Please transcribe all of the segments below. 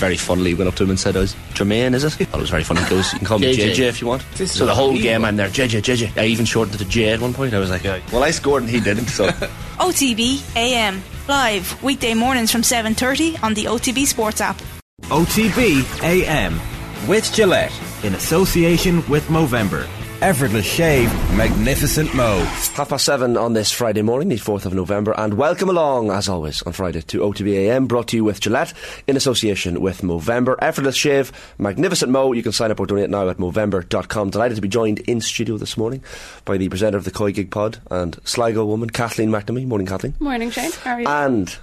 very funnily went up to him and said, "Oh, is Jermaine, is it?" I thought it was very funny. He goes, "You can call me JJ. JJ if you want." so the whole game, I'm there, JJ, JJ. I even shortened it to J at one point. I was like, "Well, I scored and he didn't." So OTB AM live weekday mornings from 7:30 on the OTB Sports app. OTB AM with Gillette in association with Movember. Effortless shave, magnificent mo. half past seven on this Friday morning, the fourth of November, and welcome along, as always, on Friday to OTB AM, brought to you with Gillette in association with Movember. Effortless shave, magnificent mo. You can sign up or donate now at Movember.com. Delighted to be joined in studio this morning by the presenter of the Koi Gig Pod and Sligo woman Kathleen McNamee. Morning, Kathleen. Morning, Shane. How are you? And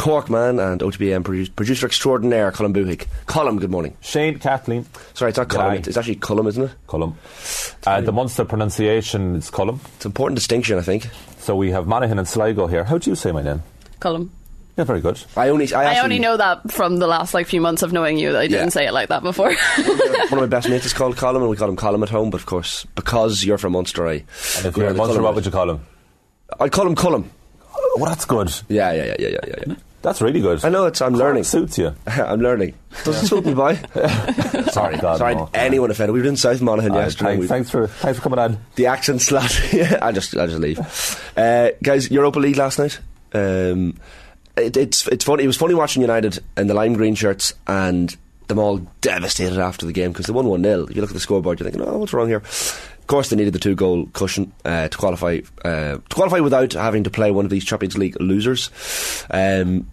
Cork man and OTB AM producer, producer extraordinaire Colin Buhig. Colin, good morning. Shane Kathleen Sorry, it's not Colin, it's, it's actually Cullum, isn't it? Cullum. Uh, the Munster pronunciation is Cullum. It's an important distinction, I think. So we have Monaghan and Sligo here. How do you say my name? Colum. Yeah, very good. I only, I, I actually, only know that from the last like few months of knowing you that I didn't Yeah. say it like that before. one of my best mates is called Colin, and we call him Colin at home. But of course, because you're from Munster, I. And if you're around in Munster, what would you call him? I'd call him Cullum. Oh, that's good. Yeah, yeah, yeah, yeah, yeah, yeah. That's really good. I know it's. I'm Cork learning. suits you. I'm learning. Doesn't suit me, boy. Sorry, God. Sorry, no. anyone offended. We were in South Monaghan Uh, yesterday. thanks, thanks for thanks for coming on. the accent slat. yeah, I just, I just leave. Uh, guys, Europa League last night. Um, it, it's, it's funny. It was funny watching United in the lime green shirts and them all devastated after the game because they won one 0 If you look at the scoreboard, you're thinking, oh, what's wrong here? Course, they needed the two goal cushion uh, to qualify. Uh, to qualify without having to play one of these Champions League losers. Um,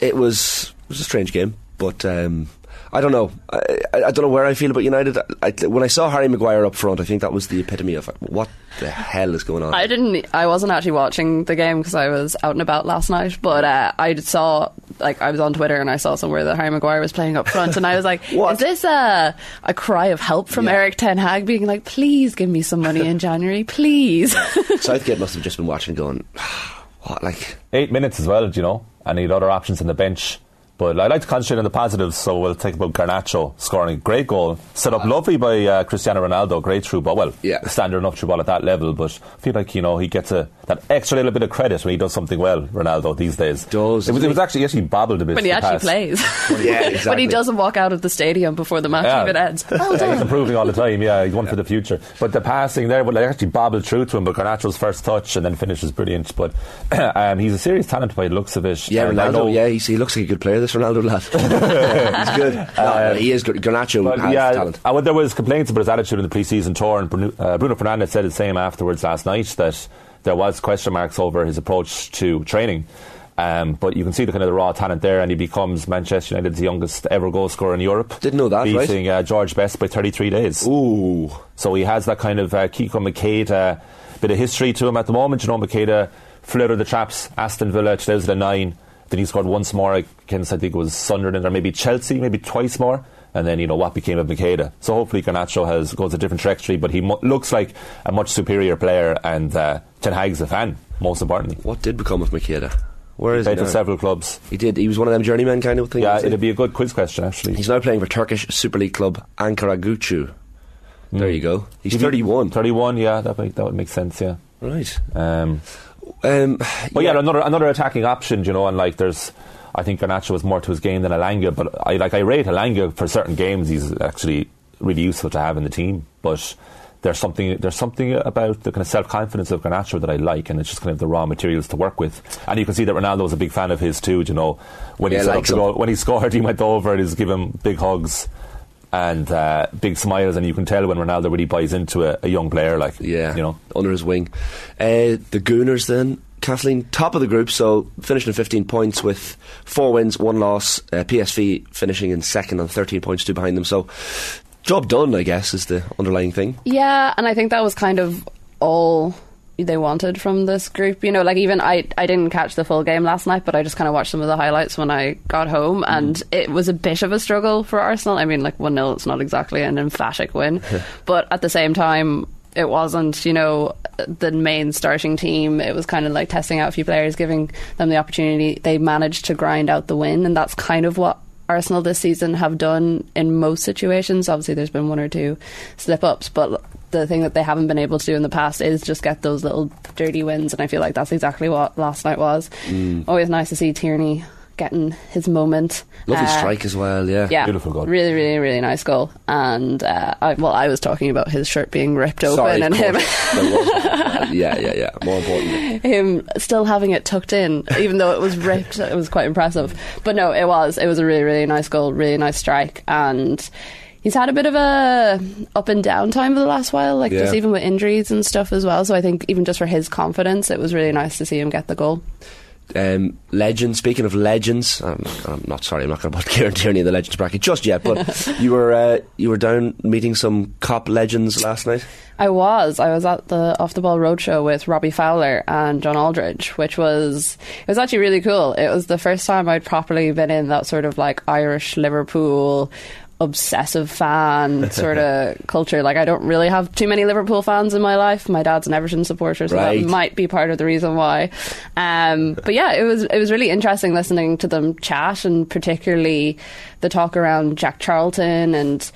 it was it was a strange game, but. Um, I don't know. I, I, I don't know where I feel about United. I, when I saw Harry Maguire up front, I think that was the epitome of what the hell is going on. I didn't. I wasn't actually watching the game because I was out and about last night. But uh, I saw, like, I was on Twitter and I saw somewhere that Harry Maguire was playing up front, and I was like, What? "Is this a a cry of help from Yeah. Erik Ten Hag, being like, please give me some money in January, please." Southgate must have just been watching, going, "What? Like, Eight minutes as well, do you know? And he had other options on the bench. But I like to concentrate on the positives, so we'll take about Garnacho scoring a great goal, set up lovely by uh, Cristiano Ronaldo, great through ball. Well, Yeah. standard enough through ball at that level, but I feel like you know he gets a that extra little bit of credit when he does something well. Ronaldo these days Does, It was, it was actually he actually bobbled a bit. when he actually pass. plays. yeah, when he doesn't walk out of the stadium before the match Yeah. even ends. Well Yeah, he's improving all the time. Yeah, he's one for the future. But the passing there, well, they actually bobbled through to him. But Garnacho's first touch and then finish was brilliant. But um, he's a serious talent by the looks of it. yeah, And Ronaldo. Yeah, he's, he looks like a good player. This Ronaldo lad, he's good. No, he is good. Garnacho has yeah, talent. uh, there was complaints about his attitude in the pre-season tour, and Bruno, uh, Bruno Fernandes said the same afterwards last night that there was question marks over his approach to training. Um, but you can see the kind of the raw talent there, and he becomes Manchester United's youngest ever goal scorer in Europe. Didn't know that, right? beating uh, George Best by 33 days. Ooh, So he has that kind of uh, Kiko Macheda bit of history to him at the moment. You know, Macheda flirted the traps, Aston Villa 2009. Then he scored once more against, I think it was Sunderland or maybe Chelsea, maybe twice more. And then, you know, what became of Macheda. So hopefully Garnacho has goes a different trajectory, but he mu- looks like a much superior player and uh, Ten Hag's a fan, most importantly. what did become of Macheda? Where is he Played for several clubs. He did. He was one of them journeymen kind of thing. Yeah, it'd be a good quiz question, actually. He's now playing for Turkish Super League club Ankara Gucu. There you go. He's 31. 31, yeah, that, might, that would make sense, yeah. Right. Um, Um, But yeah, another another attacking option, you know, and like there's, I think Garnacho was more to his game than Elanga, but I like I rate Elanga for certain games. He's actually really useful to have in the team, but. There's something. There's something about the kind of self confidence of Garnacho that I like, and it's just kind of the raw materials to work with. And you can see that Ronaldo's a big fan of his too. You know, when Yeah, he set up likes the him. goal, when he scored, he went over and he's given him big hugs and uh, big smiles, and you can tell when Ronaldo really buys into a, a young player. Like, Yeah, you know, under his wing. Uh, the Gooners then, Kathleen, top of the group, so finishing at 15 points with four wins, one loss. Uh, PSV finishing in second on 13 points, two behind them. So, job done, I guess, is the underlying thing. Yeah, and I think that was kind of all they wanted from this group. You know, like even I I didn't catch the full game last night, but I just kind of watched some of the highlights when I got home, mm-hmm. and it was a bit of a struggle for Arsenal. I mean, like one 0 it's not exactly an emphatic win, but at the same time. It wasn't, you know, the main starting team. It was kind of like testing out a few players, giving them the opportunity. They managed to grind out the win, and that's kind of what Arsenal this season have done in most situations. Obviously, there's been one or two slip ups, but the thing that they haven't been able to do in the past is just get those little dirty wins, and I feel like that's exactly what last night was. Mm. Always nice to see Tierney getting his moment. Lovely Uh, strike as well. Yeah. Yeah, Beautiful goal. Really, really, really nice goal. And uh, I, well, I was talking about his shirt being ripped open Sorry, and him. course. There was- yeah, yeah, yeah. More important. him still having it tucked in, even though it was ripped. It was quite impressive. But no, it was. It was a really, really nice goal, really nice strike, and he's had a bit of a up and down time for the last while, like just even with injuries and stuff as well. So I think even just for his confidence, it was really nice to see him get the goal. Um, legend. Speaking of legends, I'm, I'm not sorry. I'm not going to put Kieran Tierney in the legends bracket just yet. But you were uh, you were down meeting some Kop legends last night. I was. I was at the Off the Ball Roadshow with Robbie Fowler and John Aldridge, which was it was actually really cool. It was the first time I'd properly been in that sort of like Irish Liverpool obsessive fan sort of culture. Like I don't really have too many Liverpool fans in my life. My dad's an Everton supporter, so Right. that might be part of the reason why. Um, but yeah, it was it was really interesting listening to them chat, and particularly the talk around Jack Charlton and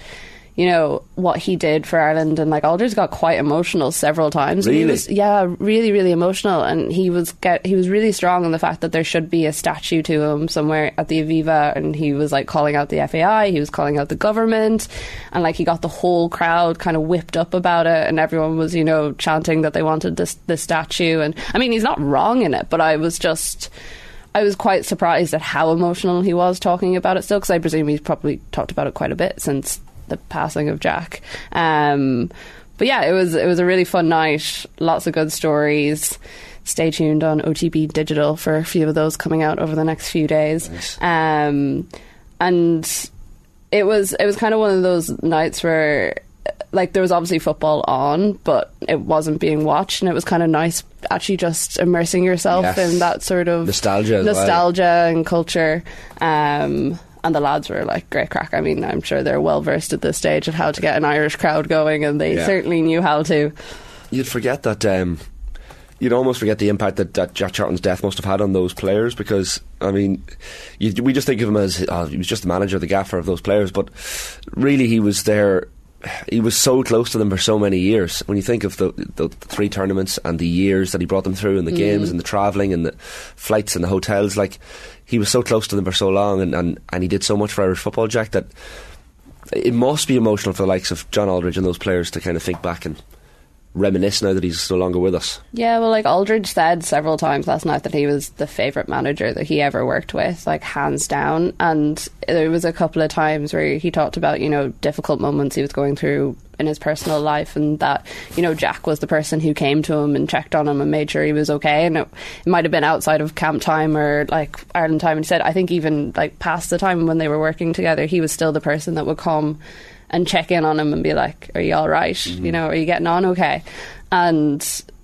you know what he did for Ireland. And like Aldridge got quite emotional several times. And he Really? was- yeah, really, really emotional, and he was get he was really strong on the fact that there should be a statue to him somewhere at the Aviva, and he was like calling out the FAI, he was calling out the government, and like he got the whole crowd kind of whipped up about it, and everyone was you know chanting that they wanted this this statue, and I mean he's not wrong in it, but I was just. I was quite surprised at how emotional he was talking about it still, because I presume he's probably talked about it quite a bit since the passing of Jack. Um, but yeah, it was it was a really fun night. Lots of good stories. Stay tuned on OTB Digital for a few of those coming out over the next few days. Um, and it was it was kind of one of those nights where like there was obviously football on but it wasn't being watched and it was kind of nice actually just immersing yourself Yes. in that sort of Nostalgia as well. nostalgia and culture um and the lads were like great crack. I mean, I'm sure they're well versed at this stage of how to get an Irish crowd going, and they Yeah. certainly knew how to. You'd forget that. Um, you'd almost forget the impact that, that Jack Charlton's death must have had on those players because I mean, you, we just think of him as oh, he was just the manager, the gaffer of those players, but really he was there. He was so close to them for so many years. When you think of the, the three tournaments and the years that he brought them through, and the games mm. and the travelling and the flights and the hotels, like he was so close to them for so long, and, and, and he did so much for Irish football, Jack, that it must be emotional for the likes of John Aldridge and those players to kind of think back and reminisce now that he's no longer with us. Yeah, well, like Aldridge said several times last night that he was the favourite manager that he ever worked with, like hands down. And there was a couple of times where he talked about, you know, difficult moments he was going through in his personal life and that, you know, Jack was the person who came to him and checked on him and made sure he was okay. And it, it might have been outside of camp time or like Ireland time. And he said, I think even like past the time when they were working together, he was still the person that would come and check in on him and be like, "Are you all right? You mm-hmm. know, are you getting on okay?" And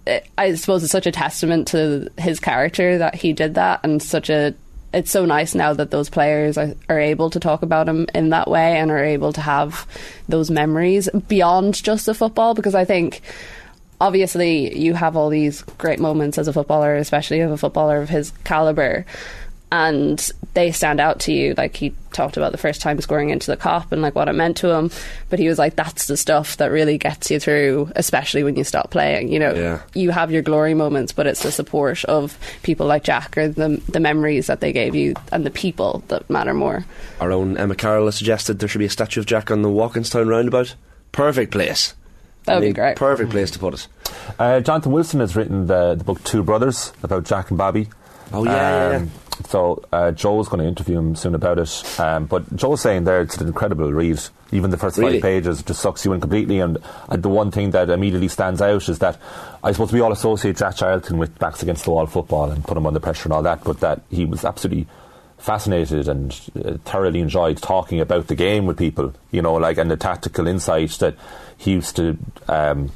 it, I suppose it's such a testament to his character that he did that, and such a. It's so nice now that those players are, are able to talk about him in that way and are able to have those memories beyond just the football. Because I think, obviously, you have all these great moments as a footballer, especially of a footballer of his caliber and they stand out to you. Like he talked about the first time scoring into the Kop and like what it meant to him, but he was like, "That's the stuff that really gets you through, especially when you stop playing." You know, Yeah. you have your glory moments, but it's the support of people like Jack or the the memories that they gave you and the people that matter more. Our own Emma Carroll has suggested there should be a statue of Jack on the Walkinstown roundabout. Perfect place. That would I be great. Perfect place to put it. Uh, Jonathan Wilson has written the, the book Two Brothers about Jack and Bobby. Oh, yeah, yeah, yeah. So uh, Joe's going to interview him soon about it. Um, but Joe's saying there it's an incredible read. Even the first Really? five pages just sucks you in completely. And the one thing that immediately stands out is that I suppose we all associate Jack Charlton with backs against the wall football and put him under pressure and all that. But that he was absolutely fascinated and uh, thoroughly enjoyed talking about the game with people. You know, like and the tactical insight that he used to. Um,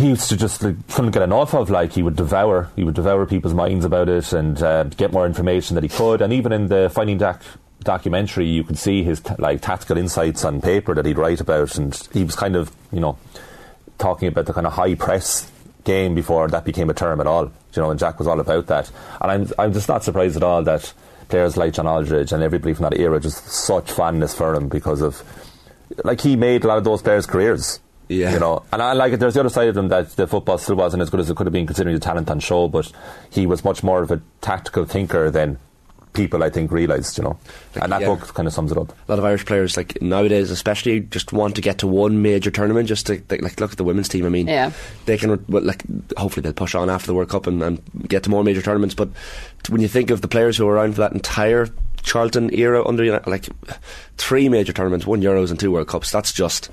he used to just like, couldn't get enough of. Like he would devour, he would devour people's minds about it and uh, get more information that he could. And even in the Finding Jack documentary, you could see his like tactical insights on paper that he'd write about. And he was kind of, you know, talking about the kind of high press game before that became a term at all. You know, and Jack was all about that. And I'm, I'm just not surprised at all that players like John Aldridge and everybody from that era just such fondness for him because of, like, he made a lot of those players' careers. Yeah. You know, and I like it. There's the other side of him that the football still wasn't as good as it could have been considering the talent on show, but he was much more of a tactical thinker than people, I think, realised, you know. and that yeah. book kind of sums it up. a lot of Irish players, like nowadays, especially, just want to get to one major tournament. Just to like, like look at the women's team. I mean, Yeah. they can well, like hopefully they'll push on after the World Cup and, and get to more major tournaments. But when you think of the players who were around for that entire Charlton era under like three major tournaments, one Euros and two World Cups, that's just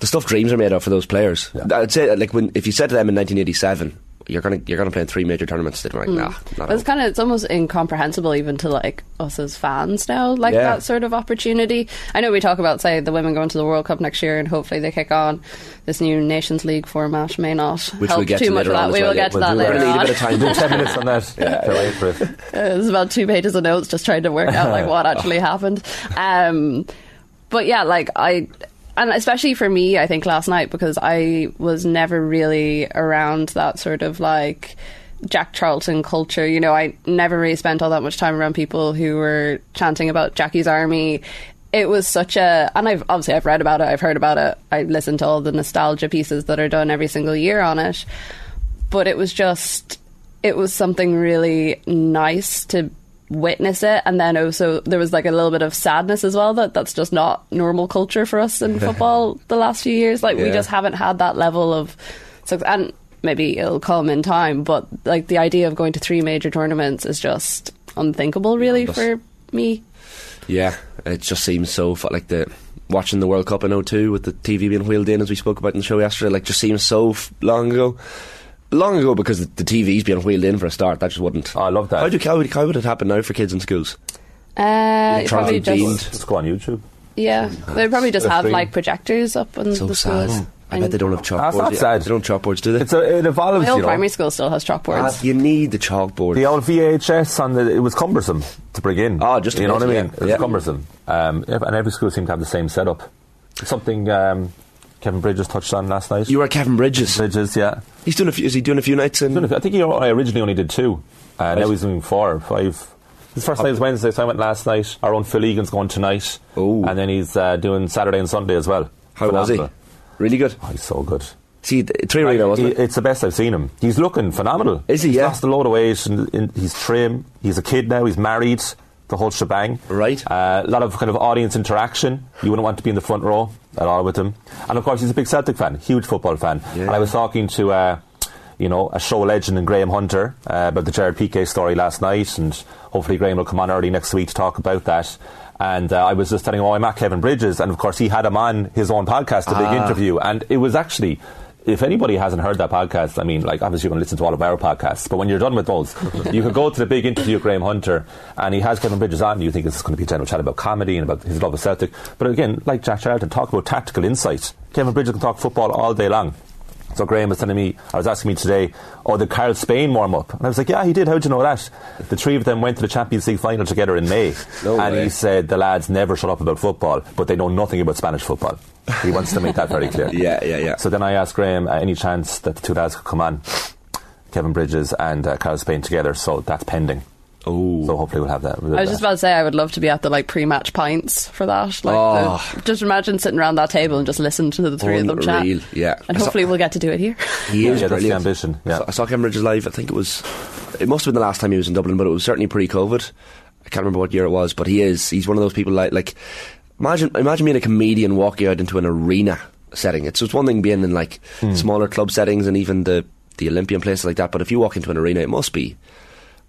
the stuff dreams are made of for those players. I'd say like when if you said to them in 1987. You're gonna you're gonna play in three major tournaments. They're like, nah, not it's kind of it's almost incomprehensible even to like us as fans now, like Yeah. that sort of opportunity. I know we talk about say the women going to the World Cup next year and hopefully they kick on. This new Nations League format may not Which help we'll get too to much later of that. on as we well, will yeah. get to We'll that do that. later We'll need a bit of time. Do 10 minutes on that. Yeah. Can't wait for it. Uh, There's about two pages of notes just trying to work out like what actually happened. Um, but yeah, like I, and especially for me, I think last night because I was never really around that sort of like Jack Charlton culture. You know, I never really spent all that much time around people who were chanting about Jackie's army. It was such a, and I've obviously I've read about it, I've heard about it, I listened to all the nostalgia pieces that are done every single year on it but it was just it was something really nice to witness it and then also there was like a little bit of sadness as well that that's just not normal culture for us in football the last few years like we just haven't had that level of success and maybe it'll come in time but like the idea of going to three major tournaments is just unthinkable really us. for me Yeah, it just seems so like the watching the World Cup in 02 with the TV being wheeled in as we spoke about in the show yesterday. Like, just seems so long ago. Long ago because the, the TV's being wheeled in for a start. That just wouldn't. Oh, I love that. How, do, how, would, how would it happen now for kids in schools? uh, Charlton probably just themed. Just go on YouTube. yeah they probably just have like projectors up in So the sad. schools I bet they don't have That's chalkboards. not yet. sad. They don't have chalkboards, do they? It's a, it evolves, my old you know. primary school still has chalkboards Ah, you need the chalkboard. The old VHS on the it was cumbersome to bring in. Oh, just a you know bit, what I mean? yeah. It was Yeah. cumbersome, um, and every school seemed to have the same setup. Something um, Kevin Bridges touched on last night. you were Kevin Bridges. Bridges, yeah. He's doing a few, is he doing a few nights in? I think he, I originally only did two. Uh, Now he's doing four, or five. His first night was Wednesday, so I went last night. Our own Phil Egan's going tonight, Oh. and then he's uh, doing Saturday and Sunday as well. How was he? Really good. Oh, he's so good. See, three arena, wasn't He- it? It's the best I've seen him. He's looking phenomenal. Is he? He's Yeah. lost a load of weight. And, and he's trim. He's a kid now. He's married. The whole shebang. Right. Uh, a lot of kind of audience interaction. You wouldn't want to be in the front row at all with him. And of course, he's a big Celtic fan, huge football fan. Yeah. And I was talking to. Uh, you know, a show legend in Graham Hunter uh, about the Gerard Piqué story last night, and hopefully Graham will come on early next week to talk about that. And uh, I was just telling him, oh, I'm at Kevin Bridges, and of course he had him on his own podcast, a big Ah. interview, and it was actually. If anybody hasn't heard that podcast, I mean, like, obviously you're going to listen to all of our podcasts, but when you're done with those, you could go to the big interview with Graham Hunter, and he has Kevin Bridges on, and you think it's going to be a general chat about comedy and about his love of Celtic. But again, like Jack Charlton, talk about tactical insight. Kevin Bridges can talk football all day long. So Graham was telling me, I was asking me today, oh, the Carl Spain warm up? And I was like, yeah, he did. How'd you know that? The three of them went to the Champions League final together in May. No and way. he said the lads never shut up about football, but they know nothing about Spanish football. He wants to make that very clear. Yeah, yeah, yeah. So then I asked Graham, uh, any chance that the two lads could come on, Kevin Bridges and uh, Carl Spain together? So that's pending. Oh. So hopefully we'll have that. I was just about to say I would love to be at the like pre-match pints for that. Like, Oh. the, just imagine sitting around that table and just listen to the three of them chat. Yeah. And I saw- hopefully we'll get to do it here. He is Yeah, that's the ambition, yeah. I saw- I saw Kevin Bridges live. I think it was. It must have been the last time he was in Dublin, but it was certainly pre-COVID. I can't remember what year it was, but he is. He's one of those people like like. Imagine imagine being a comedian walking out into an arena setting. It's just one thing being in like Hmm. smaller club settings and even the the Olympian places like that. But if you walk into an arena, it must be.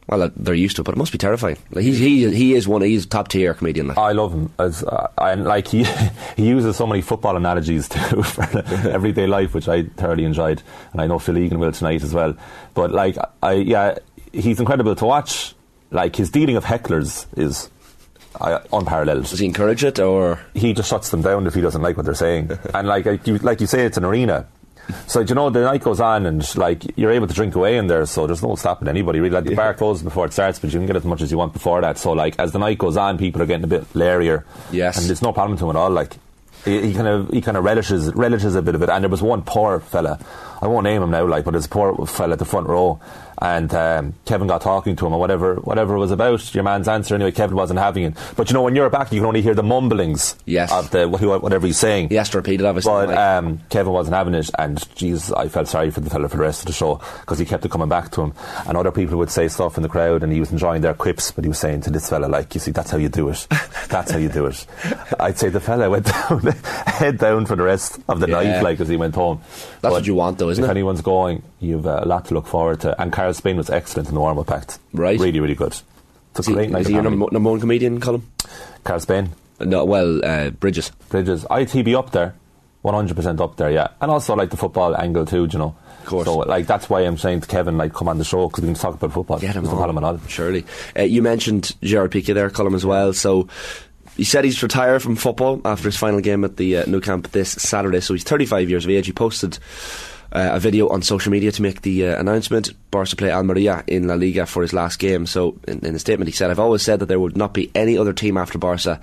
Well, uh, they're used to it, but it must be terrifying. Like he he he is one. He's top tier comedian. Like. I love him as uh, and like he he uses so many football analogies too for everyday life, which I thoroughly enjoyed, and I know Phil Egan will tonight as well. But like I yeah, he's incredible to watch. Like his dealing of hecklers is uh, unparalleled. Does he encourage it or? he just shuts them down if he doesn't like what they're saying. and like like you, like you say, it's an arena. So you know the night goes on and like you're able to drink away in there, so there's no stopping anybody. Really, like the bar closes before it starts, but you can get as much as you want before that. So like as the night goes on, people are getting a bit leerier. Yes. and it's no problem to him at all. Like he, he kind of he kind of relishes relishes a bit of it. And there was one poor fella I won't name him now, like, but there's a poor fella at the front row, and um, Kevin got talking to him, or whatever, whatever it was about. Your man's answer anyway. Kevin wasn't having it, but you know when you're back, you can only hear the mumblings Yes. of the whatever he's saying. He has to repeat it, obviously. But like- um, Kevin wasn't having it, and jeez, I felt sorry for the fella for the rest of the show because he kept it coming back to him. And other people would say stuff in the crowd, and he was enjoying their quips, but he was saying to this fella, like, you see, that's how you do it. That's how you do it. I'd say the fella went down, head down for the rest of the Yeah. night, like, as he went home. That's what you want, though, isn't if it? anyone's going, you've uh, a lot to look forward to. And Carl Spain was excellent in the warm-up act. Right. Really, really good. It's is a he, great night is he your number, number one comedian, Colin? Carl Spain. No, well, uh, Bridges. Bridges. ITB up there. 100% up there, yeah. And also, like, the football angle, too, you know. Of course. So, like, that's why I'm saying to Kevin, like, come on the show, because we can talk about football. Get him on, all. Surely. Uh, you mentioned Gerard Piqué there, Colin, as well. So he said he's retired from football after his final game at the uh, Nou Camp this Saturday. So he's 35 years of age. He posted uh, a video on social media to make the uh, announcement. Barca play Almeria in La Liga for his last game. So in, in statement, he said, "I've always said that there would not be any other team after Barca."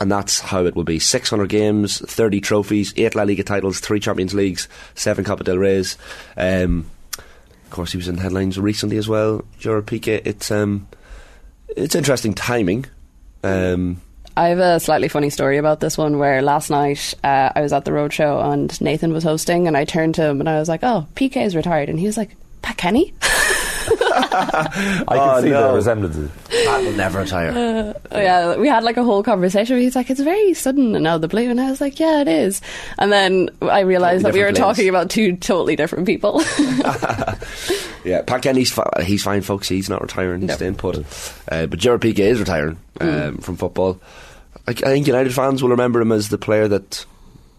And that's how it will be. 600 games, 30 trophies, 8 La Liga titles, 3 Champions Leagues, 7 Copa del Reys. Um, of course, he was in headlines recently as well. Gerard Piqué. It's um, it's interesting timing. Um, I have a slightly funny story about this one where last night uh, I was at the roadshow and Nathan was hosting, and I turned to him and I was like, "Oh, PK is retired," and he was like, "Pat Kenny." I can Oh, see no. the resemblances. Pat will never retire. Oh, yeah, we had like a whole conversation. He's like, "It's very sudden and out of the blue," and I was like, "Yeah, it is." And then I realized that we were different talking about two totally different people. yeah, Pat Kenny's fi- he's fine, folks. He's not retiring. He's No. staying put. Uh, but Gerard Piqué is retiring um, from football. I, I think United fans will remember him as the player that.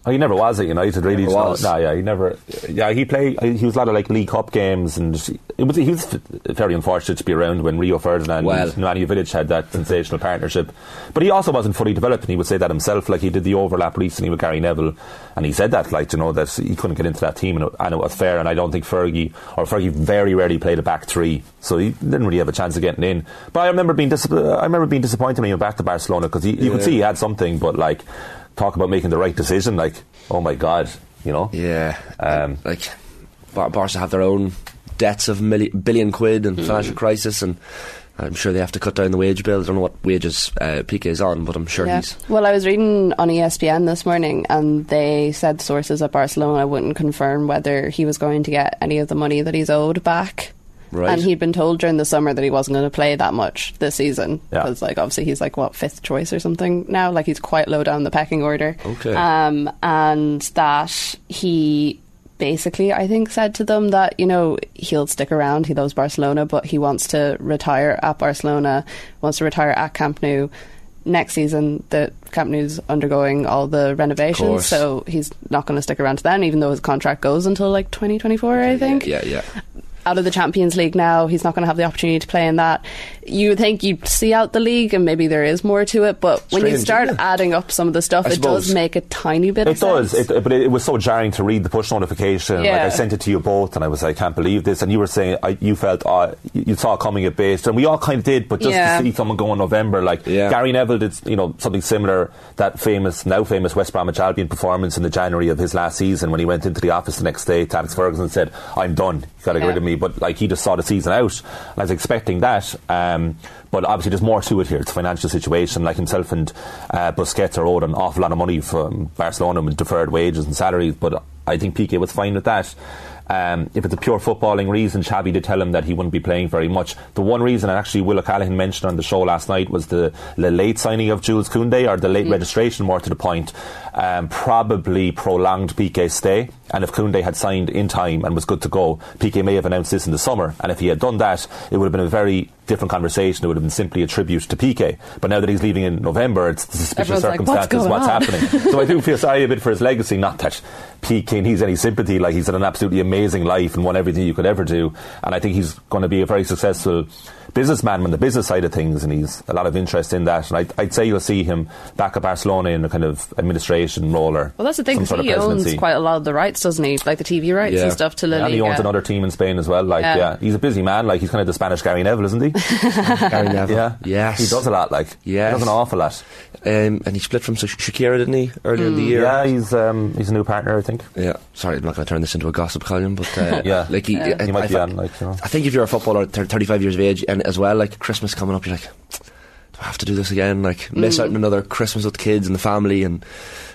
Oh, he never was at United, really. Never was. Nah, yeah, he never. Yeah, he played. He was a lot of like League Cup games, and it was. He was very unfortunate to be around when Rio Ferdinand Well. and Nemanja Vidic had that sensational partnership. But he also wasn't fully developed, and he would say that himself. Like he did the overlap recently with Gary Neville, and he said that, like you know, that he couldn't get into that team, and it, and it was fair. And I don't think Fergie or Fergie very rarely played a back three, so he didn't really have a chance of getting in. But I remember being dis- I remember being disappointed when he went back to Barcelona because you could see he had something, but like talk about making the right decision, like oh my god, you know. Yeah, Um, like Bar- Barca have their own debts of milli- billion quid and financial crisis, and I'm sure they have to cut down the wage bill. I don't know what wages uh, Piqué is on, but I'm sure Yeah. he's. Well, I was reading on ESPN this morning, and they said sources at Barcelona wouldn't confirm whether he was going to get any of the money that he's owed back. Right. And he'd been told during the summer that he wasn't going to play that much this season Yeah. because, like, obviously he's like what fifth choice or something now. Like he's quite low down the pecking order. Okay. Um, and that he basically, I think, said to them that you know he'll stick around. He loves Barcelona, but he wants to retire at Barcelona. Wants to retire at Camp Nou. Next season, the Camp Nou's undergoing all the renovations, so he's not going to stick around to then, even though his contract goes until like 2024, I think Yeah, yeah. Out of the Champions League now. He's not going to have the opportunity to play in that. You would think you'd see out the league, and maybe there is more to it. But when you start isn't adding up some of the stuff, I it suppose. does make a tiny bit It of does, sense. it, does, but it, it was so jarring to read the push notification. Like Yeah. I sent it to you both, and I was like, I can't believe this. And you were saying I, you felt uh, you, you saw coming at base, and we all kind of did. But just Yeah. to see someone go in November, like Yeah. Gary Neville did, you know, something similar. That famous, now famous West Bromwich Albion performance in the January of his last season, when he went into the office the next day, to Alex Ferguson said, "I'm done. You got to get rid of me." But like he just saw the season out, and I was expecting that. Um, but obviously, there's more to it here. It's a financial situation. Like himself and uh, Busquets are owed an awful lot of money from Barcelona with deferred wages and salaries. But I think Piqué was fine with that. Um, if it's a pure footballing reason, Xavi did tell him that he wouldn't be playing very much. The one reason, and actually Will O'Callaghan mentioned on the show last night, was the, the late signing of Jules Koundé, or the late registration, more to the point, um, probably prolonged Piqué's stay. And if Koundé had signed in time and was good to go, Piqué may have announced this in the summer. And if he had done that, it would have been a very different conversation. It would have been simply a tribute to Piqué. But now that he's leaving in November, it's the suspicious Everyone's like, "What's circumstances, what's happening. so I do feel sorry a bit for his legacy. Not that Piqué needs any sympathy. Like he's had an absolutely amazing life and won everything you could ever do. And I think he's going to be a very successful businessman on the business side of things. And he's a lot of interest in that. And I'd, I'd say you'll see him back at Barcelona in a kind of administration role or Well, that's the thing. sort of he owns quite a lot of the rights, doesn't he? Like the TV rights Yeah. and stuff to La and he owns Liga. another team in Spain as well. Like, Yeah. yeah. he's a busy man. Like, he's kind of the Spanish Gary Neville, isn't he? Gary Neville. yeah, Yes. He does a lot. Like, yeah, he does an awful lot. Um, and he split from Shakira, didn't he, earlier in the year? Yeah, he's um, he's a new partner, I think. Yeah. Sorry, I'm not going to turn this into a gossip column, but uh, Yeah. like he, I, He might I, be fi- on, like, you know. I think if you're a footballer, 35 years of age, and as well, like Christmas coming up, you're like, do I have to do this again? Like miss out on another Christmas with the kids and the family and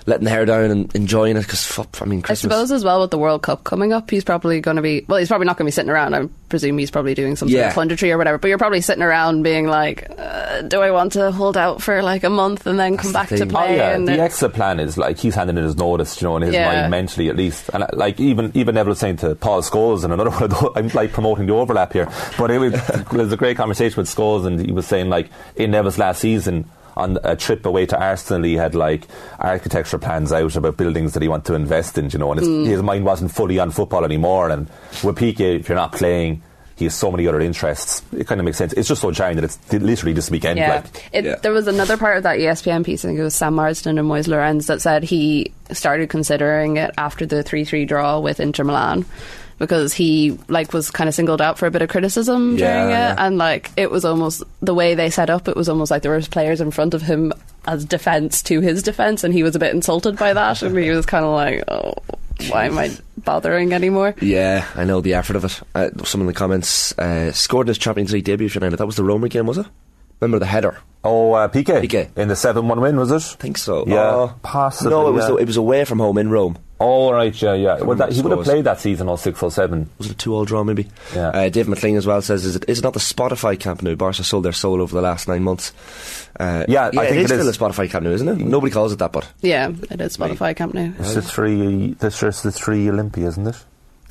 letting the hair down and enjoying it because I mean I suppose as well with the World Cup coming up, he's probably going to be. Well, he's probably not going to be sitting around. I presume he's probably doing some Yeah. sort of punditry or whatever. But you're probably sitting around being like, uh, "Do I want to hold out for like a month and then come the back to thing. Oh play?" yeah, and the then- exit plan is like he's handing in his notice, you know, in his Yeah. mind mentally at least. And uh, like even even Neville was saying to Paul Scholes and another one of those, I'm like promoting the overlap here, but it was, it was a great conversation with Scholes, and he was saying like in Neville's last season. On a trip away to Arsenal, he had like architecture plans out about buildings that he wanted to invest in, you know, and his, Mm. his mind wasn't fully on football anymore. And with Piqué, if you're not playing, he has so many other interests. It kind of makes sense. It's just so jarring that it's literally this weekend. Yeah. Like, It, Yeah. There was another part of that ESPN piece, I think it was Sam Marsden and Moise Llorens, that said he started considering it after the 3 3 draw with Inter Milan. Because he like was kind of singled out for a bit of criticism Yeah, during it, yeah. and like it was almost the way they set up. It was almost like there was players in front of him as defense to his defense, and he was a bit insulted by that, and he was kind of like, "Oh, why am I bothering anymore?" Yeah, I know the effort of it. Uh, some in the comments uh, scored in his Champions League debut for United. That was the Roma game, was it? Remember the header? oh, uh, Piqué, Piqué. in the seven-one win, was it? I think so. Yeah, Oh. possibly, No, it was yeah. it was away from home in Rome. Oh right, yeah, yeah. Well, that, he would have played that season, 06, or 07. Was it a two-all draw, maybe? Yeah. Uh, Dave McLean as well says, "Is it is it not the Spotify Camp Nou? Barca sold their soul over the last nine months." Uh, Yeah, I think it is it still a Spotify Camp Nou, isn't it? Nobody calls it that, but Yeah, it is Spotify Camp Nou. It's the three. This is the three Olympia, isn't it?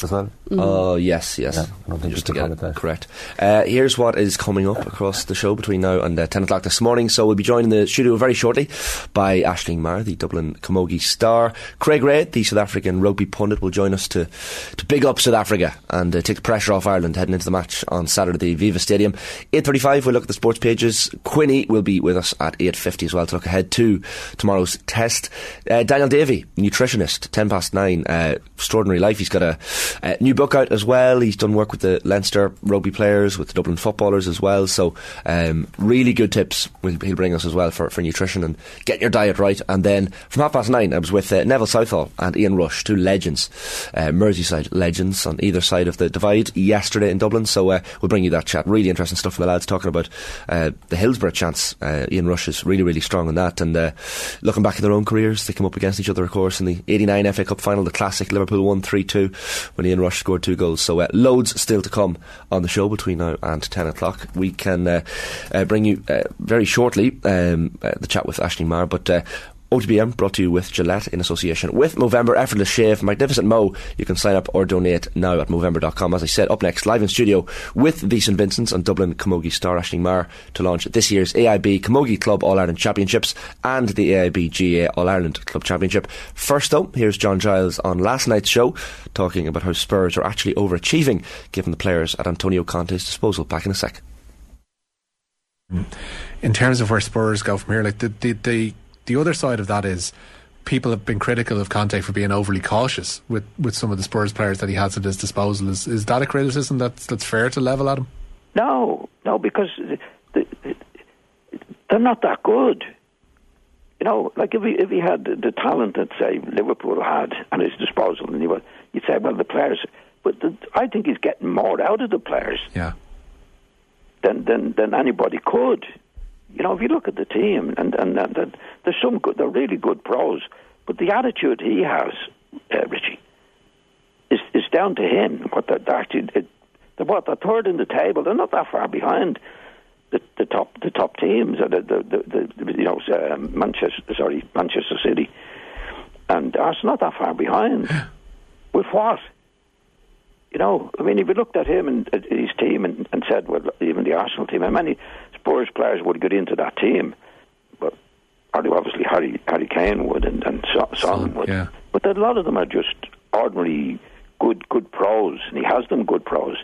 As well. Oh yes, yes. Yeah, I don't think Just we to get it it that. correct. Uh, here's what is coming up across the show between now and uh, ten o'clock this morning. So we'll be joined in the studio very shortly by Aisling Maher, the Dublin Camogie star. Craig Ray, the South African rugby pundit, will join us to to big up South Africa and uh, take the pressure off Ireland heading into the match on Saturday at the Aviva Stadium. Eight thirty-five. We'll look at the sports pages. Quinny will be with us at eight fifty as well to look ahead to tomorrow's test. Uh, Daniel Davey, nutritionist, ten past nine. Uh, extraordinary life. He's got a, a new book out as well. He's done work with the Leinster rugby players, with the Dublin footballers as well. So um, really good tips he'll bring us as well for, for nutrition and getting your diet right. And then from half past nine, I was with uh, Neville Southall and Ian Rush, two legends, uh, Merseyside legends on either side of the divide yesterday in Dublin. So uh, we'll bring you that chat. Really interesting stuff from the lads talking about uh, the Hillsborough chance. Uh, Ian Rush is really, really strong on that. And uh, looking back at their own careers, they came up against each other, of course, in the 89 FA Cup final, the classic Liverpool won 3 2 when Ian Rush scored two goals. So uh, loads still to come on the show between now and 10 o'clock. We can uh, uh, bring you uh, very shortly um, uh, the chat with Ashley Maher, but. OTB AM brought to you with Gillette in association with Movember Effortless Shave. Magnificent Mo. You can sign up or donate now at Movember.com. As I said, up next, live in studio with the St Vincent's and Dublin Camogie star Aisling Maher to launch this year's AIB Camogie Club All Ireland Championships and the AIB GA All Ireland Club Championship. First, though, here's John Giles on last night's show talking about how Spurs are actually overachieving given the players at Antonio Conte's disposal. Back in a sec. Hmm. in terms of where Spurs go from here, like the the the, the other side of that is people have been critical of Conte for being overly cautious with, with some of the Spurs players that he has at his disposal. Is is that a criticism that's that's fair to level at him? No, no, because the, the, they're not that good. You know, like if he if he had the, talent that say Liverpool had at his disposal, and he would, you'd say, well, the players. But the, I think he's getting more out of the players Yeah. than than, than anybody could. You know, if you look at the team, and and, and, and there's some good, they're really good pros, but the attitude he has, uh, Richie, is is down to him. What they're, they're actually, it, they're what they're third in the table. They're not that far behind the, the top the top teams. uh, The, the, the, the you know um, Manchester sorry Manchester City, and Arsenal not that far behind. With what? You know, I mean, if you looked at him and uh, his team and, and said, well, even the Arsenal team, how many Spurs players would get into that team? But obviously Harry Harry Kane would and, and Son, Son would. yeah. But a lot of them are just ordinary good good pros, and he has them good pros.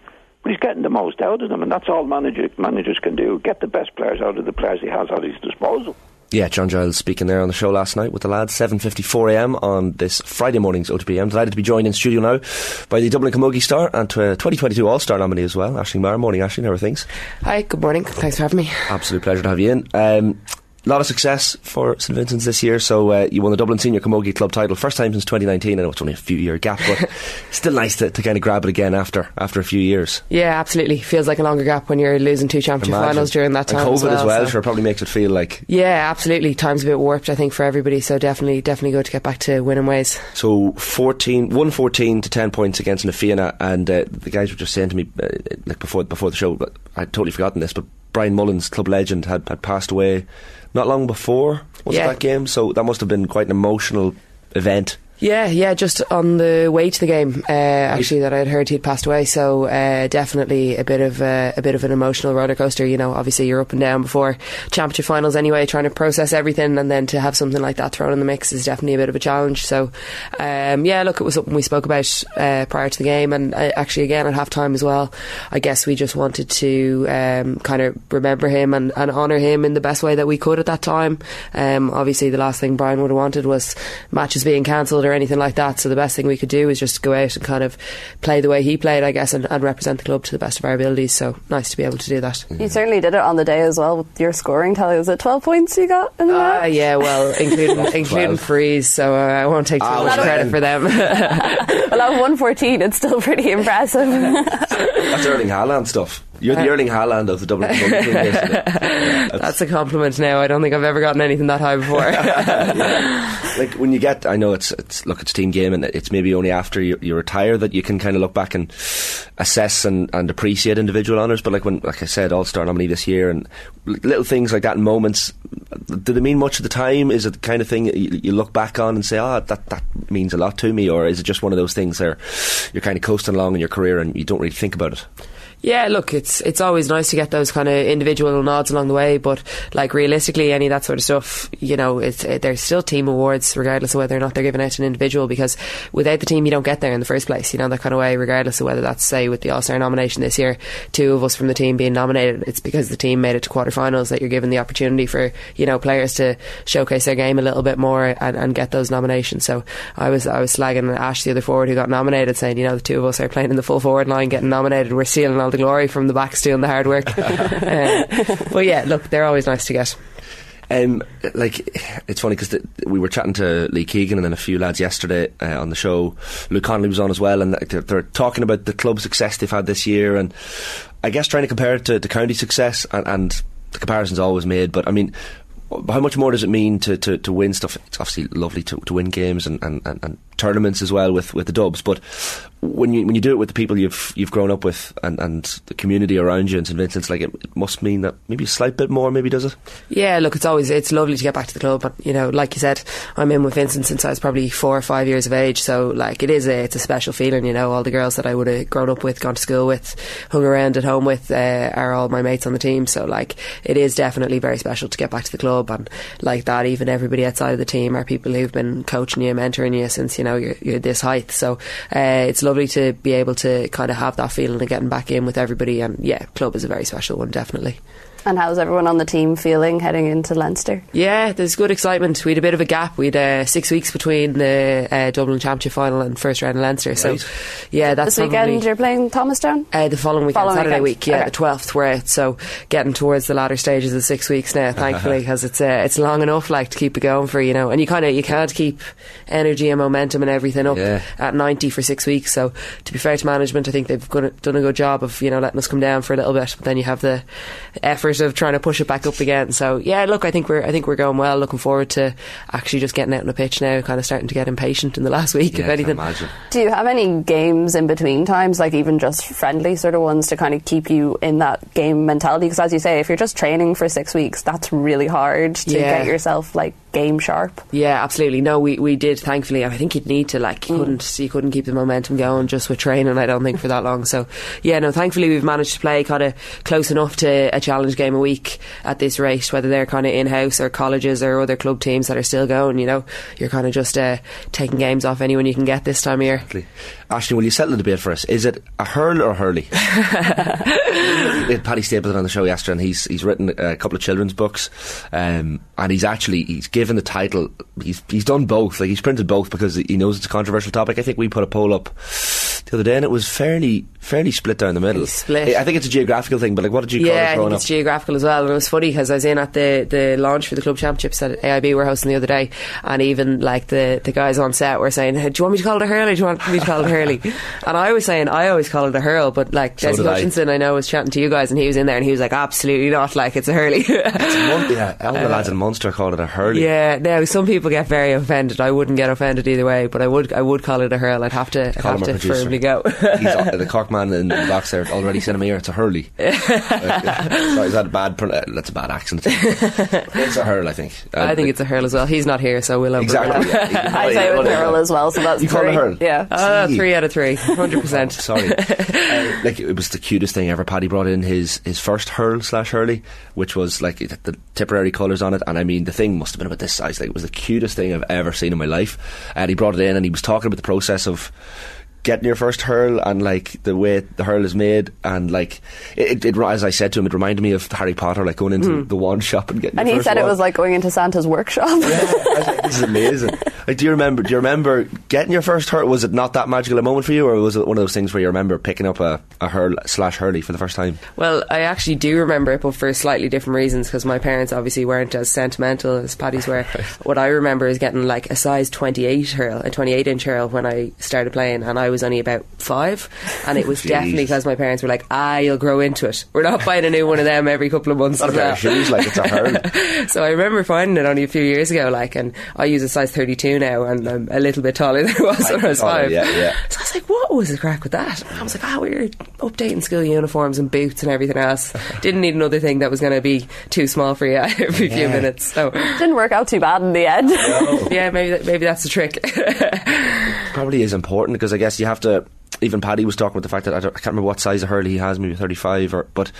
But he's getting the most out of them, and that's all manager, managers can do: get the best players out of the players he has at his disposal. Yeah, John Giles speaking there on the show last night with the lads, 7.54am on this Friday morning's OTB. I'm delighted to be joined in studio now by the Dublin Camogie star and uh, 2022 All-Star nominee as well, Ashley Maher. Morning, Ashley, How are things? Hi, good morning. Thanks for having me. Absolute pleasure to have you in. Um, a lot of success for St Vincent's this year. So uh, you won the Dublin Senior Camogie Club title first time since 2019. I know it's only a few year gap, but still nice to, to kind of grab it again after after a few years. Yeah, absolutely. Feels like a longer gap when you're losing two championship Imagine. finals during that time. And COVID as well, as well so- sure probably makes it feel like Yeah, absolutely. Time's a bit warped, I think, for everybody. So definitely, definitely good to get back to winning ways. So 14, 114 to 10 points against Na Fianna, and uh, the guys were just saying to me, uh, like before before the show, but I'd totally forgotten this, but Brian Mullins, club legend, had, had passed away not long before was Yeah. that game, so that must have been quite an emotional event. Yeah, yeah, just on the way to the game, uh, actually, that I'd heard he'd passed away. So uh, definitely a bit of uh, a bit of an emotional roller coaster. You know, obviously you're up and down before championship finals anyway, trying to process everything, and then to have something like that thrown in the mix is definitely a bit of a challenge. So um, yeah, look, it was something we spoke about uh, prior to the game, and uh, actually again at half time as well. I guess we just wanted to um, kind of remember him and, and honour him in the best way that we could at that time. Um, obviously, the last thing Brian would have wanted was matches being cancelled or anything like that. So the best thing we could do is just go out and kind of play the way he played, I guess, and, and represent the club to the best of our abilities. So nice to be able to do that. You certainly did it on the day as well with your scoring tally. Was it 12 points you got in the Ah, match? yeah, well, including including Twelve. freeze, so uh, I won't take too Ah, much credit then. for them. Well, at 114, it's still pretty impressive. That's Erling Haaland stuff. You're the Erling Haaland of the Dublin team. Yeah, that's- That's a compliment. Now I don't think I've ever gotten anything that high before. like when you get, I know it's it's look, it's team game, and it's maybe only after you, you retire that you can kind of look back and assess and, and appreciate individual honours. But like when, like I said, All Star nominee this year, and little things like that in moments, do they mean much at the time? Is it the kind of thing you, you look back on and say, "Ah, that that means a lot to me," or is it just one of those things where you're kind of coasting along in your career and you don't really think about it? Yeah, look, it's it's always nice to get those kind of individual nods along the way, but like realistically, any of that sort of stuff, you know, it's it, there's still team awards regardless of whether or not they're given out to an individual because without the team, you don't get there in the first place. You know that kind of way, regardless of whether that's say with the All Star nomination this year, two of us from the team being nominated, it's because the team made it to quarterfinals that you're given the opportunity for you know players to showcase their game a little bit more and, and get those nominations. So I was I was slagging Ash the other forward who got nominated, saying you know the two of us are playing in the full forward line, getting nominated, we're stealing all the glory from the backs doing the hard work. Uh, but yeah, look, they're always nice to get. Um, like it's funny because we were chatting to Lee Keegan and then a few lads yesterday uh, on the show. Luke Connolly was on as well, and they're, they're talking about the club success they've had this year, and I guess trying to compare it to the county success, and, and the comparison's always made. But I mean, how much more does it mean to, to, to win stuff? It's obviously lovely to, to win games and, and, and, and tournaments as well with, with the Dubs, but when you when you do it with the people you've you've grown up with and, and the community around you in St Vincent's, like it, it must mean that maybe a slight bit more, maybe does it? Yeah, look, it's always it's lovely to get back to the club, but you know, like you said, I'm in with Vincent since I was probably four or five years of age, so like it is a it's a special feeling. You know, all the girls that I would have grown up with, gone to school with, hung around at home with, uh, are all my mates on the team. So like, it is definitely very special to get back to the club, and like that, even everybody outside of the team are people who've been coaching you, mentoring you since you know you're, you're this height. So uh, it's lovely to be able to kind of have that feeling of getting back in with everybody, and yeah, club is a very special one, definitely. And how's everyone on the team feeling heading into Leinster? Yeah, there's good excitement. We had a bit of a gap. We had uh, six weeks between the uh, Dublin Championship final and first round of Leinster. So, yeah, that's this weekend probably- you're playing Thomastown? uh, the following weekend, Following Saturday weekend. week, yeah, Okay. the twelfth. We're out, so getting towards the latter stages of six weeks now, thankfully, because it's uh, it's long enough, like to keep it going for you know, and you kind of you can't keep energy and momentum and everything up Yeah. at ninety for six weeks. So to be fair to management, I think they've done a good job of you know letting us come down for a little bit, but then you have the effort of trying to push it back up again. So yeah, look, I think we're I think we're going well. Looking forward to actually just getting out on the pitch now. Kind of starting to get impatient in the last week, Yeah, if anything. Do you have any games in between times, like even just friendly sort of ones, to kind of keep you in that game mentality? Because as you say, if you're just training for six weeks, that's really hard to Yeah. get yourself like game sharp. Yeah, absolutely. No, we, we did thankfully, I think you'd need to like you mm. couldn't you couldn't keep the momentum going just with training. I don't think for that long. So yeah, no, thankfully we've managed to play kind of close enough to a challenge game a week at this rate, whether they're kind of in house or colleges or other club teams that are still going. You know, you're kind of just uh, taking games off anyone you can get this time of year. Exactly. Ashley, will you settle the debate for us? Is it a hurl or hurley? we had Paddy Stapleton on the show yesterday, and he's he's written a couple of children's books, um, and he's actually he's given the title. He's he's done both. Like he's printed both because he knows it's a controversial topic. I think we put a poll up the other day, and it was fairly fairly split down the middle. Split. I think it's a geographical thing, but like, what did you call yeah, it I think it's up? geographical as well. And it was funny because I was in at the, the launch for the club championships at AIB were hosting the other day, and even like the, the guys on set were saying, "Hey, "Do you want me to call it a hurley? Do you want me to call it a hurley?" and I was saying, "I always call it a hurl," but like So Jesse did I. Hutchinson, I know was chatting to you guys, and he was in there, and he was like, "Absolutely not! Like it's a hurley." Mon- yeah, all the lads in Munster called it a hurley. Yeah, now some people get very offended. I wouldn't get offended either way, but I would I would call it a hurl. I'd have to I'd Call have to producer. go. He's uh, the cock man in the box there already sent him here. It's a hurley. Uh, sorry, is that a bad? Uh, that's a bad accent. it's a hurl, I think. Uh, I think it's a hurl as well. He's not here, so we'll have exactly. yeah. I say with hurl as well, so that's You call it three. hurl? Yeah. Uh, three out of three, hundred percent. Sorry, uh, like it was the cutest thing ever. Paddy brought in his his first hurl slash hurley, which was like the Tipperary colours on it, and I mean the thing must have been about this size. Like it was the cutest thing I've ever seen in my life. And he brought it in, and he was talking about the process of getting your first hurl and like the way the hurl is made and like it, it, it as I said to him it reminded me of Harry Potter like going into hmm. the wand shop and getting And he said it was like going into Santa's workshop. Yeah, like, this is amazing. Like, do you remember? Do you remember getting your first hurl? Was it not that magical a moment for you, or was it one of those things where you remember picking up a, a hurl slash hurley for the first time? Well, I actually do remember it, but for slightly different reasons because my parents obviously weren't as sentimental as Paddy's were. What I remember is getting like a size 28 hurl, a 28 inch hurl when I started playing, and I was only about five. And it was definitely because my parents were like, ah, you'll grow into it. We're not buying a new one of them every couple of months. Not a pair well." of shoes, like it's a hurl. so I remember finding it only a few years ago, like, and I use a size 32 now, and I'm a little bit taller than I was when I was Oh, five. yeah, yeah. So I was like, what was the crack with that? And I was like, ah, we were updating school uniforms and boots and everything else. Didn't need another thing that was going to be too small for you every few minutes. So, Didn't work out too bad in the end. yeah, maybe that, maybe that's the trick. Probably is important because I guess you have to. Even Paddy was talking about the fact that I, don't, I can't remember what size of hurley he has, maybe thirty-five, or but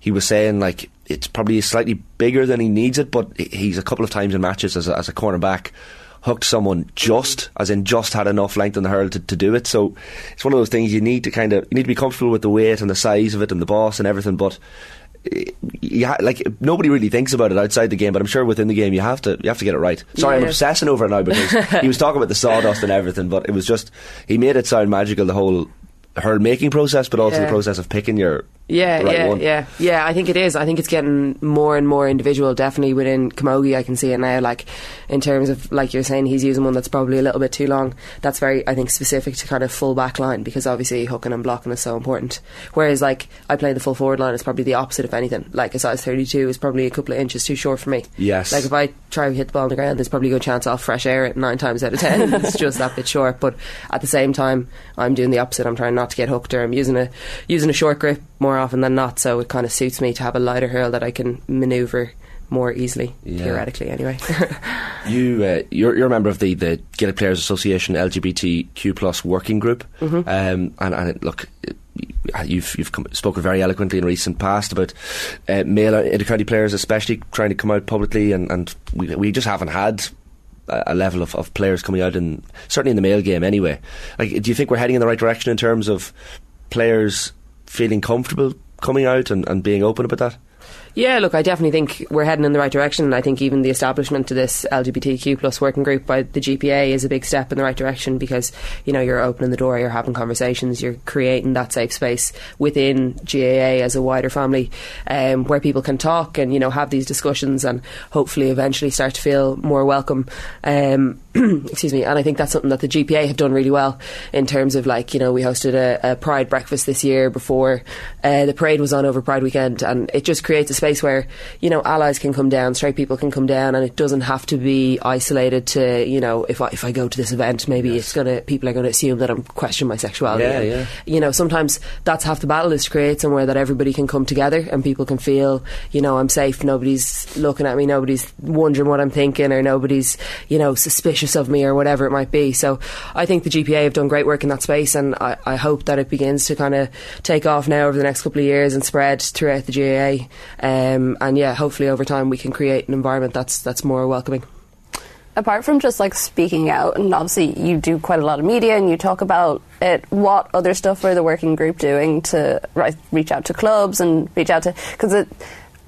he was saying like it's probably slightly bigger than he needs it, but he's a couple of times in matches as a, as a cornerback hooked someone just, as in just had enough length on the hurl to, to do it. So it's one of those things you need to kind of you need to be comfortable with the weight and the size of it and the boss and everything, but. Yeah, like nobody really thinks about it outside the game, but I'm sure within the game you have to you have to get it right. Sorry, I'm Yeah. obsessing over it now because he was talking about the sawdust and everything, but it was just he made it sound magical the whole hurl making process, but also the process of picking your Yeah, right yeah, one. yeah, yeah. I think it is. I think it's getting more and more individual. Definitely within Camogie, I can see it now. Like in terms of like you're saying, he's using one that's probably a little bit too long. That's very, I think, specific to kind of full back line because obviously hooking and blocking is so important. Whereas like I play the full forward line, it's probably the opposite of anything. Like a size 32 is probably a couple of inches too short for me. Yes. Like if I try to hit the ball on the ground, there's probably a good chance I'll fresh air it nine times out of ten. it's just that bit short. But at the same time, I'm doing the opposite. I'm trying not to get hooked, or I'm using a using a short grip more often than not. So it kind of suits me to have a lighter hurl that I can manoeuvre more easily, Yeah. theoretically. Anyway. You, uh, you're, you're a member of the, the Gaelic Players Association LGBTQ plus working group, Mm-hmm. um, and, and it, look, you've you've come, spoken very eloquently in recent past about uh, male intercounty players, especially trying to come out publicly, and, and we we just haven't had a a level of, of players coming out, and certainly in the male game anyway. Like, do you think we're heading in the right direction in terms of players feeling comfortable coming out and, and being open about that? Yeah, look, I definitely think we're heading in the right direction. I think even the establishment of this LGBTQ plus working group by the GPA is a big step in the right direction because you know you're opening the door, you're having conversations, you're creating that safe space within GAA as a wider family um, where people can talk and you know have these discussions and hopefully eventually start to feel more welcome. Um, excuse me, and I think that's something that the GPA have done really well in terms of like you know we hosted a, a Pride breakfast this year before uh, the parade was on over Pride weekend, and it just creates a space where you know allies can come down, straight people can come down, and it doesn't have to be isolated to you know if I if I go to this event, maybe it's gonna people are gonna assume that I'm questioning my sexuality. Yeah, And, yeah. You know, sometimes that's half the battle is to create somewhere that everybody can come together and people can feel you know I'm safe. Nobody's looking at me. Nobody's wondering what I'm thinking, or nobody's you know suspicious of me or whatever it might be. So I think the GPA have done great work in that space, and I, I hope that it begins to kind of take off now over the next couple of years and spread throughout the GAA Um, Um, and yeah, hopefully over time we can create an environment that's that's more welcoming. apart from just like speaking out, and obviously you do quite a lot of media and you talk about it, what other stuff are the working group doing to reach out to clubs and reach out to because it.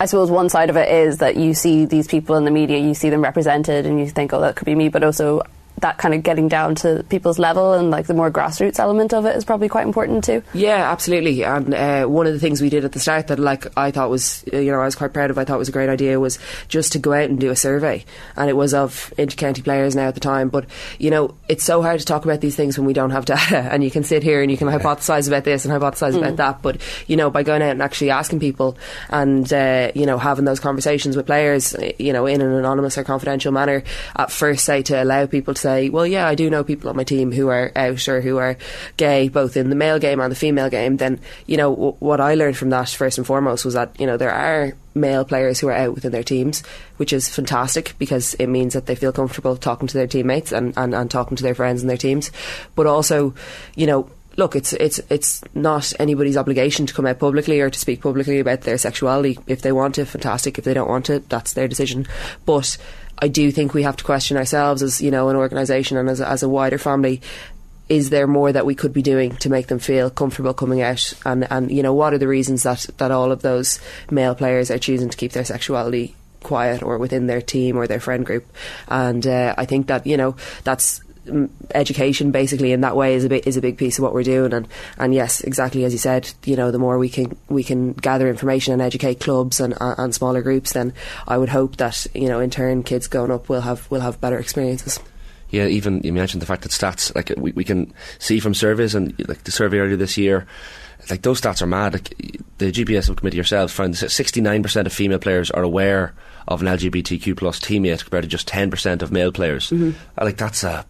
I suppose one side of it is that you see these people in the media, you see them represented, and you think, "Oh, that could be me," but also that kind of getting down to people's level and like the more grassroots element of it is probably quite important too. Yeah, absolutely. And uh, one of the things we did at the start that, like, I thought was, uh, you know, I was quite proud of. I thought was a great idea was just to go out and do a survey, and it was of intercounty players now at the time. But you know, it's so hard to talk about these things when we don't have data, and you can sit here and you can hypothesize about this and hypothesize about that. But you know, by going out and actually asking people and uh, you know having those conversations with players, uh, you know, in an anonymous or confidential manner, at first, say to allow people to say, well, yeah, I do know people on my team who are out or who are gay, both in the male game and the female game. Then you know w- what I learned from that first and foremost was that you know there are male players who are out within their teams, which is fantastic because it means that they feel comfortable talking to their teammates and, and, and talking to their friends and their teams. But also, you know, look, it's it's it's not anybody's obligation to come out publicly or to speak publicly about their sexuality. If they want to, fantastic. If they don't want to, that's their decision. But I do think we have to question ourselves as you know an organisation and as a, as a wider family. Is there more that we could be doing to make them feel comfortable coming out? And and you know what are the reasons that that all of those male players are choosing to keep their sexuality quiet or within their team or their friend group? And uh, I think that you know that's education basically in that way is a bit is a big piece of what we're doing and and yes exactly as you said you know the more we can we can gather information and educate clubs and uh, and smaller groups then I would hope that you know in turn kids going up will have will have better experiences Yeah, even you mentioned the fact that stats, like we, we can see from surveys, and like the survey earlier this year, like those stats are mad. Like the GPS subcommittee yourselves found that 69% of female players are aware of an LGBTQ plus teammate compared to just 10% of male players. Uh, Like that's a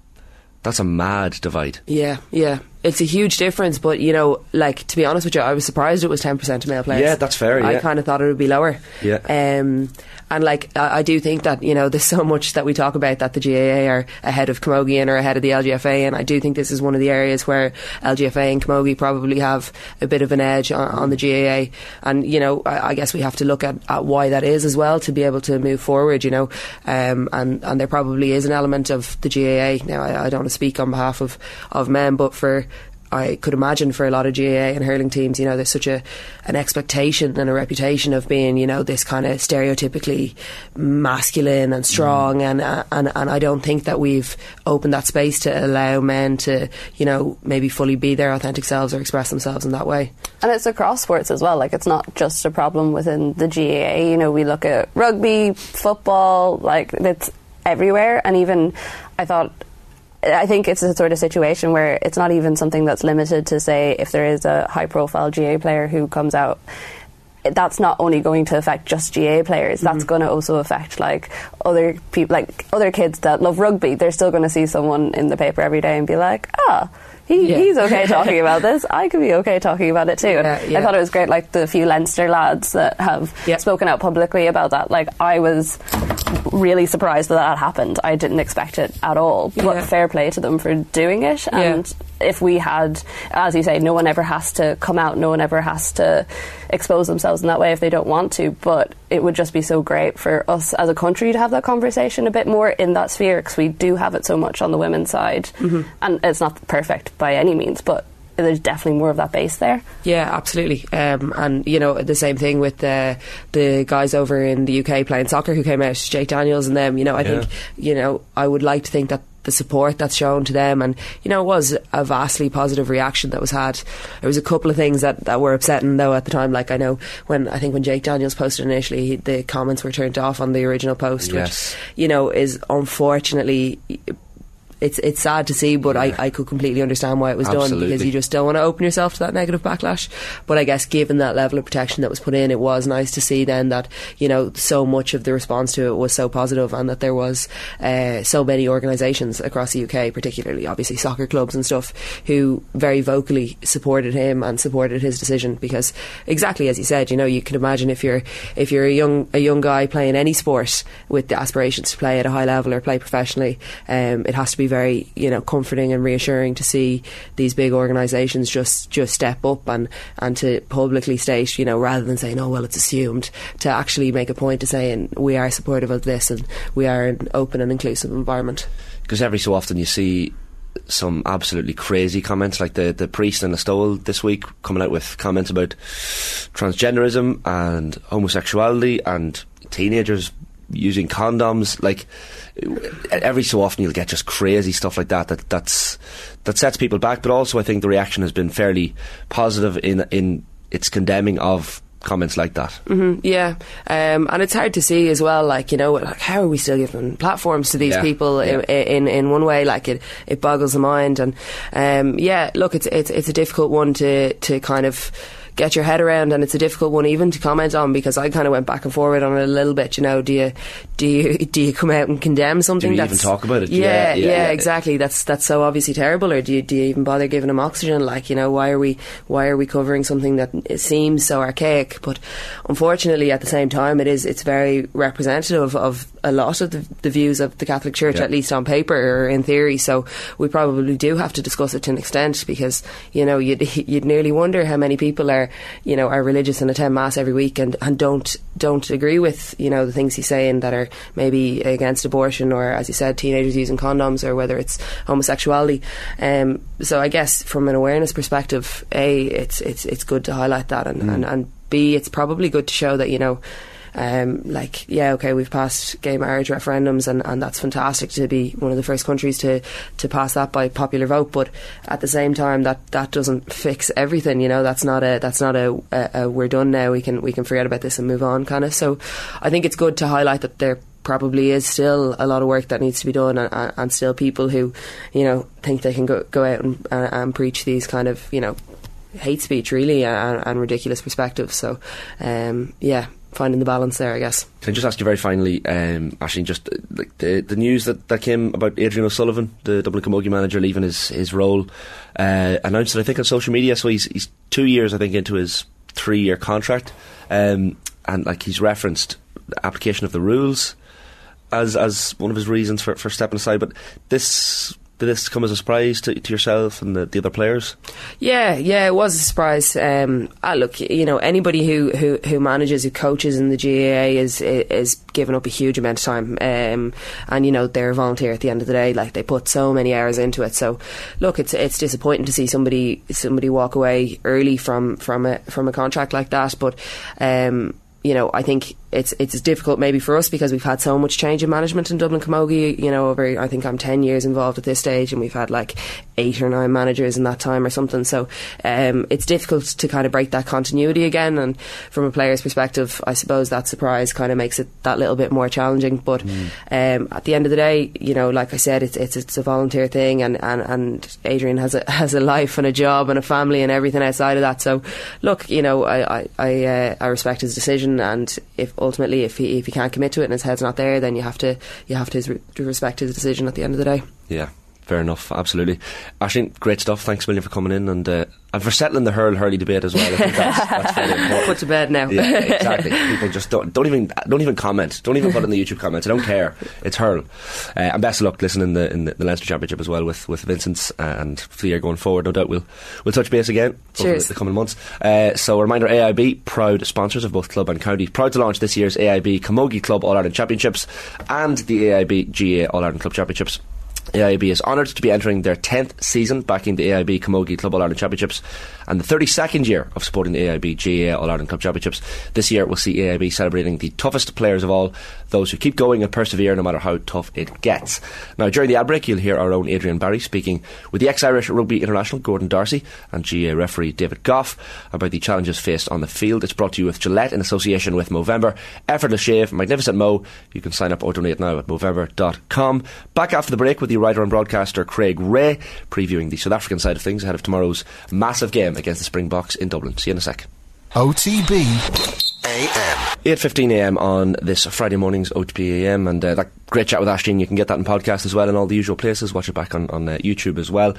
that's a mad divide. yeah yeah it's a huge difference but you know like to be honest with you I was surprised it was 10% of male players. Yeah, that's fair, I yeah. kind of thought it would be lower. Yeah. um, and like I, I do think that you know there's so much that we talk about that the GAA are ahead of Camogie and are ahead of the LGFA and I do think this is one of the areas where LGFA and Camogie probably have a bit of an edge on, on the GAA and you know I, I guess we have to look at, at why that is as well to be able to move forward you know. Um, and and there probably is an element of the GAA now I, I don't want to speak on behalf of, of men but for I could imagine for a lot of GAA and hurling teams, you know, there's such a an expectation and a reputation of being, you know, this kind of stereotypically masculine and strong, and uh, and and I don't think that we've opened that space to allow men to, you know, maybe fully be their authentic selves or express themselves in that way. And it's across sports as well. Like it's not just a problem within the GAA. You know, we look at rugby, football, like it's everywhere. And even I thought. I think it's a sort of situation where it's not even something that's limited to say if there is a high profile GA player who comes out that's not only going to affect just GA players. That's going to also affect like other people, like other kids that love rugby. They're still going to see someone in the paper every day and be like, ah. He, Yeah. He's okay talking about this. I could be okay talking about it too. Yeah, yeah. I thought it was great, like the few Leinster lads that have spoken out publicly about that. Like I was really surprised that that happened. I didn't expect it at all. But fair play to them for doing it. And if we had, as you say, no one ever has to come out, no one ever has to expose themselves in that way if they don't want to. But it would just be so great for us as a country to have that conversation a bit more in that sphere because we do have it so much on the women's side. Mm-hmm. And it's not perfect by any means, but there's definitely more of that base there. Yeah, absolutely. Um, and you know the same thing with uh, the guys over in the UK playing soccer who came out, Jake Daniels and them. You know, I think you know I would like to think that the support that's shown to them. And you know it was a vastly positive reaction that was had. There was a couple of things that, that were upsetting though at the time. Like I know when I think when Jake Daniels posted initially he, the comments were turned off on the original post Yes. which you know is unfortunately it's it's sad to see, but I, I could completely understand why it was done because you just don't want to open yourself to that negative backlash. But I guess given that level of protection that was put in, it was nice to see then that you know so much of the response to it was so positive and that there was uh, so many organisations across the UK, particularly obviously soccer clubs and stuff, who very vocally supported him and supported his decision. Because exactly as you said, you know you can imagine if you're if you're a young a young guy playing any sport with the aspirations to play at a high level or play professionally, um, it has to be very you know comforting and reassuring to see these big organisations just just step up and and to publicly state you know rather than saying oh well it's assumed to actually make a point to saying we are supportive of this and we are an open and inclusive environment. Because every so often you see some absolutely crazy comments, like the, the priest in Listowel this week coming out with comments about transgenderism and homosexuality and teenagers using condoms. Like every so often you'll get just crazy stuff like that. That that's that sets people back. But also, I think the reaction has been fairly positive in in its condemning of comments like that. hmm yeah, um, and it's hard to see as well. Like you know, like how are we still giving platforms to these Yeah, people yeah. in, in in one way? Like it, it boggles the mind. And um, yeah, look, it's it's it's a difficult one to to kind of. Get your head around, and it's a difficult one even to comment on because I kind of went back and forward on it a little bit. You know, do you do you do you come out and condemn something? Do you that's even talk about it? Yeah, Yeah, yeah, yeah, exactly. That's that's so obviously terrible. Or do you do you even bother giving them oxygen? Like you know, why are we why are we covering something that seems so archaic? But unfortunately, at the same time, it is it's very representative of a lot of the, the views of the Catholic Church, Yeah. at least on paper or in theory. So we probably do have to discuss it to an extent because you know you'd you'd nearly wonder how many people are you know are religious and attend mass every week and, and don't don't agree with you know the things he's saying that are maybe against abortion or as you said teenagers using condoms or whether it's homosexuality. Um, so I guess from an awareness perspective, a it's it's it's good to highlight that and, and, and b it's probably good to show that you know um, like, yeah, okay, we've passed gay marriage referendums, and, and that's fantastic to be one of the first countries to, to pass that by popular vote. But at the same time, that, that doesn't fix everything. You know, that's not a that's not a, a, a we're done now. We can we can forget about this and move on kind of. So, I think it's good to highlight that there probably is still a lot of work that needs to be done, and, and, still people who, you know, think they can go go out and, and, and preach these kind of you know hate speech really and, and ridiculous perspectives. So, um, yeah, finding the balance there, I guess. Can I just ask you very finally, um, actually, just uh, like the the news that, that came about Adrian O'Sullivan, the Dublin Camogie manager, leaving his his role, uh, announced it I think on social media. So he's he's two years I think into his three year contract, um, and like he's referenced the application of the rules as as one of his reasons for, for stepping aside. But this did this come as a surprise to, to yourself and the, the other players? Yeah, yeah, it was a surprise. Um, ah, look, you know, anybody who, who, who manages, who coaches in the GAA is is given up a huge amount of time, um, and you know they're a volunteer at the end of the day. Like they put so many hours into it. So, look, it's it's disappointing to see somebody somebody walk away early from from a from a contract like that. But um, you know, I think it's it's difficult maybe for us because we've had so much change in management in Dublin Camogie. You know, over I think I'm ten years involved at this stage, and we've had like eight or nine managers in that time or something. So um, it's difficult to kind of break that continuity again. And from a player's perspective, I suppose that surprise kind of makes it that little bit more challenging. But um, at the end of the day, you know, like I said, it's it's it's a volunteer thing, and, and, and Adrian has a has a life and a job and a family and everything outside of that. So look, you know, I I I, uh, I respect his decision, and if ultimately if he if he can't commit to it and his head's not there, then you have to you have to to respect his decision at the end of the day. Yeah, fair enough. Absolutely. Aisling, great stuff. Thanks a million for coming in and uh, and for settling the Hurl Hurley debate as well. I think that's, that's very important. Put to bed now. Yeah, exactly. People just don't don't even don't even comment. Don't even put in the YouTube comments. I don't care. It's hurl. Uh, and best of luck listening in the in the, the Leinster Championship as well with with Vincent's uh, and for the year going forward. No doubt we'll we'll touch base again over Cheers. the, the coming months. Uh, so a reminder: AIB proud sponsors of both club and county. Proud to launch this year's AIB Camogie Club All Ireland Championships and the AIB GAA All Ireland Club Championships. AIB is honoured to be entering their 10th season backing the AIB Camogie Club All Ireland Championships and the 32nd year of supporting the AIB GAA All Ireland Club Championships. This year we'll see AIB celebrating the toughest players of all, those who keep going and persevere no matter how tough it gets. Now, during the ad break, you'll hear our own Adrian Barry speaking with the ex Irish Rugby International Gordon D'Arcy and GAA referee David Gough about the challenges faced on the field. It's brought to you with Gillette in association with Movember. Effortless shave, magnificent mo. You can sign up or donate now at Movember.com. Back after the break with the writer and broadcaster Craig Ray, previewing the South African side of things ahead of tomorrow's massive game against the Springboks in Dublin. See you in a sec. OTB AM. 8.15am on this Friday morning's OTB AM and uh, that great chat with Aisling you can get that in podcast as well in all the usual places. Watch it back on, on uh, YouTube as well.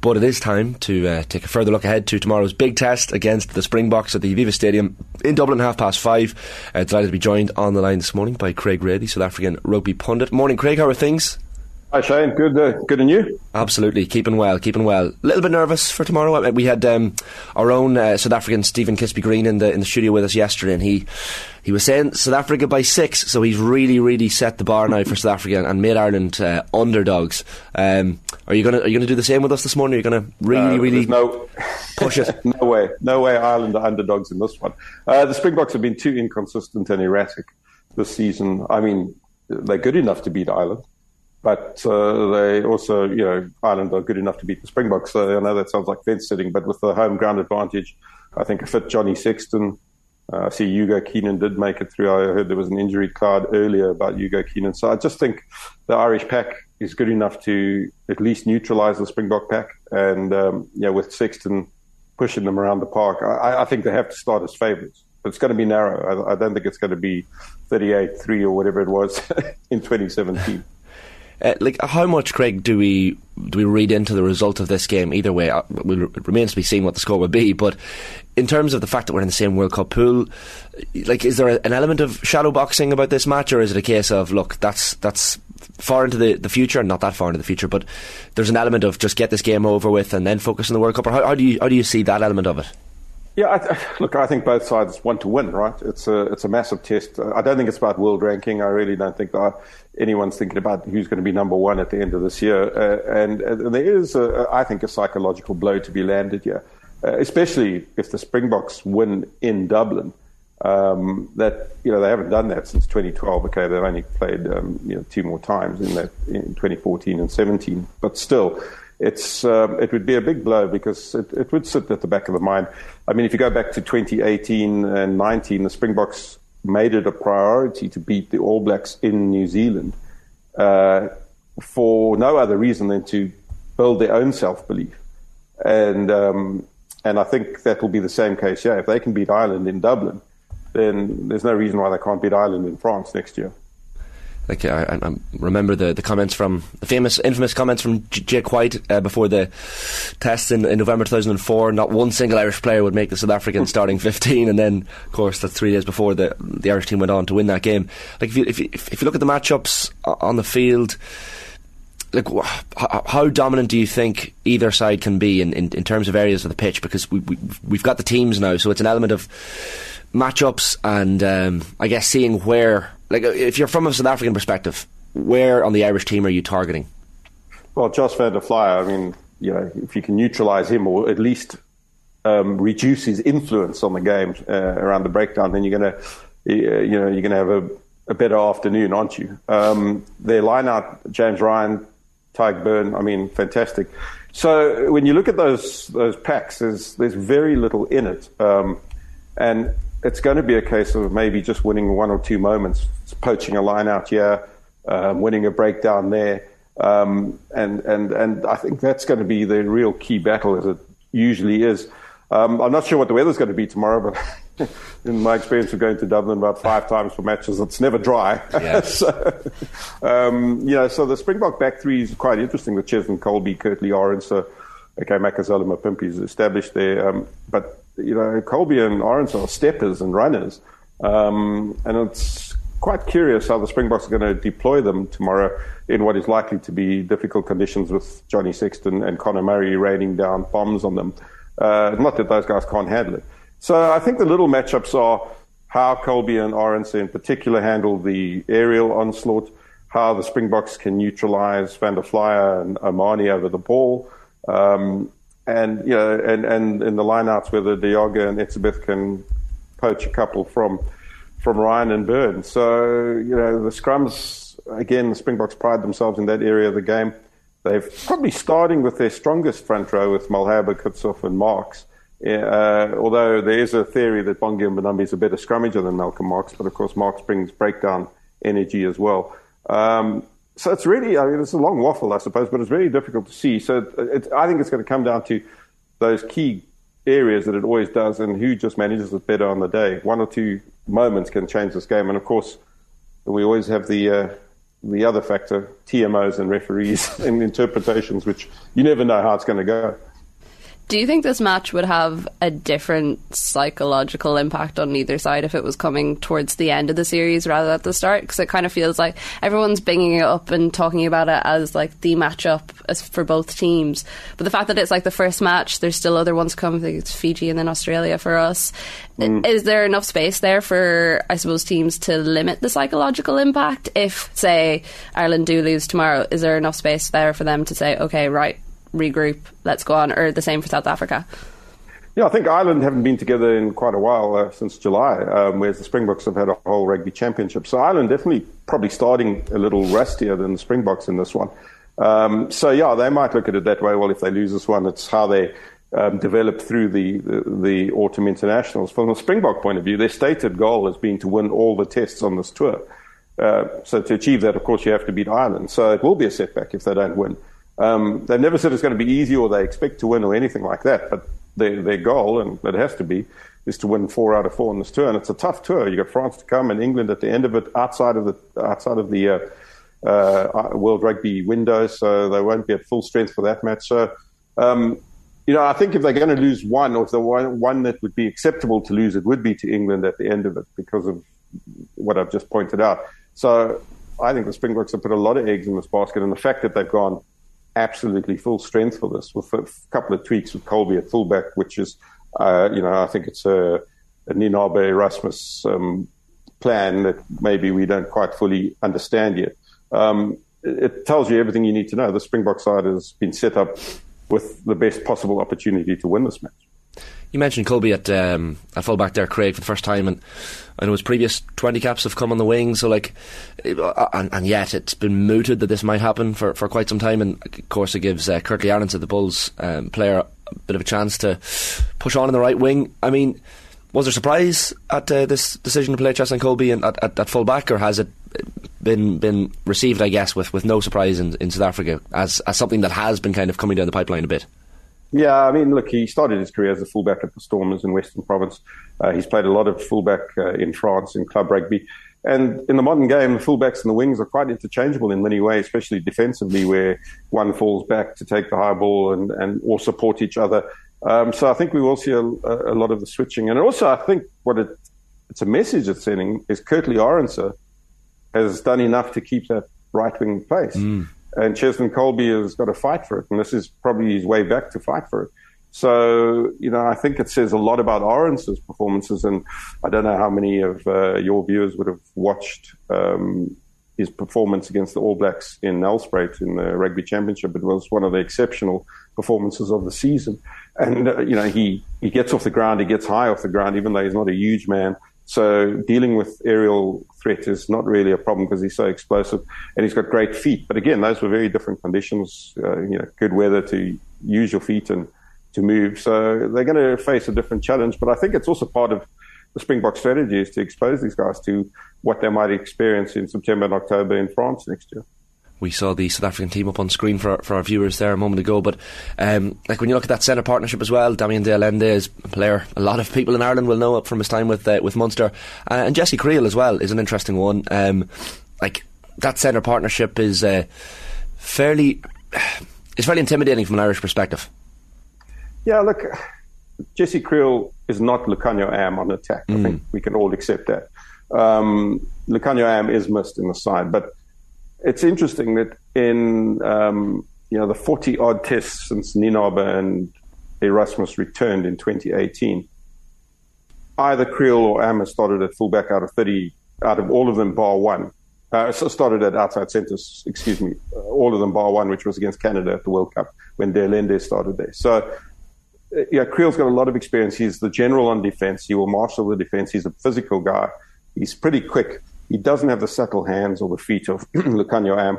But it is time to uh, take a further look ahead to tomorrow's big test against the Springboks at the Aviva Stadium in Dublin half past five. Uh, delighted to be joined on the line this morning by Craig Ray the South African rugby pundit. Morning Craig. How are things? Hi Shane, good, uh, good and you? Absolutely, keeping well, keeping well. A little bit nervous for tomorrow. Uh, We had um, our own uh, South African Stephen Kispy Green in the in the studio with us yesterday, and he he was saying South Africa by six, so he's really really set the bar now for South Africa and made Ireland uh, underdogs. Um, are you gonna are you gonna do the same with us this morning? Are you gonna really really no, push it? no way, no way Ireland are underdogs in this one. Uh, the Springboks have been too inconsistent and erratic this season. I mean, they're good enough to beat Ireland, but uh, they also, you know, Ireland are good enough to beat the Springboks. So I know that sounds like fence sitting, but with the home ground advantage, I think a fit Johnny Sexton. Uh, I see Hugo Keenan did make it through. I heard there was an injury cloud earlier about Hugo Keenan. So I just think the Irish pack is good enough to at least neutralise the Springbok pack. And, um, yeah, with Sexton pushing them around the park, I, I think they have to start as favourites. But it's going to be narrow. I, I don't think it's going to be 38 3 or whatever it was in 2017. Uh, like how much, Craig, do we do we read into the result of this game? Either way, uh, it remains to be seen what the score will be. But in terms of the fact that we're in the same World Cup pool, like, is there an element of shadow boxing about this match, or is it a case of look, that's that's far into the, the future, not that far into the future, but there's an element of just get this game over with and then focus on the World Cup, or how, how do you how do you see that element of it? Yeah, I look, I think both sides want to win, right? It's a it's a massive test. Uh, I don't think it's about world ranking. I really don't think anyone's thinking about who's going to be number one at the end of this year. Uh, and, and there is, a, I think, a psychological blow to be landed here, uh, especially if the Springboks win in Dublin. Um, that you know they haven't done that since 2012. Okay, they've only played um, you know two more times in that in 2014 and 17, but still it's um, it would be a big blow because it, it would sit at the back of the mind. I mean, if you go back to 2018 and 19, the Springboks made it a priority to beat the All Blacks in New Zealand uh, for no other reason than to build their own self belief, and um, and I think that will be the same case here. If they can beat Ireland in Dublin, then there's no reason why they can't beat Ireland in France next year. Like I, I remember the, the comments from the famous, infamous comments from J- Jake White uh, before the tests in, in November 2004. Not one single Irish player would make the South African starting 15, and then, of course, that's three days before the the Irish team went on to win that game. Like if you if you, if you look at the matchups on the field, like how, how dominant do you think either side can be in, in, in terms of areas of the pitch? Because we, we we've got the teams now, so it's an element of matchups and um, I guess seeing where, like, if you're from a South African perspective, where on the Irish team are you targeting? Well, Josh van der Flier, I mean, you know, if you can neutralise him or at least um, reduce his influence on the game uh, around the breakdown, then you're going to, you know, you're going to have a, a better afternoon, aren't you? Um, their line James Ryan, Tadhg Beirne, I mean, fantastic. So when you look at those those packs, there's there's very little in it, um, and it's going to be a case of maybe just winning one or two moments, poaching a line out here, um, winning a breakdown there, um, and and and I think that's going to be the real key battle, as it usually is. Um, I'm not sure what the weather's going to be tomorrow, but in my experience of going to Dublin about five times for matches, it's never dry. Yes. so, um, you know, so the Springbok back three is quite interesting with Cheslin Kolbe, Kurtley Arendse, uh, okay, Makazole Mapimpi is established there, um, but you know, Kolbe and Arendse are steppers and runners, um, and it's quite curious how the Springboks are going to deploy them tomorrow in what is likely to be difficult conditions with Johnny Sexton and Conor Murray raining down bombs on them. Uh, not that those guys can't handle it. So I think the little matchups are how Kolbe and Arendse in particular handle the aerial onslaught, how the Springboks can neutralize Van der Flier and O'Mahony over the ball, um, and you know, and, and in the lineouts whether De Jager and Etzebeth can poach a couple from from Ryan and Beirne. So you know, the scrums again, the Springboks pride themselves in that area of the game. They've probably starting with their strongest front row with Malherbe, Kitshoff, and Marx. Uh, although there is a theory that Bongi Mbonambi is a better scrummager than Malcolm Marx, but of course Marx brings breakdown energy as well. Um, so it's really, I mean, it's a long waffle, I suppose, but it's very difficult to see. So it, I think it's going to come down to those key areas that it always does and who just manages it better on the day. One or two moments can change this game. And of course, we always have the, uh, the other factor, TMOs and referees and interpretations, which you never know how it's going to go. Do you think this match would have a different psychological impact on either side if it was coming towards the end of the series rather than at the start? Because it kind of feels like everyone's bringing it up and talking about it as like the matchup as for both teams. But the fact that it's like the first match, there's still other ones coming. It's Fiji and then Australia for us. Mm. Is there enough space there for, I suppose, teams to limit the psychological impact? If, say, Ireland do lose tomorrow, is there enough space there for them to say, okay, right, regroup, let's go on, or the same for South Africa? Yeah, I think Ireland haven't been together in quite a while uh, since July, um, whereas the Springboks have had a whole rugby championship. So Ireland definitely probably starting a little rustier than the Springboks in this one. Um, so yeah, they might look at it that way. Well, if they lose this one, it's how they um, develop through the, the, the autumn internationals. From a Springbok point of view, their stated goal has been to win all the tests on this tour. Uh, so to achieve that, of course, you have to beat Ireland. So it will be a setback if they don't win. Um, they've never said it's going to be easy or they expect to win or anything like that, but their, their goal, and it has to be, is to win four out of four in this tour. And it's a tough tour. You've got France to come and England at the end of it, outside of the outside of the uh, uh, World Rugby window, so they won't be at full strength for that match. So, um, you know, I think if they're going to lose one, or if the one, one that would be acceptable to lose, it would be to England at the end of it because of what I've just pointed out. So I think the Springboks have put a lot of eggs in this basket, and the fact that they've gone absolutely full strength for this with a couple of tweaks with Kolbe at fullback, which is, uh, you know, I think it's a, a Nienaber Erasmus um, plan that maybe we don't quite fully understand yet. Um, it tells you everything you need to know. The Springbok side has been set up with the best possible opportunity to win this match. You mentioned Kolbe at um, at fullback there, Craig, for the first time, and I know his previous twenty caps have come on the wing. So like, uh, and, and, yet it's been mooted that this might happen for, for quite some time. And of course, it gives uh, Kurtley Arendse, the Bulls um, player, a bit of a chance to push on in the right wing. I mean, was there surprise at uh, this decision to play Cheslin Kolbe at, at, at full back, or has it been been received, I guess, with, with no surprise in, in South Africa as, as something that has been kind of coming down the pipeline a bit? Yeah, I mean, look, he started his career as a fullback at the Stormers in Western Province. Uh, he's played a lot of fullback uh, in France in club rugby. And in the modern game, the fullbacks and the wings are quite interchangeable in many ways, especially defensively, where one falls back to take the high ball and, and or support each other. Um, so I think we will see a, a, lot of the switching. And also, I think what it, it's a message it's sending is Kurtley Arendse has done enough to keep that right wing place. Mm and Cheslin Kolbe has got to fight for it, and this is probably his way back to fight for it. So, you know, I think it says a lot about Arendse's performances, and I don't know how many of uh, your viewers would have watched um, his performance against the All Blacks in Nelspruit in the Rugby Championship. It was one of the exceptional performances of the season. And, uh, you know, he, he gets off the ground, he gets high off the ground, even though he's not a huge man. So dealing with aerial threat is not really a problem because he's so explosive and he's got great feet. But again, those were very different conditions. Uh, you know, good weather to use your feet and to move. So they're going to face a different challenge. But I think it's also part of the Springbok strategy is to expose these guys to what they might experience in September and October in France next year we saw the South African team up on screen for, for our viewers there a moment ago. But um, like when you look at that centre partnership as well, Damian de Allende is a player a lot of people in Ireland will know up from his time with uh, with Munster, uh, and Jesse Kriel as well is an interesting one. Um, like that centre partnership is uh, fairly it's fairly intimidating from an Irish perspective. Yeah, look, Jesse Kriel is not Lukhanyo Am on attack. Mm. I think we can all accept that. Um, Lukhanyo Am is missed in the side, but it's interesting that in um, you know the 40 odd tests since Nienaber and Erasmus returned in 2018, either Kriel or Am started at fullback out of 30, out of all of them bar one. Uh, started at outside centres, excuse me, uh, all of them bar one, which was against Canada at the World Cup when De Allende started there. So, uh, yeah, Kriel's got a lot of experience. He's the general on defence. He will marshal the defence. He's a physical guy. He's pretty quick. He doesn't have the subtle hands or the feet of Lukhanyo Am,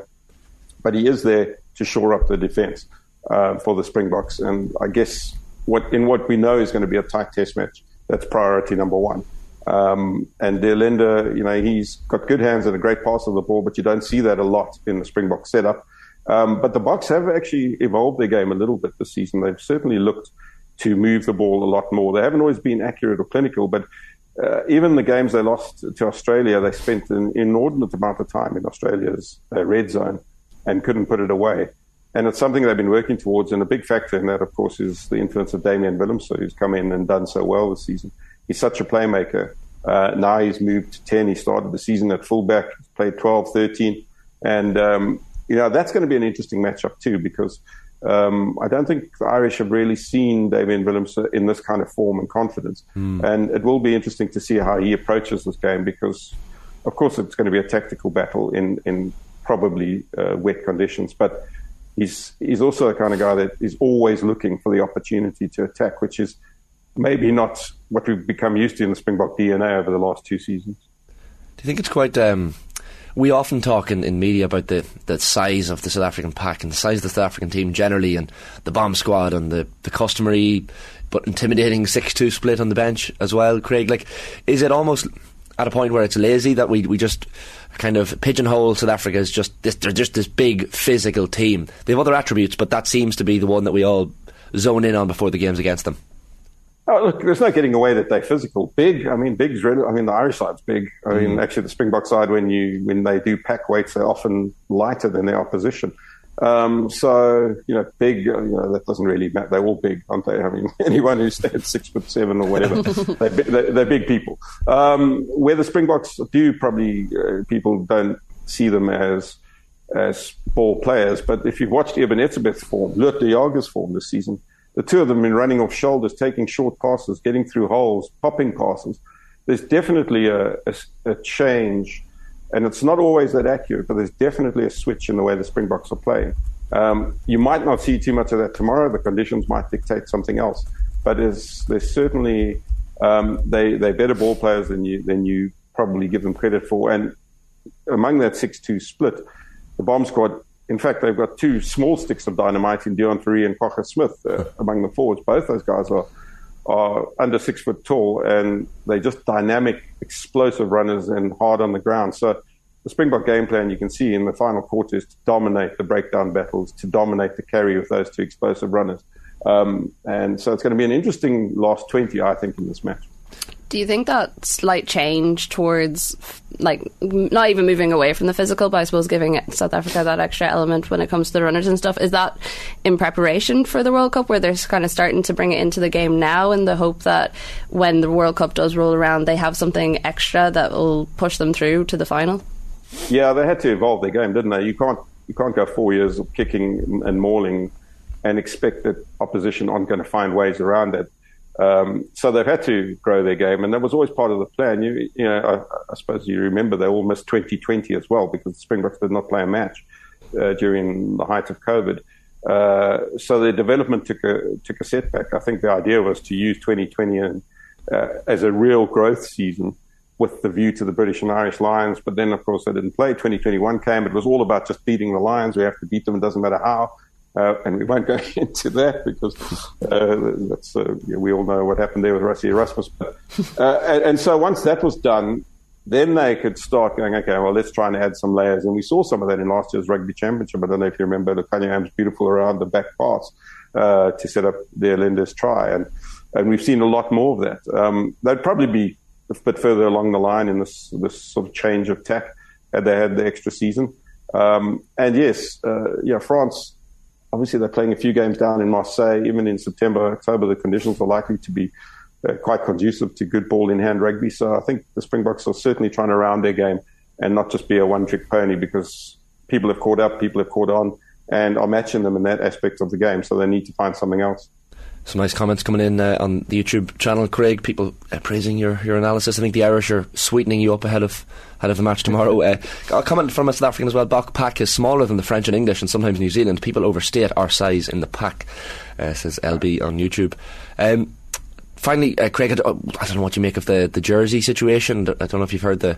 but he is there to shore up the defence uh, for the Springboks. And I guess what in what we know is going to be a tight test match, that's priority number one. Um, and De Allende, you know, he's got good hands and a great pass of the ball, but you don't see that a lot in the Springbok setup. Um, but the Boks have actually evolved their game a little bit this season. They've certainly looked to move the ball a lot more. They haven't always been accurate or clinical, but uh, even the games they lost to Australia, they spent an inordinate amount of time in Australia's uh, red zone and couldn't put it away. and it's something they've been working towards. And a big factor in that, of course, is the influence of Damian Willemse, who's come in and done so well this season. He's such a playmaker. Uh, now he's moved to 10. He started the season at fullback, played 12, 13. And, um, you know, that's going to be an interesting matchup too, because um, I don't think the Irish have really seen Damian Willemse in this kind of form and confidence. Mm. And it will be interesting to see how he approaches this game because, of course, it's going to be a tactical battle in, in probably uh, wet conditions. But he's, he's also the kind of guy that is always looking for the opportunity to attack, which is maybe not what we've become used to in the Springbok DNA over the last two seasons. Do you think it's quite um, we often talk in, in media about the, the size of the South African pack and the size of the South African team generally and the bomb squad and the, the customary but intimidating 6-2 split on the bench as well, Craig. Like, is it almost at a point where it's lazy that we, we just kind of pigeonhole South Africa as just this, they're just this big physical team. They have other attributes, but that seems to be the one that we all zone in on before the games against them. Oh, look, there's no getting away that they're physical. Big, I mean, big's really, I mean, the Irish side's big. I mean, mm. actually, the Springbok side, when you when they do pack weights, they're often lighter than their opposition. Um, so, you know, big, you know, that doesn't really matter. They're all big, aren't they? I mean, anyone who stands six foot seven or whatever, they're, they're, they're, big people. Um, where the Springboks do probably, uh, people don't see them as as ball players. But if you've watched Eben Etzebeth's form, Lood de Jager's form this season, the two of them been running off shoulders, taking short passes, getting through holes, popping passes. There's definitely a, a, a change, and it's not always that accurate, but there's definitely a switch in the way the Springboks are playing. Um, you might not see too much of that tomorrow. The conditions might dictate something else, but there's, there's certainly um, they they're better ball players than you than you probably give them credit for. And among that six-two split, the bomb squad in fact, they've got two small sticks of dynamite in Deon Fourie and Kwagga Smith uh, among the forwards. Both those guys are are under six foot tall, and they're just dynamic, explosive runners and hard on the ground. So the Springbok game plan you can see in the final quarter is to dominate the breakdown battles, to dominate the carry with those two explosive runners. Um, and so it's going to be an interesting last 20, I think, in this match. Do you think that slight change towards, like, not even moving away from the physical, but I suppose giving South Africa that extra element when it comes to the runners and stuff, is that in preparation for the World Cup, where they're kind of starting to bring it into the game now in the hope that when the World Cup does roll around, they have something extra that will push them through to the final? Yeah, they had to evolve their game, didn't they? You can't you can't go four years of kicking and mauling and expect that opposition aren't going to find ways around it. Um, so they've had to grow their game, and that was always part of the plan. You, you know, I, I, suppose you remember they all missed 2020 as well because the Springboks did not play a match uh, during the height of COVID. Uh, so their development took a took a setback. I think the idea was to use 2020 and, uh, as a real growth season with the view to the British and Irish Lions. But then, of course, they didn't play. 2021 came. It was all about just beating the Lions. We have to beat them. It doesn't matter how. Uh, and we won't go into that because uh, that's, uh, we all know what happened there with Rassie Erasmus. Uh, and, and, so once that was done, then they could start going, okay, well, let's try and add some layers. And we saw some of that in last year's rugby championship. I don't know if you remember the Cunningham's beautiful around the back pass uh, to set up their lenders try. And, and we've seen a lot more of that. Um, they'd probably be a bit further along the line in this, this sort of change of tack had they had the extra season. Um, and yes, uh, yeah, France obviously they're playing a few games down in Marseille. Even in September, October, the conditions are likely to be uh, quite conducive to good ball in hand rugby. So I think the Springboks are certainly trying to round their game and not just be a one trick pony because people have caught up, people have caught on, and are matching them in that aspect of the game. So they need to find something else. Some nice comments coming in uh, on the YouTube channel, Craig. People uh, praising your, your analysis. I think the Irish are sweetening you up ahead of ahead of the match tomorrow. Uh, a comment from a South African as well. Bok pack is smaller than the French and English, and sometimes New Zealand. People overstate our size in the pack. Uh, says LB on YouTube. Um, finally, uh, Craig, I don't know what you make of the, the jersey situation. I don't know if you've heard the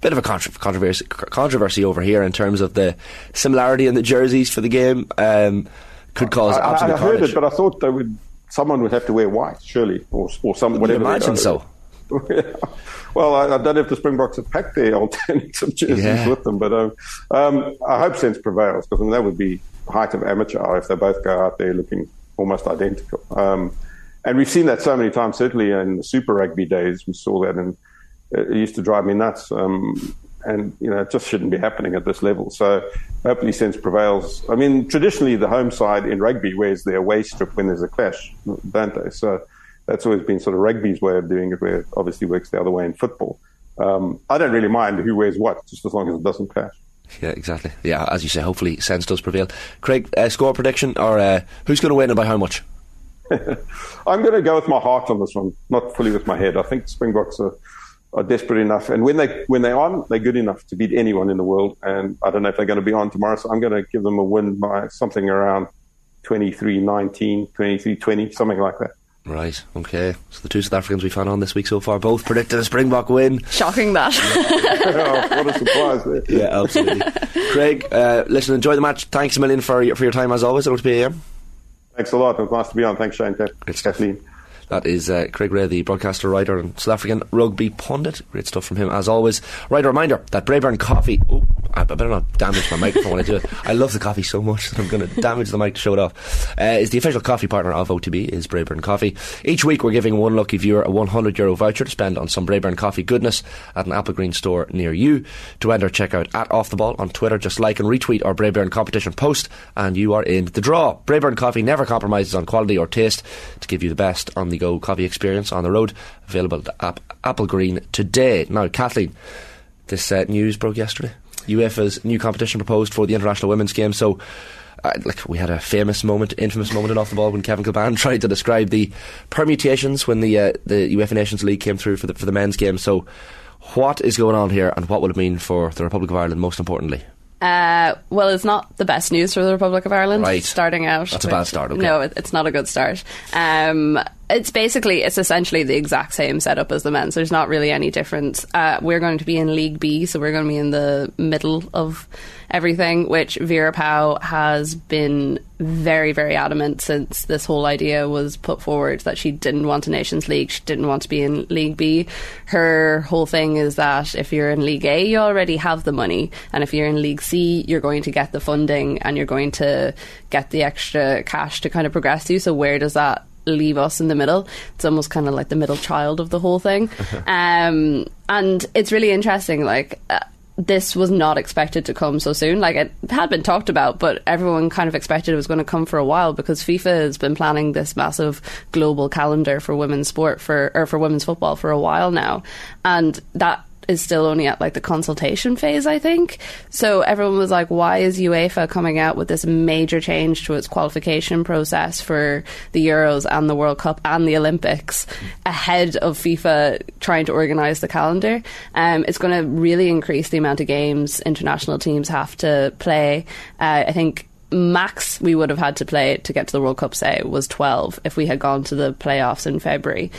bit of a controversy controversy over here in terms of the similarity in the jerseys for the game. Um, could cause I, absolute I, I heard it, but I thought they would someone would have to wear white, surely, or, or some whatever. imagine so. well, I, I, don't know if the Springboks have packed their alternative jerseys yeah. with them, but um, um, I hope sense prevails because I mean, that would be height of amateur if they both go out there looking almost identical. Um, and we've seen that so many times. Certainly in the Super Rugby days, we saw that, and it used to drive me nuts. Um, and you know it just shouldn't be happening at this level. So hopefully sense prevails. I mean, traditionally the home side in rugby wears their away strip when there's a clash, don't they? So that's always been sort of rugby's way of doing it, where it obviously works the other way in football. Um, I don't really mind who wears what, just as long as it doesn't clash. Yeah, exactly. Yeah, as you say, hopefully sense does prevail. Craig, uh, score prediction or uh, who's going to win and by how much? I'm going to go with my heart on this one, not fully with my head. I think Springboks are, are desperate enough, and when they when they're on, they're good enough to beat anyone in the world. And I don't know if they're going to be on tomorrow, so I'm going to give them a win by something around 23-19, 23-20, something like that. Right, okay. So the two South Africans we've had on this week so far both predicted a Springbok win. Shocking that. oh, what a surprise there. Yeah, absolutely. Craig, uh, listen, enjoy the match. Thanks a million for your, for your time as always. It'll be AM. Thanks a lot. It was nice to be on. Thanks, Shane. Kathleen. That is uh, Craig Ray, the broadcaster, writer, and South African rugby pundit. Great stuff from him, as always. Right, a reminder that Braeburn Coffee. Oh, I better not damage my microphone when I do it. I love the coffee so much that I'm going to damage the mic to show it off. Uh, is the official coffee partner of OTB, is Braeburn Coffee. Each week, we're giving one lucky viewer a 100 euro voucher to spend on some Braeburn Coffee goodness at an Applegreen store near you. To enter, check out at Off the Ball on Twitter. Just like and retweet our Braeburn competition post, and you are in the draw. Braeburn Coffee never compromises on quality or taste to give you the best on the go coffee experience on the road. Available at Applegreen today. Now, Kathleen, this uh, news broke yesterday. UEFA's new competition proposed for the International Women's Game. So, uh, like we had a famous moment, infamous moment in off the ball when Kevin Kilbane tried to describe the permutations when the uh, the UEFA Nations League came through for the for the men's game. So, what is going on here, and what will it mean for the Republic of Ireland? Most importantly. Uh, well, it's not the best news for the Republic of Ireland. Right. Starting out, That's a bad start, okay. No, it, it's not a good start. Um, it's basically, it's essentially the exact same setup as the men's. There's not really any difference. Uh, we're going to be in League B, so we're going to be in the middle of everything, which Vera Pauw has been very, very adamant since this whole idea was put forward that she didn't want a Nations League, she didn't want to be in League B. Her whole thing is that if you're in League A, you already have the money, and if you're in League C, you're going to get the funding and you're going to get the extra cash to kind of progress you. So, where does that leave us in the middle. It's almost kind of like the middle child of the whole thing. um, and it's really interesting. Like, uh, this was not expected to come so soon. Like, it had been talked about, but everyone kind of expected it was going to come for a while because FIFA has been planning this massive global calendar for women's sport for, or for women's football for a while now. And that is still only at like the consultation phase, I think. So everyone was like, why is UEFA coming out with this major change to its qualification process for the Euros and the World Cup and the Olympics ahead of FIFA trying to organise the calendar? Um, it's going to really increase the amount of games international teams have to play. Uh, I think max we would have had to play to get to the World Cup, say, was 12 if we had gone to the playoffs in February.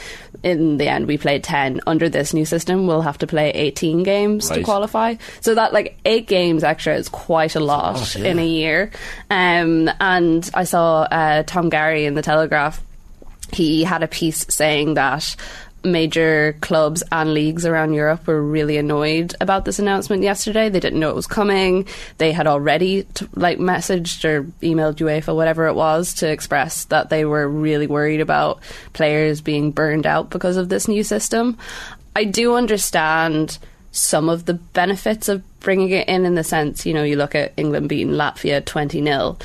In the end, we played 10. Under this new system, we'll have to play 18 games to qualify. So that, like, eight games extra is quite a lot lot, yeah. in a year. Um, and I saw uh, Tom Garry in The Telegraph. He had a piece saying that major clubs and leagues around Europe were really annoyed about this announcement yesterday. They didn't know it was coming. They had already t- like messaged or emailed UEFA, whatever it was, to express that they were really worried about players being burned out because of this new system. I do understand some of the benefits of bringing it in in the sense, you know, you look at England beating Latvia 20 0.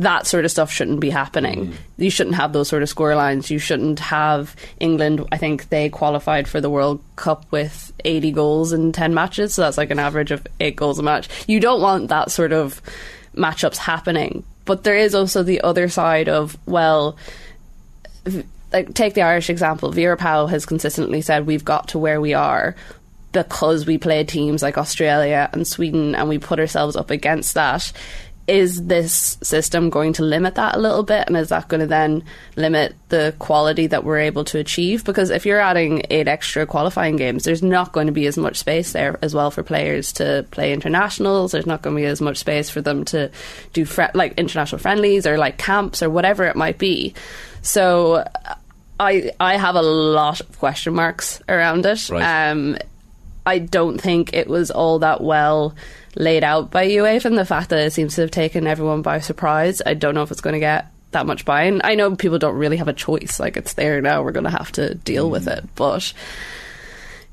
That sort of stuff shouldn't be happening. Mm-hmm. You shouldn't have those sort of score lines. You shouldn't have England. I think they qualified for the World Cup with 80 goals in 10 matches. So that's like an average of eight goals a match. You don't want that sort of matchups happening. But there is also the other side of, well, like take the Irish example. Vera Pauw has consistently said we've got to where we are because we play teams like Australia and Sweden and we put ourselves up against that. Is this system going to limit that a little bit? And is that going to then limit the quality that we're able to achieve? Because if you're adding eight extra qualifying games, there's not going to be as much space there as well for players to play internationals. There's not going to be as much space for them to do like international friendlies or like camps or whatever it might be. So I I have a lot of question marks around it. Right. Um, I don't think it was all that well laid out by UEFA, and the fact that it seems to have taken everyone by surprise. I don't know if it's going to get that much buy-in. I know people don't really have a choice; like it's there now. We're going to have to deal with mm. it, but.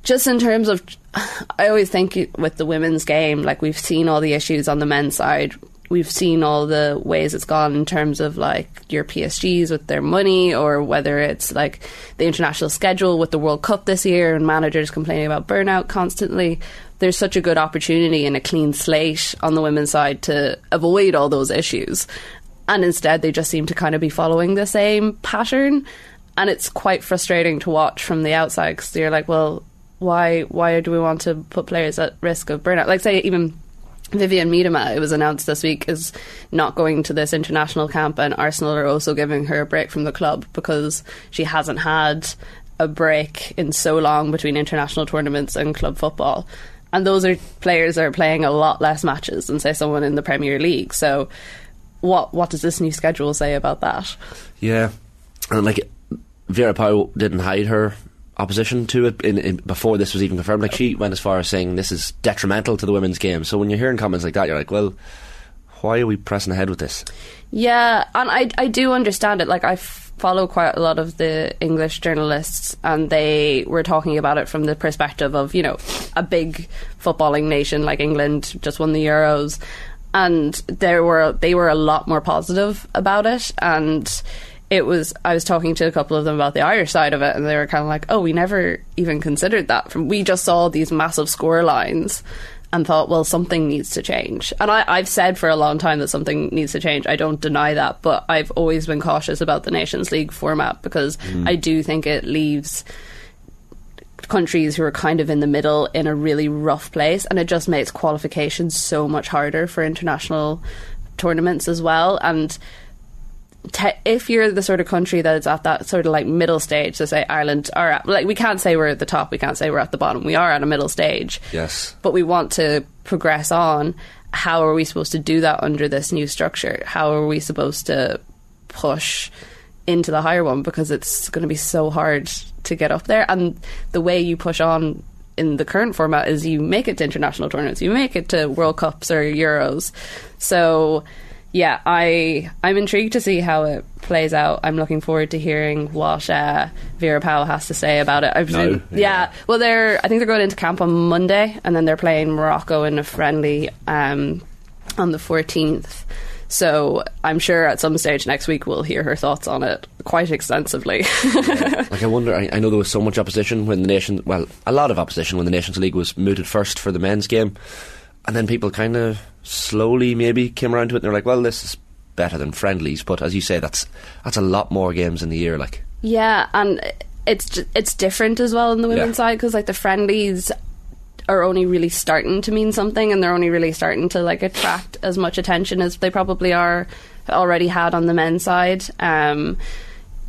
just in terms of, I always think with the women's game, like we've seen all the issues on the men's side. We've seen all the ways it's gone in terms of like your PSGs with their money, or whether it's like the international schedule with the World Cup this year and managers complaining about burnout constantly. There's such a good opportunity and a clean slate on the women's side to avoid all those issues. And instead, they just seem to kind of be following the same pattern. And it's quite frustrating to watch from the outside because you're like, well, why why do we want to put players at risk of burnout? Like say even Vivianne Miedema, it was announced this week, is not going to this international camp, and Arsenal are also giving her a break from the club because she hasn't had a break in so long between international tournaments and club football. And those are players that are playing a lot less matches than say someone in the Premier League. So, what what does this new schedule say about that? Yeah, and like Vera Pauw didn't hide her opposition to it in, in, before this was even confirmed. Like she went as far as saying this is detrimental to the women's game. So when you're hearing comments like that, you're like, well, why are we pressing ahead with this? Yeah, and I I do understand it. Like I follow quite a lot of the English journalists, and they were talking about it from the perspective of you know a big footballing nation like England just won the Euros, and there were they were a lot more positive about it, and it was I was talking to a couple of them about the Irish side of it, and they were kind of like, "Oh, we never even considered that. From we just saw these massive score lines." And thought, well, something needs to change. And I, I've said for a long time that something needs to change. I don't deny that, but I've always been cautious about the Nations League format because mm. I do think it leaves countries who are kind of in the middle in a really rough place, and it just makes qualifications so much harder for international tournaments as well. And te- if you're the sort of country that is at that sort of like middle stage, so say Ireland are at, like we can't say we're at the top, we can't say we're at the bottom. We are at a middle stage, Yes. but we want to progress on. How are we supposed to do that under this new structure? How are we supposed to push into the higher one because it's going to be so hard to get up there? And the way you push on in the current format is you make it to international tournaments, you make it to World Cups or Euros. So yeah, I I'm intrigued to see how it plays out. I'm looking forward to hearing what uh, Vera Pauw has to say about it. I presume, No, yeah. Well, they're I think they're going into camp on Monday, and then they're playing Morocco in a friendly um, on the 14th. So I'm sure at some stage next week we'll hear her thoughts on it quite extensively. Like I wonder. I, I know there was so much opposition when the nation. Well, a lot of opposition when the Nations League was mooted first for the men's game, and then people kind of slowly maybe came around to it. and They're like, well, this is better than friendlies. But as you say, that's that's a lot more games in the year. Like, Yeah, and it's it's different as well on the women's Yeah. side because like the friendlies are only really starting to mean something, and they're only really starting to like attract as much attention as they probably are already had on the men's side. Um,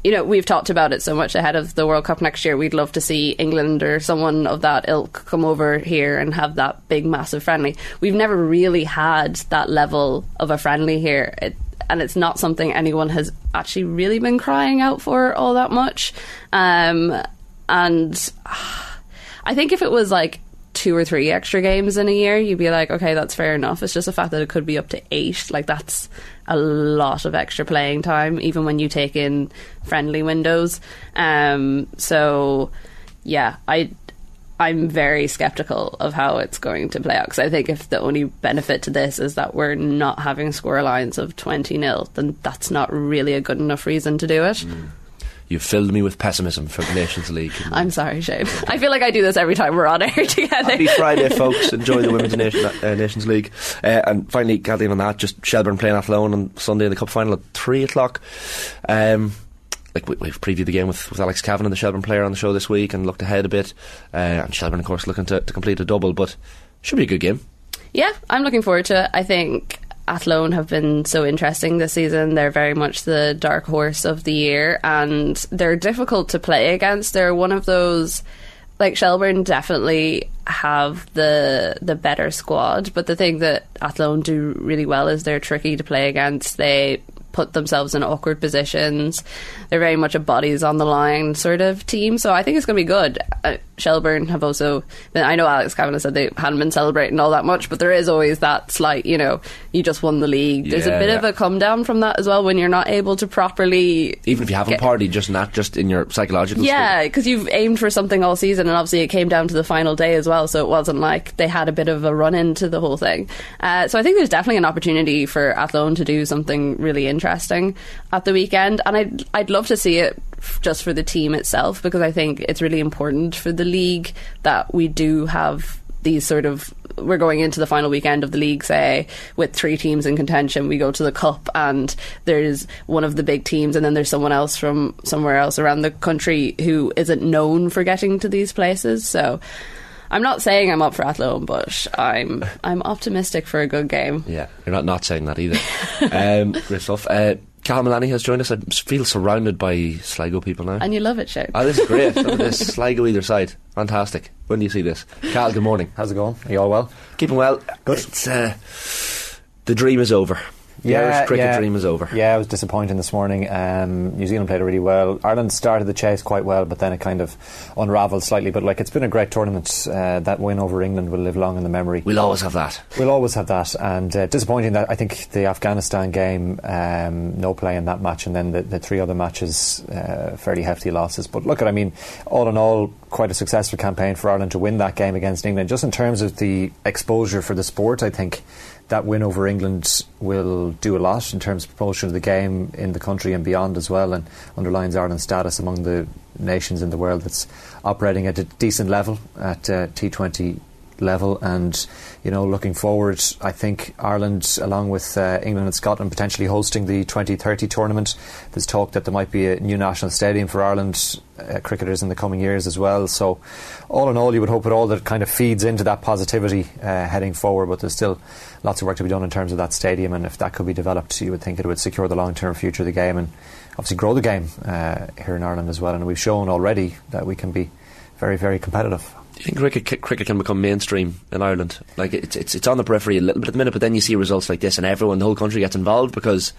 you know, we've talked about it so much ahead of the World Cup next year. We'd love to see England or someone of that ilk come over here and have that big, massive friendly. We've never really had that level of a friendly here. It, and it's not something anyone has actually really been crying out for all that much. Um, and I think if it was like two or three extra games in a year, you'd be like, okay, that's fair enough. It's just the fact that it could be up to eight. Like, that's a lot of extra playing time, even when you take in friendly windows. Um, so, yeah, I. I'm very skeptical of how it's going to play out because I think if the only benefit to this is that we're not having score lines of 20 0, then that's not really a good enough reason to do it. You've filled me with pessimism for the Nations League. I'm sorry, Shane. I feel like I do this every time we're on air together. Happy Friday, folks. Enjoy the Women's Nation, uh, Nations League. Uh, and finally, Kathleen, on that, just Shelbourne playing Athlone on Sunday in the Cup final at 3 o'clock. Um, like we, we've previewed the game with, with Alex Cavan, the Shelbourne player, on the show this week and looked ahead a bit. Uh, and Shelbourne, of course, looking to, to complete a double, but should be a good game. Yeah, I'm looking forward to it. I think Athlone have been so interesting this season. They're very much the dark horse of the year, and they're difficult to play against. They're one of those. Like Shelbourne definitely have the the better squad, but the thing that Athlone do really well is they're tricky to play against. They put themselves in awkward positions. They're very much a bodies on the line sort of team, so I think it's going to be good. Uh, Shelbourne have also been. I know Alex Kavanagh said they hadn't been celebrating all that much, but there is always that slight, you know, you just won the league. There's Yeah, a bit yeah. of a come down from that as well when you're not able to properly. Even if you haven't partied, just not just in your psychological. Yeah, because you've aimed for something all season, and obviously it came down to the final day as well. So it wasn't like they had a bit of a run into the whole thing. Uh, so I think there's definitely an opportunity for Athlone to do something really interesting at the weekend, and I'd I'd love to see it just for the team itself because I think it's really important for the league that we do have these sort of we're going into the final weekend of the league say with three teams in contention. We go to the cup and there's one of the big teams and then there's someone else from somewhere else around the country who isn't known for getting to these places. So I'm not saying I'm up for Athlone but I'm I'm optimistic for a good game Yeah, you're not not saying that either. um, great stuff. Uh, Cal Milani has joined us. I feel surrounded by Sligo people now. and you love it Shane Oh, this is great. Look at this. Sligo either side. Fantastic. When do you see this? Cal, good morning. How's it going? Are you all well? Keeping well. Good. It's, uh, the dream is over. The Irish cricket dream is over. Yeah, it was disappointing this morning. Um, New Zealand played really well. Ireland started the chase quite well, but then it kind of unravelled slightly. But like, it's been a great tournament. Uh, that win over England will live long in the memory. We'll always have that. We'll always have that, and uh, disappointing that I think the Afghanistan game, um, no play in that match, and then the, the three other matches, uh, fairly hefty losses. But look at, I mean, all in all, quite a successful campaign for Ireland to win that game against England. Just in terms of the exposure for the sport, I think that win over England will do a lot in terms of promotion of the game in the country and beyond as well, and underlines Ireland's status among the nations in the world that's operating at a decent level at uh, T20 level. And you know, looking forward, I think Ireland, along with uh, England and Scotland, potentially hosting the 2030 tournament. There's talk that there might be a new national stadium for Ireland uh, cricketers in the coming years as well. So, all in all, you would hope it all that kind of feeds into that positivity uh, heading forward. But there's still lots of work to be done in terms of that stadium, and if that could be developed, you would think it would secure the long-term future of the game and obviously grow the game uh, here in Ireland as well. And we've shown already that we can be very, very competitive. Do you think cricket, cricket can become mainstream in Ireland? Like it's, it's it's on the periphery a little bit at the minute, but then you see results like this, and everyone, the whole country gets involved because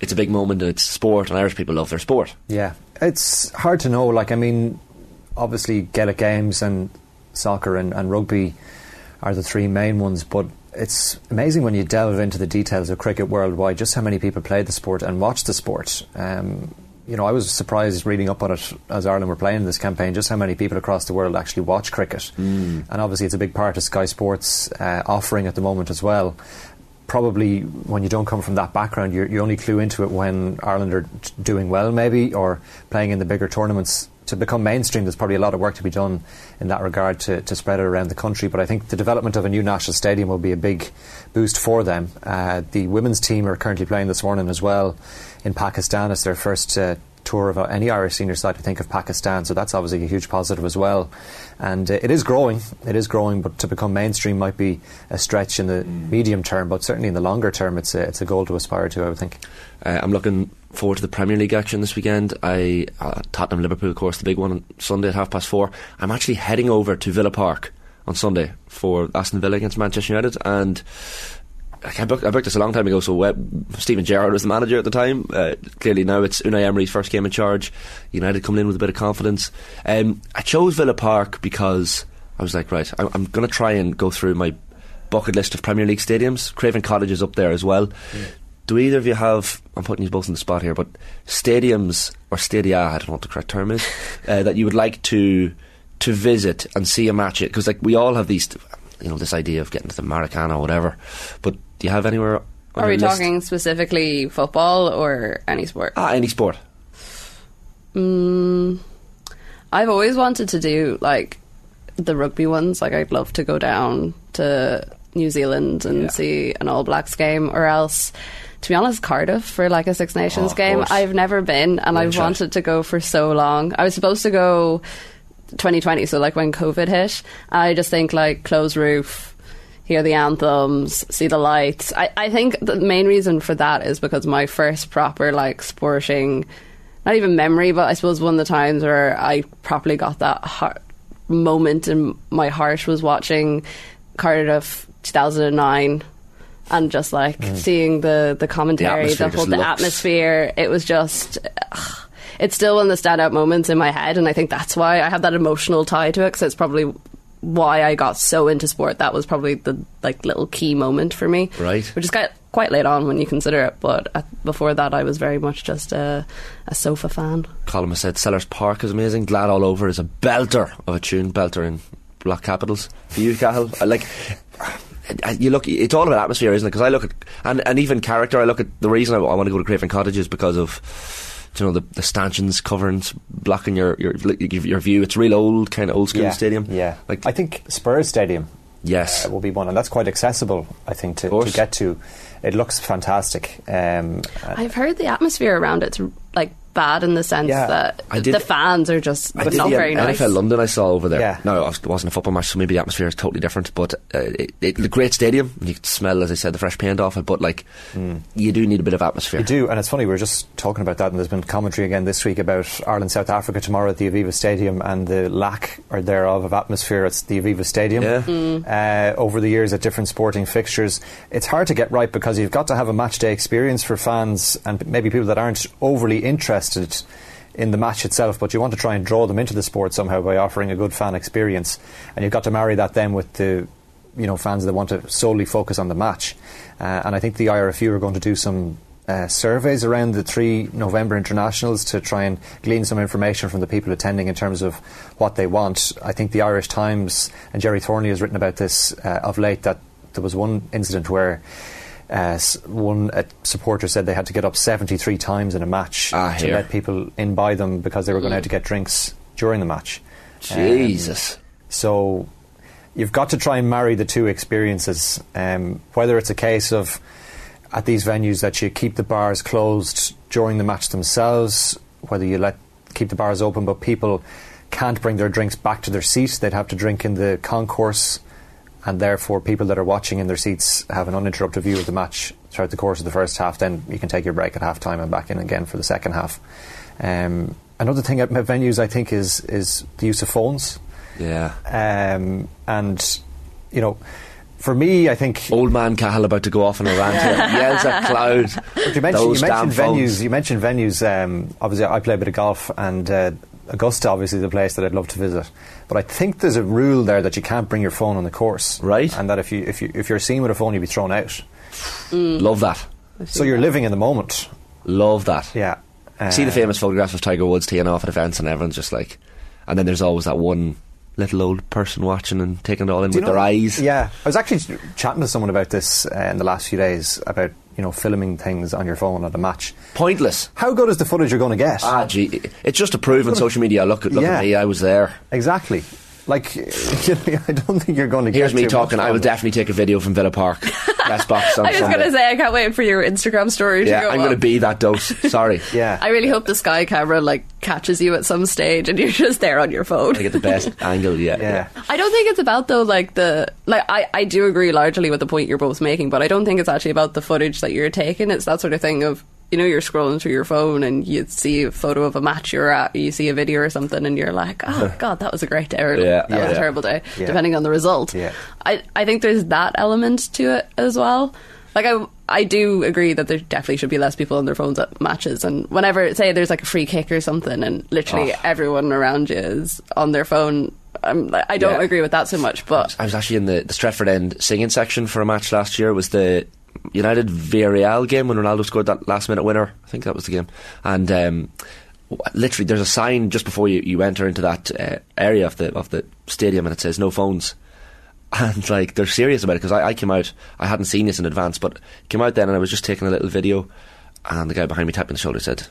it's a big moment and it's sport, and Irish people love their sport. Yeah, it's hard to know. Like, I mean, obviously, Gaelic games and soccer and, and rugby are the three main ones, but it's amazing when you delve into the details of cricket worldwide just how many people play the sport and watch the sport. Um, you know, I was surprised reading up on it as Ireland were playing this campaign, just how many people across the world actually watch cricket. And obviously, it's a big part of Sky Sports' uh, offering at the moment as well. Probably when you don't come from that background, you you only clue into it when Ireland are doing well, maybe, or playing in the bigger tournaments. To become mainstream, there's probably a lot of work to be done in that regard to, to spread it around the country. But I think the development of a new national stadium will be a big boost for them. Uh, the women's team are currently playing this morning as well in Pakistan. It's their first uh, tour of any Irish senior side, I think, of Pakistan. So that's obviously a huge positive as well. And uh, it is growing. It is growing, but to become mainstream might be a stretch in the medium term. But certainly in the longer term, it's a, it's a goal to aspire to, I would think. Uh, I'm looking forward to the Premier League action this weekend. I uh, Tottenham Liverpool, of course, the big one on Sunday at half past four. I'm actually heading over to Villa Park on Sunday for Aston Villa against Manchester United, and I booked, I booked this a long time ago. So uh, Steven Gerrard was the manager at the time. Uh, clearly now it's Unai Emery's first game in charge. United coming in with a bit of confidence. Um, I chose Villa Park because I was like, right, I, I'm going to try and go through my bucket list of Premier League stadiums. Craven Cottage is up there as well. Do either of you have? I'm putting you both in the spot here, but stadiums or stadia, I don't know what the correct term is, uh, that you would like to to visit and see a match at? Because like we all have these, you know, this idea of getting to the Maracana or whatever. But do you have anywhere? are we talking specifically football or any sport Ah, any sport. Mm, I've always wanted to do like the rugby ones. Like I'd love to go down to New Zealand and see an All Blacks game, or else. To be honest, Cardiff for like a Six Nations Oh, game. course. I've never been, and I've wanted to go for so long. I was supposed to go 2020, so like when COVID hit. I just think like closed roof, hear the anthems, see the lights. I, I think the main reason for that is because my first proper like sporting, not even memory, but I suppose one of the times where I properly got that heart moment in my heart was watching Cardiff 2009. And just like mm. seeing the the commentary, atmosphere the whole the looks- atmosphere, it was just ugh, it's still one of the standout moments in my head, and I think that's why I have that emotional tie to it because it's probably why I got so into sport. That was probably the like little key moment for me, Right. Which is quite quite late on when you consider it, but uh, before that, I was very much just a, a sofa fan. Colin has said Selhurst Park is amazing. Glad All Over is a belter of a tune, belter in block capitals. For you, Cahill, like. You look. It's all about atmosphere, isn't it? Because I look at and, and even character. I look at the reason I, I want to go to Craven Cottage is because of you know the, the stanchions covering, blocking your your your view. It's real old kind of old school yeah, stadium. Yeah, like I think Spurs Stadium. Yes, uh, will be one, and that's quite accessible. I think to, to get to. It looks fantastic. Um, I've heard the atmosphere around it's like bad in the sense Yeah. that I did- the fans are just I did not the very NFL nice. London I saw over there. Yeah. No, it wasn't a football match, so maybe the atmosphere is totally different. But uh, it, it, the great stadium, you could smell, as I said, the fresh paint off it. But like, you do need a bit of atmosphere. You do, and it's funny, we were just talking about that, and there's been commentary again this week about Ireland South Africa tomorrow at the Aviva Stadium and the lack or thereof of atmosphere at the Aviva Stadium. Yeah. Uh, over the years at different sporting fixtures, it's hard to get right because you've got to have a match day experience for fans and maybe people that aren't overly interested in the match itself, but you want to try and draw them into the sport somehow by offering a good fan experience, and you've got to marry that then with the you know fans that want to solely focus on the match. Uh, and I think the IRFU are going to do some uh, surveys around the three November internationals to try and glean some information from the people attending in terms of what they want. I think the Irish Times and Gerry Thornley has written about this uh, of late that there was one incident where. Uh, one uh, supporter said they had to get up 73 times in a match Ah, to here. let people in by them because they were going out to get drinks during the match. Jesus. Um, so you've got to try and marry the two experiences. Um, whether it's a case of at these venues that you keep the bars closed during the match themselves, whether you let keep the bars open, but people can't bring their drinks back to their seat. They'd have to drink in the concourse, and therefore people that are watching in their seats have an uninterrupted view of the match throughout the course of the first half. Then you can take your break at half time and back in again for the second half. Um, another thing at venues, I think, is is the use of phones. Yeah. Um, and, you know, for me, I think. Old man Cahill about to go off on a rant here. Yells at cloud. But you mentioned, Those you damn mentioned phones. venues. You mentioned venues. Um, obviously, I play a bit of golf, and uh, Augusta, obviously, the place that I'd love to visit. But I think there's a rule there that you can't bring your phone on the course, right? And that if you if you if you're seen with a phone, you'll be thrown out. Love that. So you're living in the moment. Love that. Yeah. See the Uh, famous photographs of Tiger Woods teeing off at events, and everyone's just like, and then there's always that one little old person watching and taking it all in with know- their eyes. Yeah, I was actually chatting to someone about this uh, in the last few days about you know filming things on your phone at a match. Pointless. How good is the footage you're going to get? Ah, gee, it's just to prove on social media. Look, at look Yeah. at me, I was there. Exactly. Like, I don't think you're going to Here's get me too talking. much I will it. definitely take a video from Villa Park. Best box on I was going to say I can't wait for your Instagram story Yeah, to go I'm going to be that dose. Sorry. yeah. I really hope the sky camera like catches you at some stage and you're just there on your phone. I get the best angle. Yeah, Yeah. I don't think it's about though like the like I, I do agree largely with the point you're both making, but I don't think it's actually about the footage that you're taking. It's that sort of thing of you know you're scrolling through your phone and you see a photo of a match you're at, you see a video or something, and you're like, oh god, that was a great day, or Yeah, that yeah. was a terrible day, Yeah. depending on the result. Yeah. I I think there's that element to it as well. Like I, I do agree that there definitely should be less people on their phones at matches. And whenever, say, there's like a free kick or something, and literally Oh. everyone around you is on their phone, I'm, I don't Yeah. agree with that so much. But I was actually in the, the Stretford End singing section for a match last year. It was the United Villarreal game when Ronaldo scored that last minute winner. I think that was the game. And um, literally, there's a sign just before you, you enter into that uh, area of the of the stadium, and it says no phones. And like they're serious about it because I, I came out, I hadn't seen this in advance, but came out then and I was just taking a little video, and the guy behind me tapped me on the shoulder said,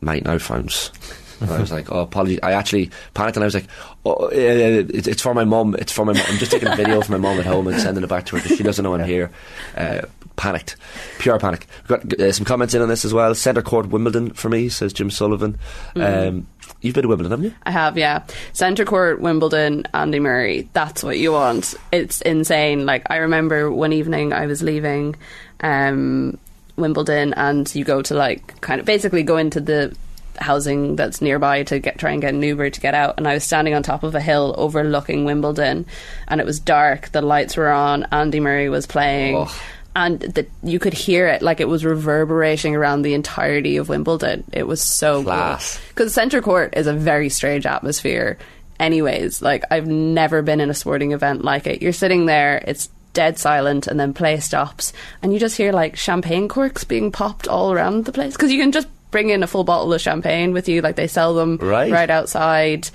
"Mate, no phones." And I was like, "Oh, apologies." I actually panicked and I was like, "Oh, uh, it's, it's for my mum. It's for my mum. I'm just taking a video for my mum at home and sending it back to her because she doesn't know I'm here." Uh, panicked, pure panic. We've got uh, some comments in on this as well. Centre court Wimbledon for me says Jim Sullivan. Um, you've been to Wimbledon, haven't you? I have, yeah. Centre court, Wimbledon, Andy Murray. That's what you want. It's insane. Like I remember one evening I was leaving um, Wimbledon, and you go to like kind of basically go into the housing that's nearby to get try and get an Uber to get out. And I was standing on top of a hill overlooking Wimbledon, and it was dark. The lights were on. Andy Murray was playing. Oh. And that you could hear it like it was reverberating around the entirety of Wimbledon. It was so Class. Because centre court is a very strange atmosphere. Anyways, like I've never been in a sporting event like it. You're sitting there, it's dead silent, and then play stops, and you just hear like champagne corks being popped all around the place. Because you can just bring in a full bottle of champagne with you, like they sell them Right. right outside,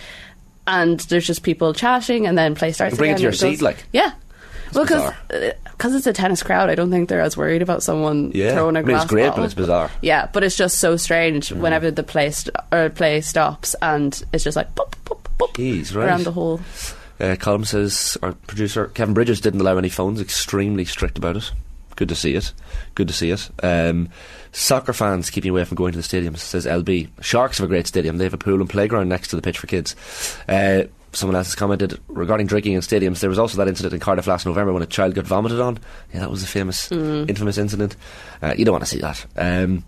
and there's just people chatting, and then play starts. You bring it to your and goes- seat, like? yeah. Well, because bizarre. it's a tennis crowd, I don't think they're as worried about someone Yeah. throwing a I mean, it's glass great, but it's bizarre. Yeah, but it's just so strange whenever the play st- or play stops, and it's just like pop, pop, pop Jeez, right. around the whole. Uh, Colm says our producer Kevin Bridges didn't allow any phones. Extremely strict about it. Good to see it. Good to see it. Um, soccer fans keeping away from going to the stadiums. Says LB. Sharks have a great stadium. They have a pool and playground next to the pitch for kids. Uh, someone else has commented regarding drinking in stadiums. There was also that incident in Cardiff last November when a child got vomited on. Yeah, that was a famous, infamous incident. Uh, you don't want to see that. Um,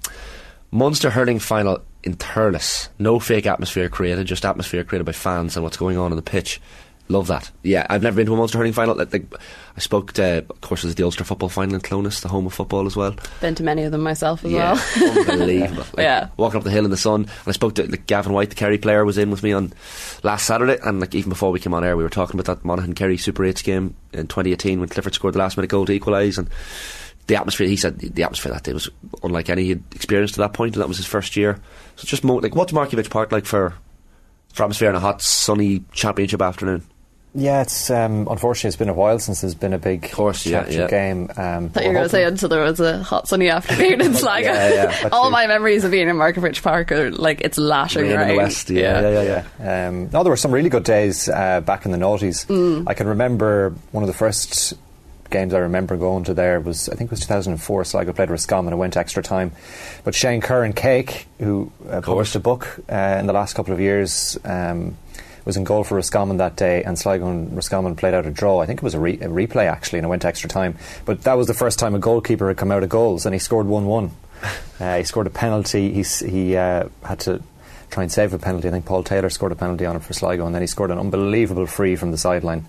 Munster hurling final in Thurles. No fake atmosphere created, just atmosphere created by fans and what's going on on the pitch. Love that. Yeah, I've never been to a Munster hurling final. Like, like, I spoke to, of course, there's the Ulster football final in Clones, the home of football as well. Been to many of them myself as Yeah, well. unbelievable. Like, Yeah. walking up the hill in the sun. And I spoke to like, Gavin White, the Kerry player, was in with me on last Saturday. And like even before we came on air, we were talking about that Monaghan Kerry Super 8s game in 2018 when Clifford scored the last minute goal to equalise. And the atmosphere, he said, the, the atmosphere that day was unlike any he'd experienced to that point. And that was his first year. So just mo- like, what's Markievicz Park like for, for atmosphere on a hot, sunny championship afternoon? Yeah, it's um, unfortunately it's been a while since there's been a big course, yeah, championship yeah. game. Um, thought you were going to say until there was a hot sunny afternoon in Sligo. Yeah, yeah, All my memories of being in Markievicz Park are like it's lashing Rain in the rain. west, yeah, yeah, yeah. yeah. Um, no, there were some really good days uh, back in the noughties. Mm. I can remember one of the first games I remember going to there was I think it was 2004. Sligo played Roscommon and it went to extra time. But Shane Curran Cake, who uh, published a book uh, in the last couple of years. Um, was in goal for Roscommon that day, and Sligo and Roscommon played out a draw. I think it was a, re- a replay actually, and it went to extra time. But that was the first time a goalkeeper had come out of goals, and he scored one-one. Uh, he scored a penalty. He he uh, had to try and save a penalty. I think Paul Taylor scored a penalty on it for Sligo, and then he scored an unbelievable free from the sideline.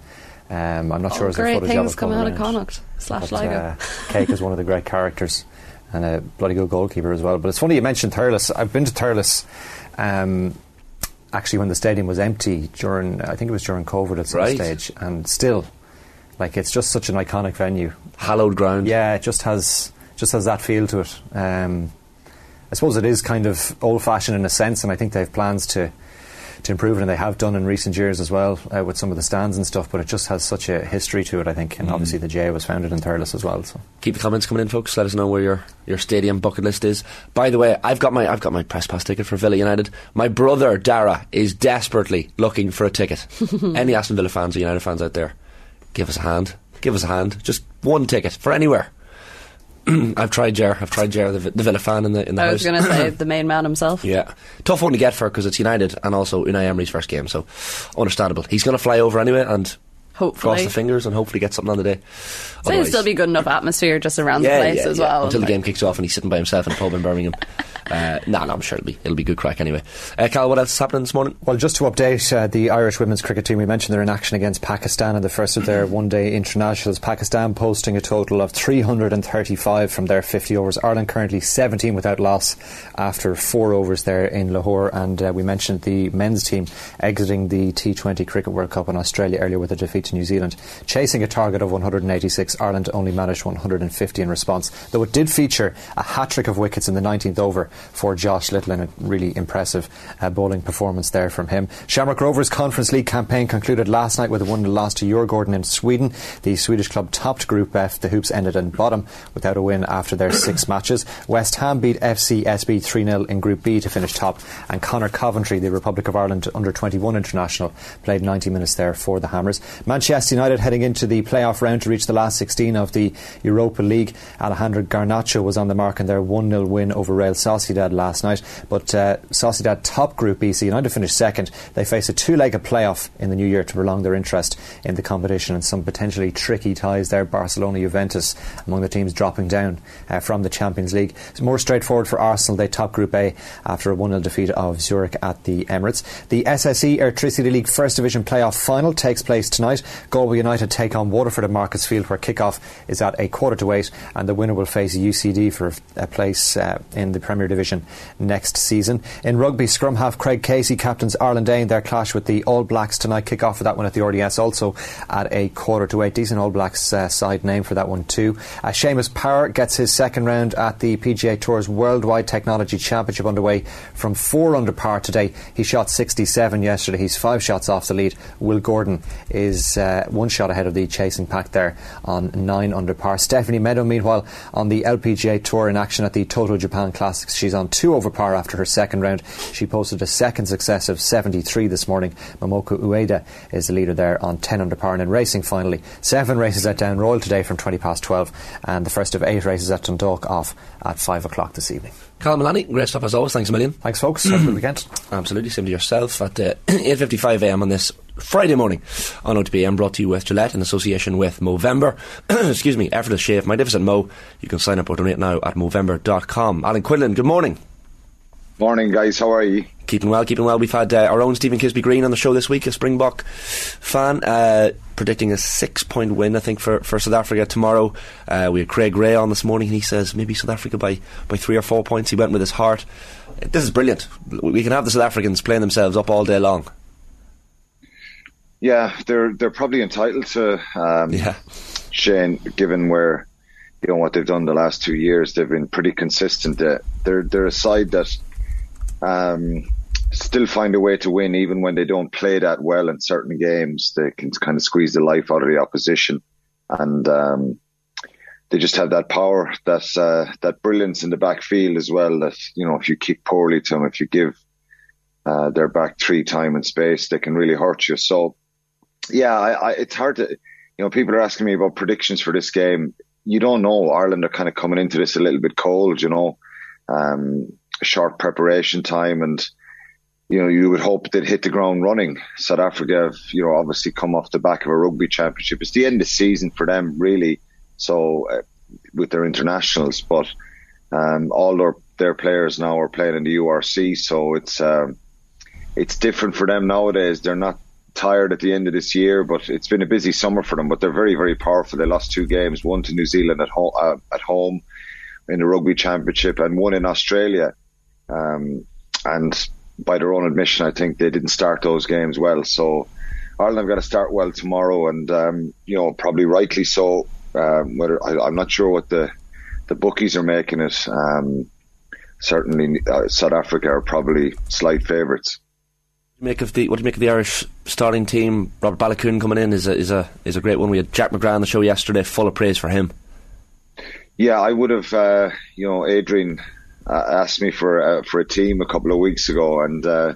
Um, I'm not sure Oh, there great things come out of. Connacht slash Sligo. uh, Cake is one of the great characters and a bloody good goalkeeper as well. But it's funny you mentioned Thurles. I've been to Thurles. Um, actually, when the stadium was empty during, I think it was during COVID at some Right. stage, and still, like it's just such an iconic venue, hallowed ground. Yeah, it just has just has that feel to it. Um, I suppose it is kind of old fashioned in a sense, and I think they have plans to to improve it, and they have done in recent years as well uh, with some of the stands and stuff. But it just has such a history to it, I think, and obviously the J was founded in Thurles as well. So keep the comments coming in, folks. Let us know where your, your stadium bucket list is. By the way, I've got my I've got my press pass ticket for Villa United. My brother Dara is desperately looking for a ticket. Any Aston Villa fans or United fans out there, give us a hand. Give us a hand. Just one ticket for anywhere. I've tried Jer. I've tried Jer, the, the Villa fan in the in the I house. was going to say the main man himself. Yeah, tough one to get for because it's United and also Unai Emery's first game, so understandable. He's going to fly over anyway and Hopefully. cross the fingers and hopefully get something on the day. So it'll still be good enough atmosphere just around the place as well. Until the game kicks off and he's sitting by himself in a pub in Birmingham. Uh, no, no, I'm sure it'll be it'll be good crack anyway. Uh, Cal, what else is happening this morning? Well, just to update uh, the Irish women's cricket team, we mentioned they're in action against Pakistan in the first of their one day internationals. Pakistan posting a total of 335 from their 50 overs. Ireland currently 17 without loss after four overs there in Lahore. And uh, we mentioned the men's team exiting the T20 Cricket World Cup in Australia earlier with a defeat to New Zealand. Chasing a target of 186, Ireland only managed 150 in response, though it did feature a hat trick of wickets in the 19th over for Josh Little and a really impressive uh, bowling performance there from him. Shamrock Rovers Conference League campaign concluded last night with a 1 0 loss to Djurgården in Sweden. The Swedish club topped Group F. The Hoops ended in bottom without a win after their six matches. West Ham beat FCSB 3 0 in Group B to finish top, and Conor Coventry, the Republic of Ireland under 21 international, played 90 minutes there for the Hammers. Manchester United heading into the playoff round to reach the last 16 of the Europa League. Alejandro Garnacho was on the mark in their 1 0 win over Real Sociedad. Sociedad last night. But uh, Sociedad top Group B, so United finished second. They face a two-legged playoff in the new year to prolong their interest in the competition and some potentially tricky ties there. Barcelona, Juventus among the teams dropping down uh, from the Champions League. It's more straightforward for Arsenal. They top Group A after a 1-0 defeat of Zurich at the Emirates. The SSE Airtricity League First Division playoff final takes place tonight. Galway United take on Waterford at Markets Field where kick-off is at a quarter to eight and the winner will face UCD for a place uh, in the Premier Division next season. In rugby, scrum half Craig Casey captains Ireland in Their clash with the All Blacks tonight. Kick off for that one at the RDS also at a quarter to eight. Decent All Blacks uh, side name for that one too. Uh, Seamus Power gets his second round at the PGA Tour's Worldwide Technology Championship underway from four under par today. He shot 67 yesterday. He's five shots off the lead. Will Gordon is uh, one shot ahead of the chasing pack there on nine under par. Stephanie Meadow, meanwhile, on the LPGA Tour in action at the Toto Japan Classics. On two over par after her second round. She posted a second successive 73 this morning. Momoko Ueda is the leader there on 10 under par. And in racing, finally, seven races at Down Royal today from 20 past 12, and the first of eight races at Dundalk off at 5 o'clock this evening. Carl Milani, great stuff as always. Thanks a million. Thanks, folks. Have a good weekend. Absolutely. Same to yourself at uh, 8.55am on this Friday morning on OTB. I'm brought to you with Gillette in association with Movember. Excuse me, effortless shave. Magnificent Mo. You can sign up or donate now at Movember.com. Alan Quinlan, good morning. Morning, guys. How are you? Keeping well, keeping well. We've had uh, our own Stephen Kisby Green on the show this week, a Springbok fan, uh, predicting a six point win, I think, for, for South Africa tomorrow. Uh, we had Craig Ray on this morning, and he says maybe South Africa by, by three or four points. He went with his heart. This is brilliant. We can have the South Africans playing themselves up all day long. Yeah, they're they're probably entitled to. Um, yeah. Shane, given where you know what they've done the last two years, they've been pretty consistent. They're they're a side that um, still find a way to win, even when they don't play that well in certain games. They can kind of squeeze the life out of the opposition, and um, they just have that power, that uh, that brilliance in the backfield as well. That you know, if you kick poorly to them, if you give uh, their back three time and space, they can really hurt you. So, yeah, I, I, it's hard to. You know, people are asking me about predictions for this game. You don't know. Ireland are kind of coming into this a little bit cold. You know. Um, short preparation time and you know, you would hope they'd hit the ground running. South Africa have, you know, obviously come off the back of a rugby championship. It's the end of the season for them, really. So, uh, with their internationals, but um, all their their players now are playing in the URC, so it's um, it's different for them nowadays. They're not tired at the end of this year, but it's been a busy summer for them. But they're very, very powerful. They lost two games, one to New Zealand at home, uh, at home in the rugby championship, and one in Australia. Um, and by their own admission, I think they didn't start those games well. So Ireland have got to start well tomorrow, and um, you know probably rightly so. Um, whether I, am not sure what the the bookies are making it. Um, certainly, uh, South Africa are probably slight favourites. Make of the what do you make of the Irish starting team? Robert Baloucoune coming in is a is a is a great one. We had Jack McGrath on the show yesterday, full of praise for him. Yeah, I would have. Uh, you know, Adrian asked me for uh, for a team a couple of weeks ago, and uh,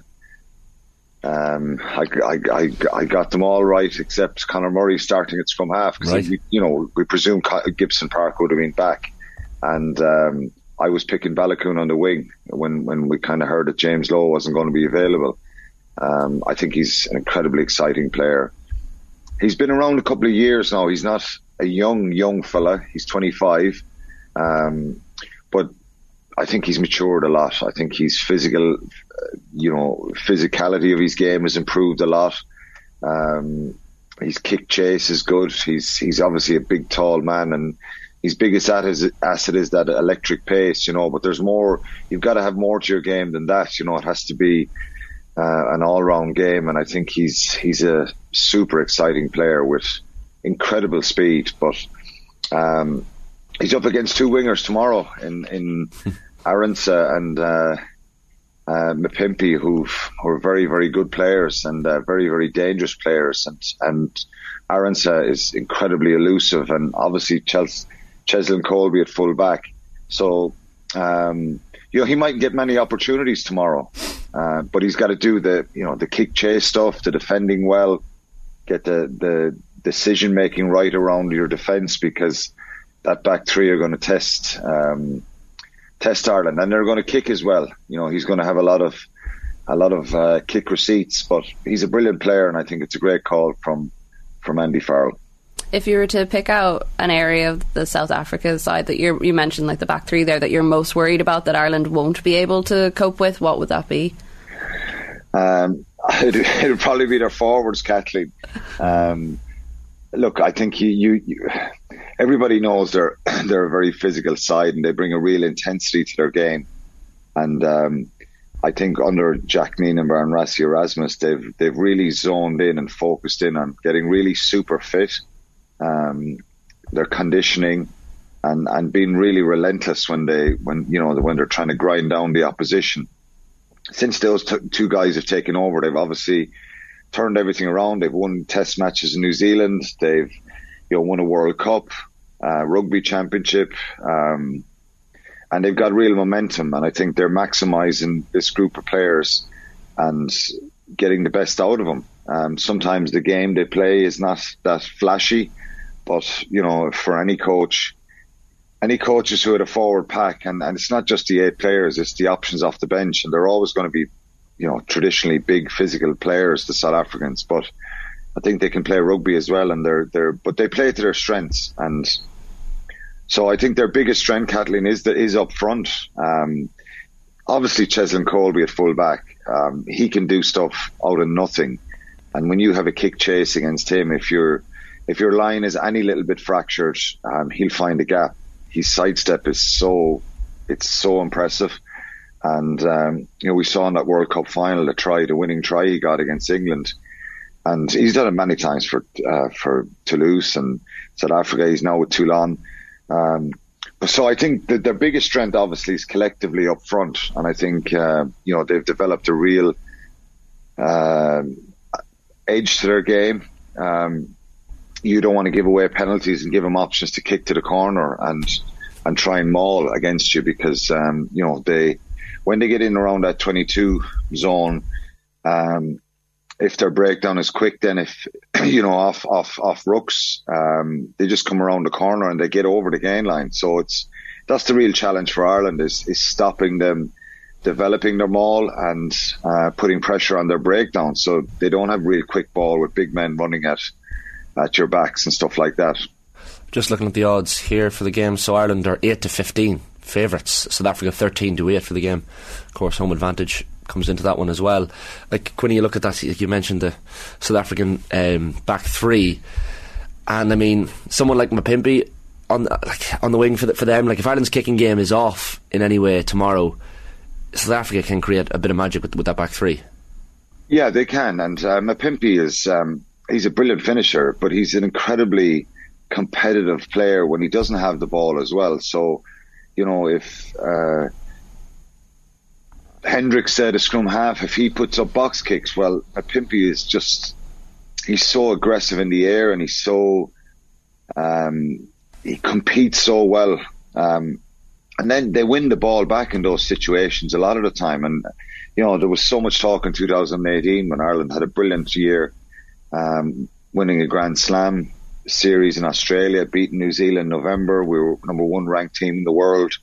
um, I, I, I, I, got them all right except Conor Murray starting at scrum half because right. you know we presume Gibson Park would have been back, and um, I was picking Baloucoune on the wing when when we kind of heard that James Lowe wasn't going to be available. Um, I think he's an incredibly exciting player. He's been around a couple of years now. He's not a young young fella. He's 25. Um, but I think he's matured a lot. I think his physical, you know, physicality of his game has improved a lot. Um, his kick chase is good. He's he's obviously a big, tall man, and his biggest asset is that electric pace, you know. But there's more. You've got to have more to your game than that. You know, it has to be uh, an all-round game, and I think he's he's a super exciting player with incredible speed. But um, he's up against two wingers tomorrow in in Arendse and uh, uh, Mapimpi, who are very very good players and uh, very very dangerous players, and and Arendse is incredibly elusive, and obviously Chelsea, Cheslin Kolbe at full back. So um, you know he might get many opportunities tomorrow, uh, but he's got to do the you know the kick chase stuff, the defending well, get the the decision making right around your defence because that back three are going to test um, test Ireland, and they're going to kick as well. You know, he's going to have a lot of a lot of uh, kick receipts, but he's a brilliant player, and I think it's a great call from from Andy Farrell. If you were to pick out an area of the South Africa side that you you mentioned, like the back three there, that you're most worried about that Ireland won't be able to cope with, what would that be? Um, it, it'll probably be their forwards, Kathleen. Um, look, I think you, you, you, everybody knows they're they're a very physical side and they bring a real intensity to their game. And um, I think under Jack Nienaber and Rassie Erasmus, they've they've really zoned in and focused in on getting really super fit. Um, their conditioning and and being really relentless when they when you know when they're trying to grind down the opposition. Since those t- two guys have taken over, they've obviously turned everything around. They've won Test matches in New Zealand. They've you know won a World Cup, uh, rugby championship, um, and they've got real momentum. And I think they're maximising this group of players and getting the best out of them. Um, sometimes the game they play is not that flashy, but you know for any coach. Any coaches who had a forward pack, and, and it's not just the eight players, it's the options off the bench, and they're always going to be you know, traditionally big physical players, the South Africans, but I think they can play rugby as well, and they're they're but they play to their strengths, and so I think their biggest strength, Kathleen, is that is up front. Um, obviously, Cheslin Kolbe at full back, um, he can do stuff out of nothing, and when you have a kick chase against him, if your if your line is any little bit fractured, um, he'll find a gap. His sidestep is so it's so impressive. And um, you know, we saw in that World Cup final the try, the winning try he got against England, and he's done it many times for uh, for Toulouse and South Africa. He's now with Toulon. Um, so I think that their biggest strength, obviously, is collectively up front, and I think uh, you know they've developed a real uh, edge to their game. Um, you don't want to give away penalties and give them options to kick to the corner and and try and maul against you because um, you know they when they get in around that 22 zone, um, if their breakdown is quick, then if you know off off off rucks, um, they just come around the corner and they get over the gain line. So it's that's the real challenge for Ireland is is stopping them developing their maul and uh, putting pressure on their breakdown. So they don't have real quick ball with big men running at at your backs and stuff like that. Just looking at the odds here for the game, so Ireland are eight to fifteen favourites. South Africa 13 to 8 for the game. Of course, home advantage comes into that one as well. Like, when you look at that, you mentioned the South African um, back three, and I mean, someone like Mapimpi on like on the wing for the, for them. Like, if Ireland's kicking game is off in any way tomorrow, South Africa can create a bit of magic with, with that back three. Yeah, they can, and uh, Mapimpi is um, he's a brilliant finisher, but he's an incredibly competitive player when he doesn't have the ball as well. So you know, if uh, Hendrikse said a scrum half, if he puts up box kicks, well, Mapimpi is just he's so aggressive in the air and he's so um, he competes so well. Um, and then they win the ball back in those situations a lot of the time. And you know, there was so much talk in 2018 when Ireland had a brilliant year, um, winning a Grand Slam series in Australia, beating New Zealand November. We were number one ranked team in the world.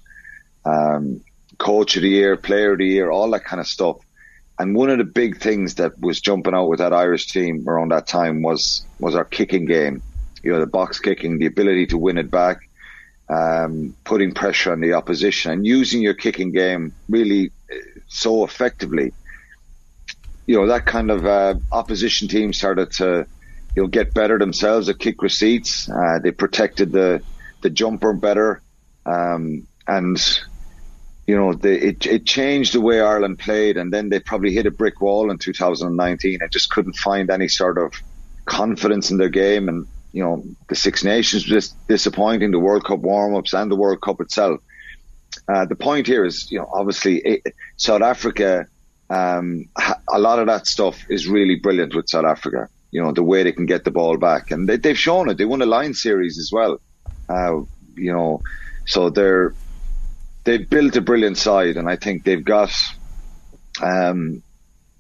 Um, coach of the year, player of the year, all that kind of stuff. And one of the big things that was jumping out with that Irish team around that time was was our kicking game. You know, the box kicking, the ability to win it back, um, putting pressure on the opposition, and using your kicking game really uh, so effectively. You know, that kind of uh, opposition team started to you know, get better themselves at kick receipts. Uh, they protected the the jumper better, um, and you know, they, it it changed the way Ireland played. And then they probably hit a brick wall in 2019 and just couldn't find any sort of confidence in their game. And you know, the Six Nations was disappointing. The World Cup warm ups and the World Cup itself. Uh, the point here is, you know, obviously it, South Africa. Um, a lot of that stuff is really brilliant with South Africa you know, the way they can get the ball back. And they, have shown it. They won a line series as well. Uh, you know, so they're, they've built a brilliant side and I think they've got, um,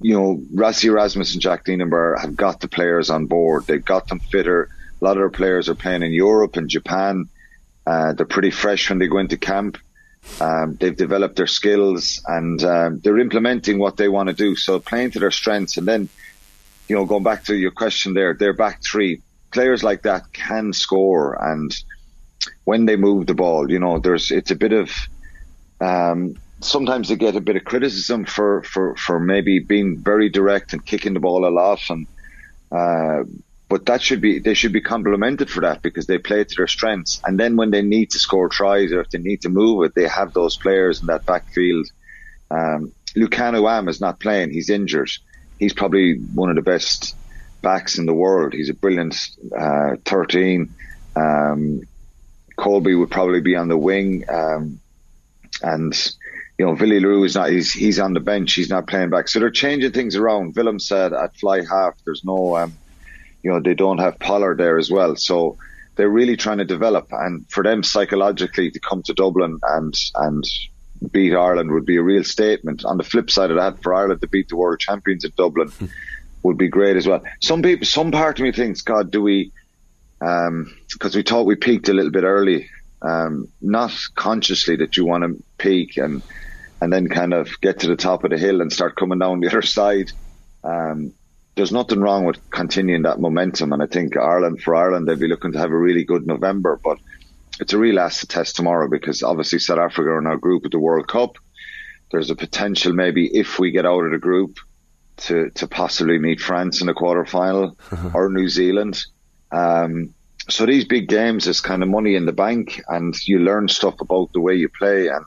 you know, Rassie Erasmus and Jack Nienaber have got the players on board. They've got them fitter. A lot of their players are playing in Europe and Japan. Uh, they're pretty fresh when they go into camp. Um, they've developed their skills and um, they're implementing what they want to do. So playing to their strengths, and then you know going back to your question there, their back three players like that can score, and when they move the ball, you know, there's it's a bit of um, sometimes they get a bit of criticism for, for, for maybe being very direct and kicking the ball a lot and uh, but that should be they should be complimented for that because they play to their strengths. And then when they need to score tries or if they need to move it, they have those players in that backfield. Um, Lukhanyo Am is not playing; he's injured. He's probably one of the best backs in the world. He's a brilliant uh, thirteen. Um, Kolbe would probably be on the wing, um, and you know, Willie le Roux is not, he's, he's on the bench, he's not playing back. So they're changing things around. Willemse at fly half, there's no, um, you know, they don't have Pollard there as well. So they're really trying to develop and for them psychologically to come to Dublin and, and beat Ireland would be a real statement. On the flip side of that, for Ireland to beat the world champions at Dublin would be great as well. Some people, some part of me thinks, God, do we, um, cause we thought we peaked a little bit early, um, not consciously that you want to peak and, and then kind of get to the top of the hill and start coming down the other side. Um, there's nothing wrong with continuing that momentum. And I think Ireland, for Ireland, they'd be looking to have a really good November. But it's a real test tomorrow because obviously South Africa are in our group at the World Cup. There's a potential maybe if we get out of the group to, to possibly meet France in the quarter final or New Zealand. Um, so these big games is kind of money in the bank and you learn stuff about the way you play and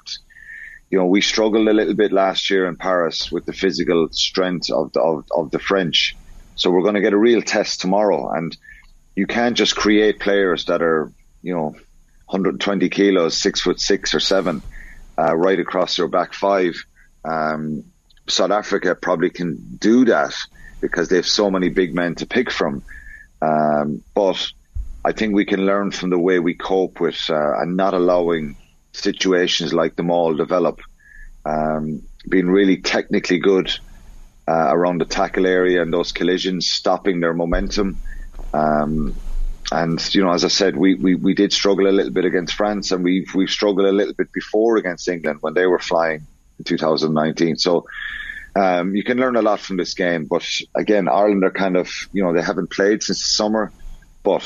you know, we struggled a little bit last year in Paris with the physical strength of the, of, of the French. So we're going to get a real test tomorrow. And you can't just create players that are, you know, 120 kilos, six foot six or seven, uh, right across your back five. Um, South Africa probably can do that because they have so many big men to pick from. Um, but I think we can learn from the way we cope with uh, and not allowing situations like the maul develop. Um, being really technically good uh, around the tackle area and those collisions, stopping their momentum. Um, and you know, as I said, we, we, we did struggle a little bit against France, and we've we've struggled a little bit before against England when they were flying in 2019. So um, you can learn a lot from this game. But again, Ireland are kind of you know they haven't played since the summer, but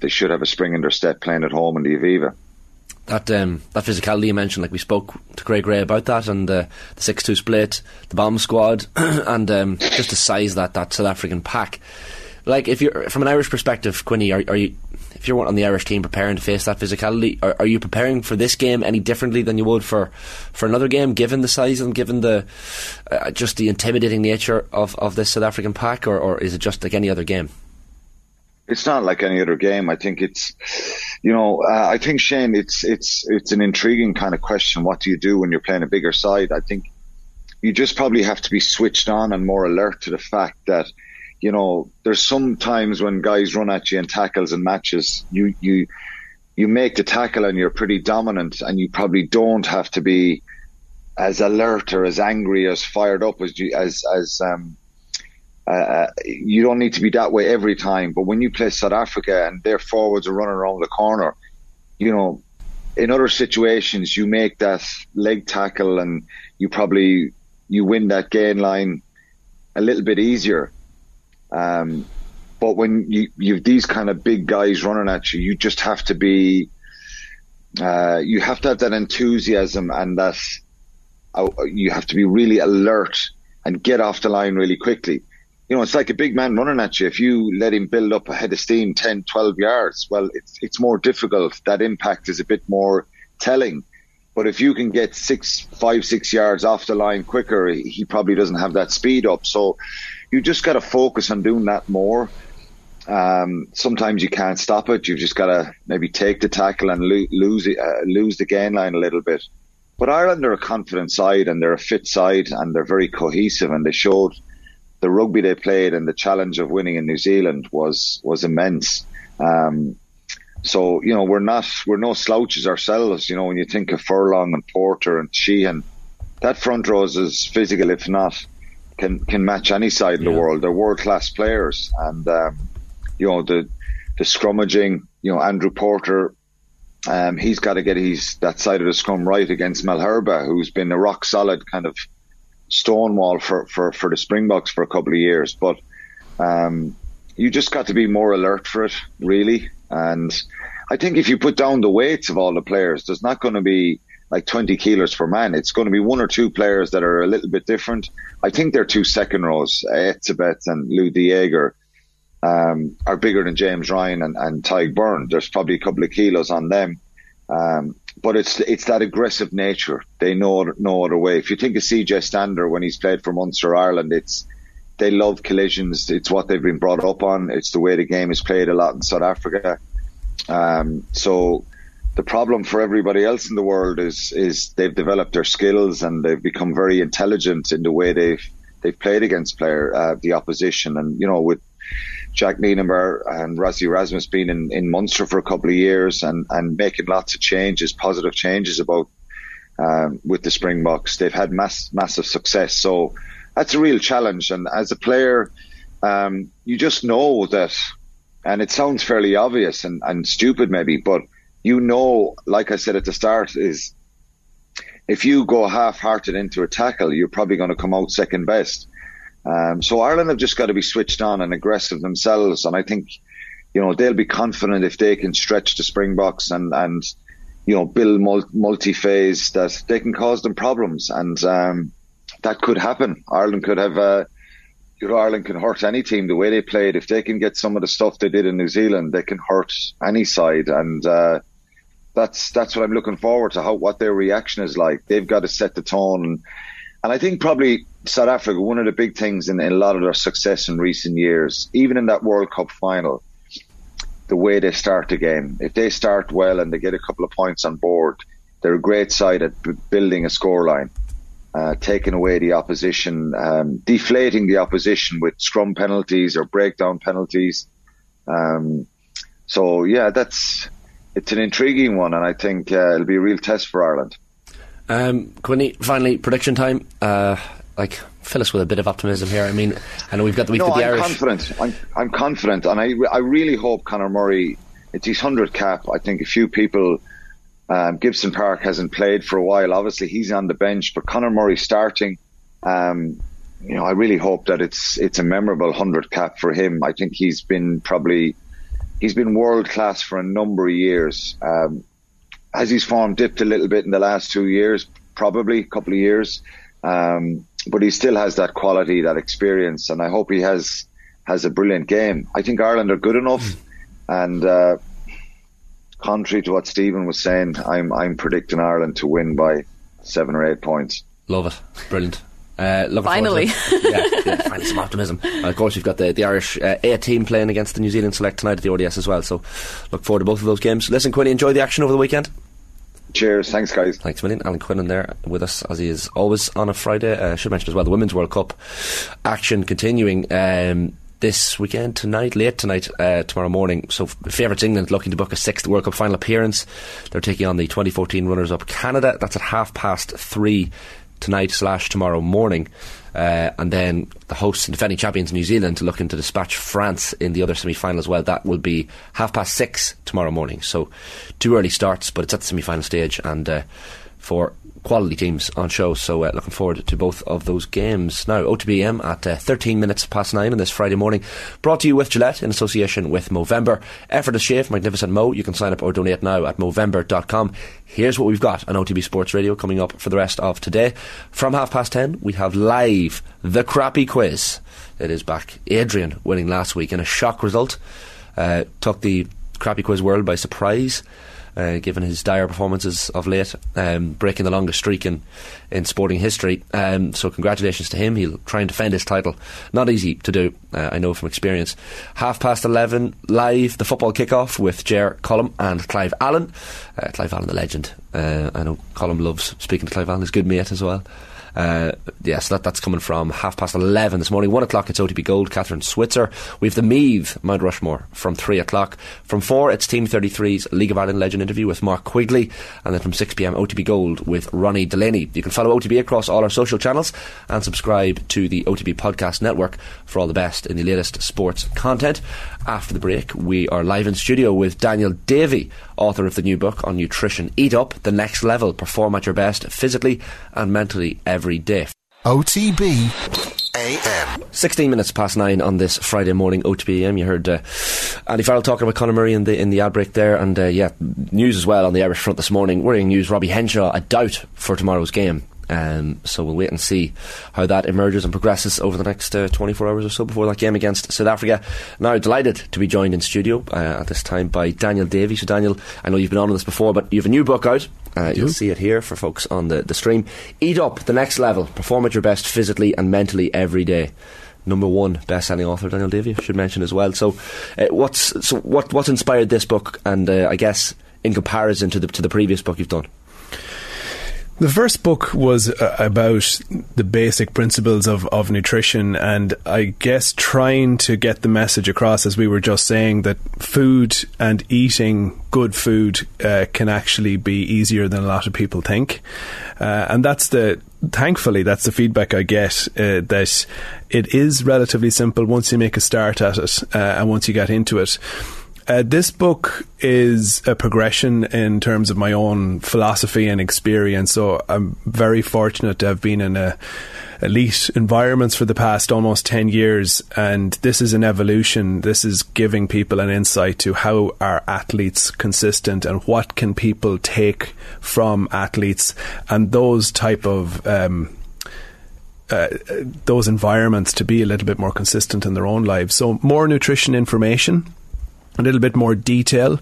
they should have a spring in their step playing at home in the Aviva that um, that physicality you mentioned, like we spoke to Craig Ray about that, and uh, the six two split, the bomb squad, and um, just the size that that South African pack. Like, if you're from an Irish perspective, Quinny, are, are you? If you're on the Irish team preparing to face that physicality, are, are, you preparing for this game any differently than you would for, for another game, given the size and given the uh, just the intimidating nature of, of this South African pack, or, or is it just like any other game? it's not like any other game. I think it's, you know, uh, I think Shane, it's it's it's an intriguing kind of question. What do you do when you're playing a bigger side? I think you just probably have to be switched on and more alert to the fact that, you know, there's some times when guys run at you in tackles and matches, you you you make the tackle and you're pretty dominant, and you probably don't have to be as alert or as angry as fired up as you, as as um, uh, you don't need to be that way every time. But when you play South Africa and their forwards are running around the corner, you know, in other situations you make that leg tackle and you probably you win that gain line a little bit easier. Um, but when you you've these kind of big guys running at you, you just have to be. Uh, you have to have that enthusiasm and that uh, you have to be really alert and get off the line really quickly you know, it's like a big man running at you. If you let him build up a head of steam 10, 12 yards, well, it's, it's more difficult. That impact is a bit more telling. But if you can get six, five, six yards off the line quicker, he probably doesn't have that speed up. So you just got to focus on doing that more. Um, sometimes you can't stop it. You've just got to maybe take the tackle and lo- lose uh, lose the gain line a little bit. But Ireland are a confident side and they're a fit side and they're very cohesive and they showed the rugby they played and the challenge of winning in New Zealand was was immense. Um, so you know we're not we're no slouches ourselves. You know when you think of Furlong and Porter and Sheehan, that front row is as physical, if not can can match any side yeah. in the world. They're world class players, and um, you know the the scrummaging. You know Andrew Porter um, he's got to get his that side of the scrum right against Malherbe, who's been a rock solid kind of stonewall for, for, for the Springboks for a couple of years. But um, you just got to be more alert for it, really. And I think if you put down the weights of all the players, there's not going to be like 20 kilos per man. It's going to be one or two players that are a little bit different. I think their two second rows, Etzebeth and Lood de Jager, um, are bigger than James Ryan and, and Tadhg Beirne. There's probably a couple of kilos on them. Um, but it's it's that aggressive nature. They know no other way. If you think of CJ Stander when he's played for Munster Ireland, it's they love collisions. It's what they've been brought up on. It's the way the game is played a lot in South Africa. Um, so the problem for everybody else in the world is is they've developed their skills and they've become very intelligent in the way they've they've played against player uh, the opposition. And you know with Jack Nienaber and Rassie Erasmus being in, in Munster for a couple of years and, and making lots of changes, positive changes about um, with the Springboks. They've had mass, massive success. So that's a real challenge. And as a player, um, you just know that, and it sounds fairly obvious and, and stupid maybe, but you know, like I said at the start, is if you go half-hearted into a tackle, you're probably going to come out second best. Um, so Ireland have just got to be switched on and aggressive themselves, and I think you know they'll be confident if they can stretch the Springboks and and you know build multi-phase that they can cause them problems, and um, that could happen. Ireland could have. Uh, you know, Ireland can hurt any team the way they played. If they can get some of the stuff they did in New Zealand, they can hurt any side, and uh, that's that's what I'm looking forward to. How what their reaction is like. They've got to set the tone, and, and I think probably South Africa, one of the big things in, in, a lot of their success in recent years, even in that World Cup final, the way they start the game. If they start well and they get a couple of points on board, they're a great side at b- building a scoreline, uh, taking away the opposition, um, deflating the opposition with scrum penalties or breakdown penalties. Um, so yeah, that's it's an intriguing one, and I think uh, it'll be a real test for Ireland. Um, Quinny, finally, prediction time. Uh, like fill us with a bit of optimism here. I mean, I know we've got the week no, of the I'm Irish. Confident. I'm, I'm confident, and I, I really hope Conor Murray. It's his hundred cap. I think a few people. Um, Gibson Park hasn't played for a while. Obviously, he's on the bench, but Conor Murray starting. Um, you know, I really hope that it's it's a memorable hundred cap for him. I think he's been probably he's been world class for a number of years. Um, has his form dipped a little bit in the last two years? Probably a couple of years. Um, but he still has that quality, that experience, and I hope he has has a brilliant game. I think Ireland are good enough, mm. and uh, contrary to what Stephen was saying, I'm I'm predicting Ireland to win by seven or eight points. Love it, brilliant. Uh, finally, yeah, finally some optimism. And of course, you've got the, the Irish uh, A team playing against the New Zealand select tonight at the RDS as well. So, look forward to both of those games. Listen, Quinny, enjoy the action over the weekend. Cheers. Thanks, guys. Thanks a million. Alan Quinlan there with us, as he is always on a Friday. Uh, I should mention as well the Women's World Cup action continuing. Um, this weekend, tonight, late tonight, uh, tomorrow morning. So, favourites England looking to book a sixth World Cup final appearance. They're taking on the 2014 runners up Canada. That's at half past three tonight slash tomorrow morning. Uh, and then the hosts and defending champions New Zealand to looking to dispatch France in the other semi final as well. That will be half past six tomorrow morning. So two early starts, but it's at the semi final stage. And uh, for quality teams on show. So uh, looking forward to both of those games. Now, OTB AM at uh, 13 minutes past nine on this Friday morning. Brought to you with Gillette in association with Movember. Effortless shave, magnificent Mo. You can sign up or donate now at Movember.com. Here's what we've got on OTB Sports Radio coming up for the rest of today. From half past ten, we have live the crappy quiz. It is back. Adrian winning last week in a shock result. Uh, took the crappy quiz world by surprise uh, given his dire performances of late, um, breaking the longest streak in, in sporting history. Um, so congratulations to him. He'll try and defend his title. Not easy to do, uh, I know from experience. Half past 11, live, the football kickoff with Ger Cullum and Clive Allen. Uh, Clive Allen, the legend. Uh, I know Cullum loves speaking to Clive Allen, his good mate as well. Uh, that, that's coming from half past 11 this morning. 1 o'clock, it's OTB Gold, Kathrine Switzer. We have the Meath, Mount Rushmore, from 3 o'clock. From 4, it's Team 33's League of Ireland Legend interview with Mark Quigley. And then from 6pm, OTB Gold with Ronnie Delany. You can follow OTB across all our social channels and subscribe to the OTB Podcast Network for all the best in the latest sports content. After the break, we are live in studio with Daniel Davey author of the new book on nutrition. Eat up, the next level, perform at your best physically and mentally every day. OTB AM. 16 minutes past nine on this Friday morning OTB AM. You heard uh, Andy Farrell talking about Conor Murray in the in the ad break there, and uh, yeah, news as well on the Irish front this morning. Worrying news: Robbie Henshaw a doubt for tomorrow's game. Um, so we'll wait and see how that emerges and progresses over the next uh, 24 hours or so before that game against South Africa. Now, delighted to be joined in studio uh, at this time by Daniel Davey. So, Daniel, I know you've been on this before, but you have a new book out. Uh, you'll see it here for folks on the, the stream. Eat up the next level. Perform at your best physically and mentally every day. Number one best-selling author Daniel Davey I should mention as well. So, uh, what's so what what's inspired this book? And uh, I guess in comparison to the to the previous book you've done. The first book was uh, about the basic principles of, of nutrition, and I guess trying to get the message across, as we were just saying, that food and eating good food uh, can actually be easier than a lot of people think. Uh, and that's the, thankfully, that's the feedback I get uh, that it is relatively simple once you make a start at it uh, and once you get into it. Uh, this book is a progression in terms of my own philosophy and experience. So I'm very fortunate to have been in a elite environments for the past almost 10 years. And this is an evolution. This is giving people an insight to how are athletes consistent and what can people take from athletes and those type of um, uh, those environments to be a little bit more consistent in their own lives. So more nutrition information a little bit more detail.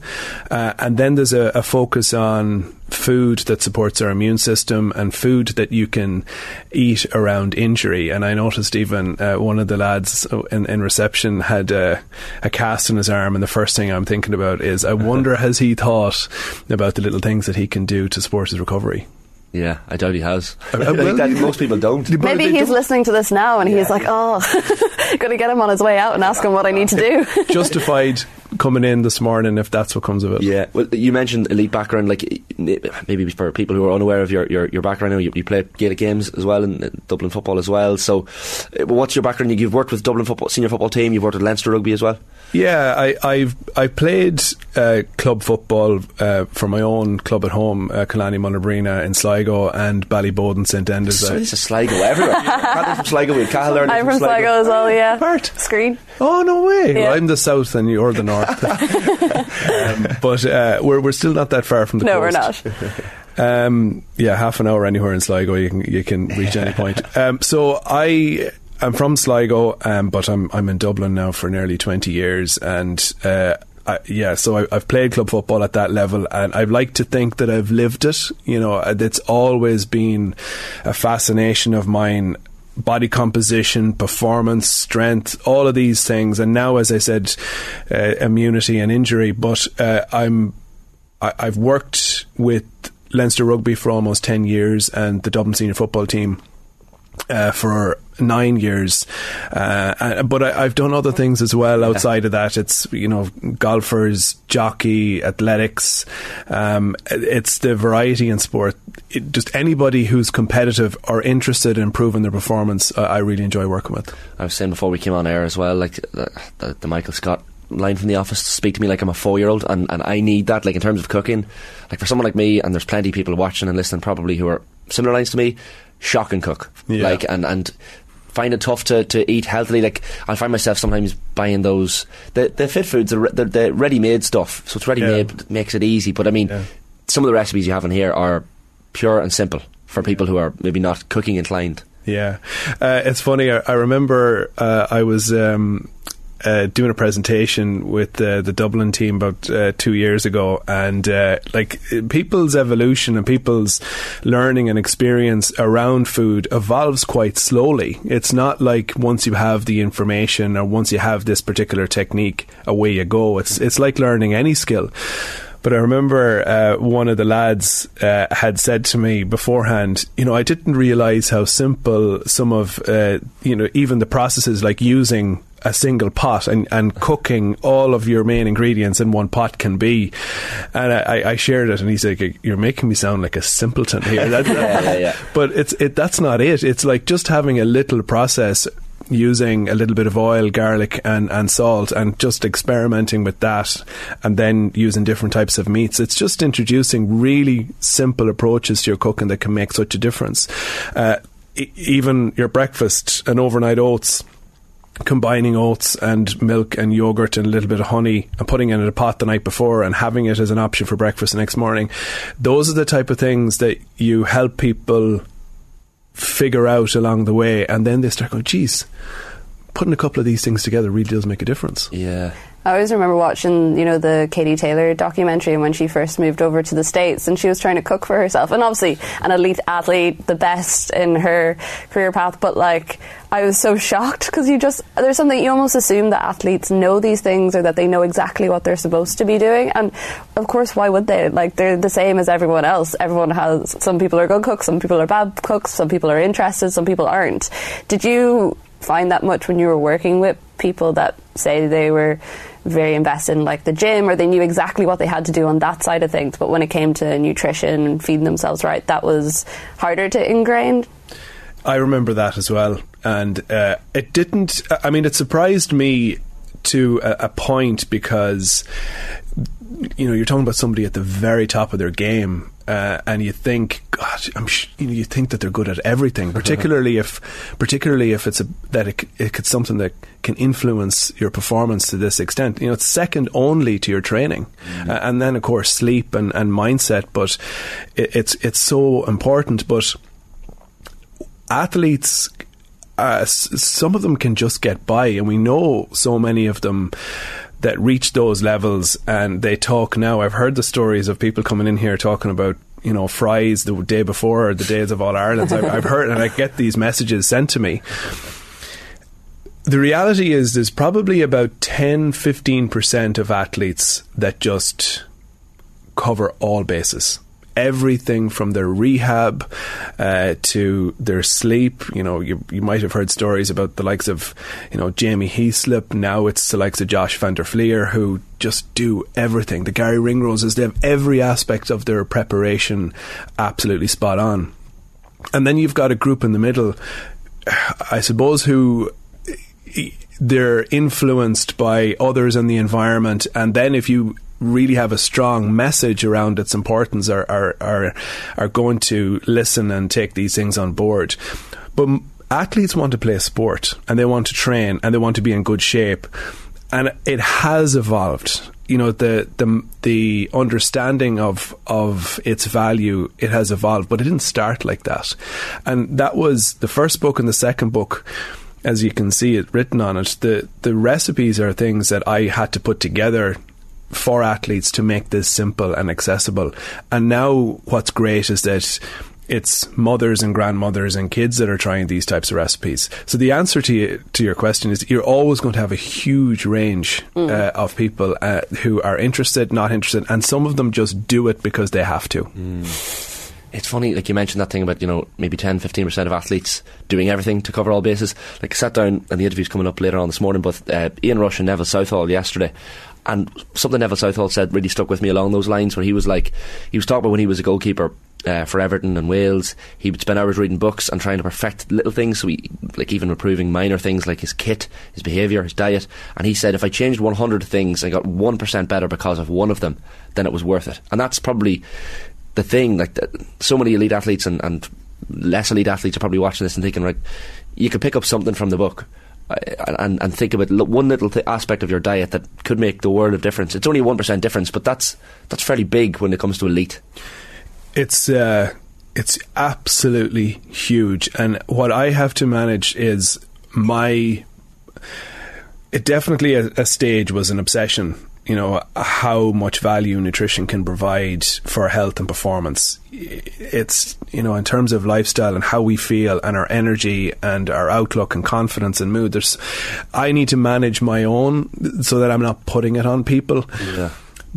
Uh, and then there's a, a, focus on food that supports our immune system and food that you can eat around injury. And I noticed even uh, one of the lads in, in reception had a cast on his arm. And the first thing I'm thinking about is, I wonder, has he thought about the little things that he can do to support his recovery? Yeah, I doubt he has. Uh, I think that most people don't. Maybe he's don't. listening to this now and yeah. he's like, oh, going to get him on his way out and ask him what I need to do. Justified coming in this morning if that's what comes of it. Yeah, well, you mentioned elite background, like maybe for people who are unaware of your, your, your background, you, you play Gaelic games as well in Dublin football as well. So, uh, what's your background? You've worked with Dublin football senior football team. You've worked with Leinster rugby as well. Yeah, I, I've I played uh, club football uh, for my own club at home, uh, Killarney Mullabrina in Sligo and Ballyboden St Enders. So this is Sligo everywhere. I'm from Sligo. We Cahill I'm from, Sligo. Sligo as well. Yeah. Part Screen. Oh no way! Yeah. Well, I'm the south and you're the north. um, but uh, we're we're still not that far from the no, coast. we're not. Um, yeah, half an hour anywhere in Sligo, you can you can reach any point. Um, so I I'm from Sligo, um, but I'm I'm in Dublin now for nearly twenty years, and uh, I, yeah, so I, have played club football at that level, and I'd like to think that I've lived it. You know, it's always been a fascination of mine. Body composition, performance, strength, all of these things, and now, as I said, uh, immunity and injury. But uh, I'm, I, I've worked with Leinster Rugby for almost ten years, and the Dublin senior football team uh, for nine years. Uh, but I, have done other things as well outside of that. It's, you know, golfers, jockey, athletics. Um, it's the variety in sport. It, just anybody who's competitive or interested in improving their performance, uh, I really enjoy working with. I was saying before we came on air as well, like the, the, the Michael Scott line from the office to speak to me like I'm a four year old and, and I need that like in terms of cooking like for someone like me and there's plenty of people watching and listening probably who are similar lines to me shock and cook yeah. like and and find it tough to, to eat healthily. Like I find myself sometimes buying those the the fit foods, the, the, the ready made stuff. So it's ready made yeah. makes it easy. But I mean, yeah. some of the recipes you have in here are pure and simple for people who are maybe not cooking inclined. Yeah, uh, it's funny. I, I remember uh, I was um, uh, doing a presentation with uh, the Dublin team about uh, two years ago, and uh, like people's evolution and people's learning and experience around food evolves quite slowly. It's not like once you have the information or once you have this particular technique, away you go. It's it's like learning any skill. But I remember uh, one of the lads uh, had said to me beforehand, you know, I didn't realize how simple some of, uh, you know, even the processes like using a single pot and, and cooking all of your main ingredients in one pot can be. And I, I shared it, and he's like, "You're making me sound like a simpleton here." That, yeah, yeah, yeah. But it's it. That's not it. It's like just having a little process using a little bit of oil, garlic, and, and salt, and just experimenting with that, and then using different types of meats. It's just introducing really simple approaches to your cooking that can make such a difference. Uh, e- even your breakfast and overnight oats combining oats and milk and yogurt and a little bit of honey and putting it in a pot the night before and having it as an option for breakfast the next morning. Those are the type of things that you help people figure out along the way and then they start going, geez, putting a couple of these things together really does make a difference. Yeah. I always remember watching, you know, the Katie Taylor documentary when she first moved over to the States and she was trying to cook for herself. And obviously, an elite athlete, the best in her career path. But like, I was so shocked because you just, there's something you almost assume that athletes know these things or that they know exactly what they're supposed to be doing. And of course, why would they? Like, they're the same as everyone else. Everyone has, some people are good cooks, some people are bad cooks, some people are interested, some people aren't. Did you find that much when you were working with people that say they were very invested in like the gym or they knew exactly what they had to do on that side of things but when it came to nutrition and feeding themselves right that was harder to ingrain I remember that as well, and uh, it didn't. I mean, it surprised me to a, a point because you know you're talking about somebody at the very top of their game, uh, and you think, God, I'm sh- you, know, you think that they're good at everything, particularly if, particularly if it's a that it, it's something that can influence your performance to this extent. You know, it's second only to your training, uh, and then of course sleep and, and mindset. But it, it's it's so important, but athletes uh, s- some of them can just get by and we know so many of them that reach those levels. And they talk now I've heard the stories of people coming in here talking about you know fries the day before or the days of all Ireland's I've, I've heard and I get these messages sent to me. The reality is there's probably about 10 15% of athletes that just cover all bases everything from their rehab uh, to their sleep. You know, you, you might have heard stories about the likes of, you know, Jamie Heaslip. Now it's the likes of Josh van der Flier who just do everything. The Garry Ringroses, they have every aspect of their preparation absolutely spot on. And then you've got a group in the middle, I suppose, who they're influenced by others in the environment and then if you really have a strong message around its importance are are are, are going to listen and take these things on board. But athletes want to play a sport and they want to train and they want to be in good shape. And it has evolved. You know the the the understanding of of its value it has evolved but it didn't start like that. And that was the first book and the second book as you can see it written on it the the recipes are things that I had to put together for athletes to make this simple and accessible and now what's great is that it's mothers and grandmothers and kids that are trying these types of recipes. So the answer to you, to your question is you're always going to have a huge range uh, of people uh, who are interested, not interested, and some of them just do it because they have to. It's funny, like you mentioned that thing about, you know, maybe 10, 15% of athletes doing everything to cover all bases. Like, I sat down, and the interview's coming up later on this morning, but uh, Ian Rush and Neville Southall yesterday, and something Neville Southall said really stuck with me along those lines, where he was like, he was talking about when he was a goalkeeper uh, for Everton and Wales, he would spend hours reading books and trying to perfect little things, so he, like even improving minor things like his kit, his behaviour, his diet. And he said, if I changed 100 things, I got 1% better because of one of them, then it was worth it. And that's probably the thing. Like, so many elite athletes and, and less elite athletes are probably watching this and thinking, right, you could pick up something from the book. And, and think about one little th- aspect of your diet that could make the world of difference. It's only one percent difference, but that's that's fairly big when it comes to elite. It's uh, it's absolutely huge, and what I have to manage is my. It definitely a stage was an obsession. You know how much value nutrition can provide for health and performance. It's you know in terms of lifestyle and how we feel and our energy and our outlook and confidence and mood. There's, I need to manage my own so that I'm not putting it on people. Yeah.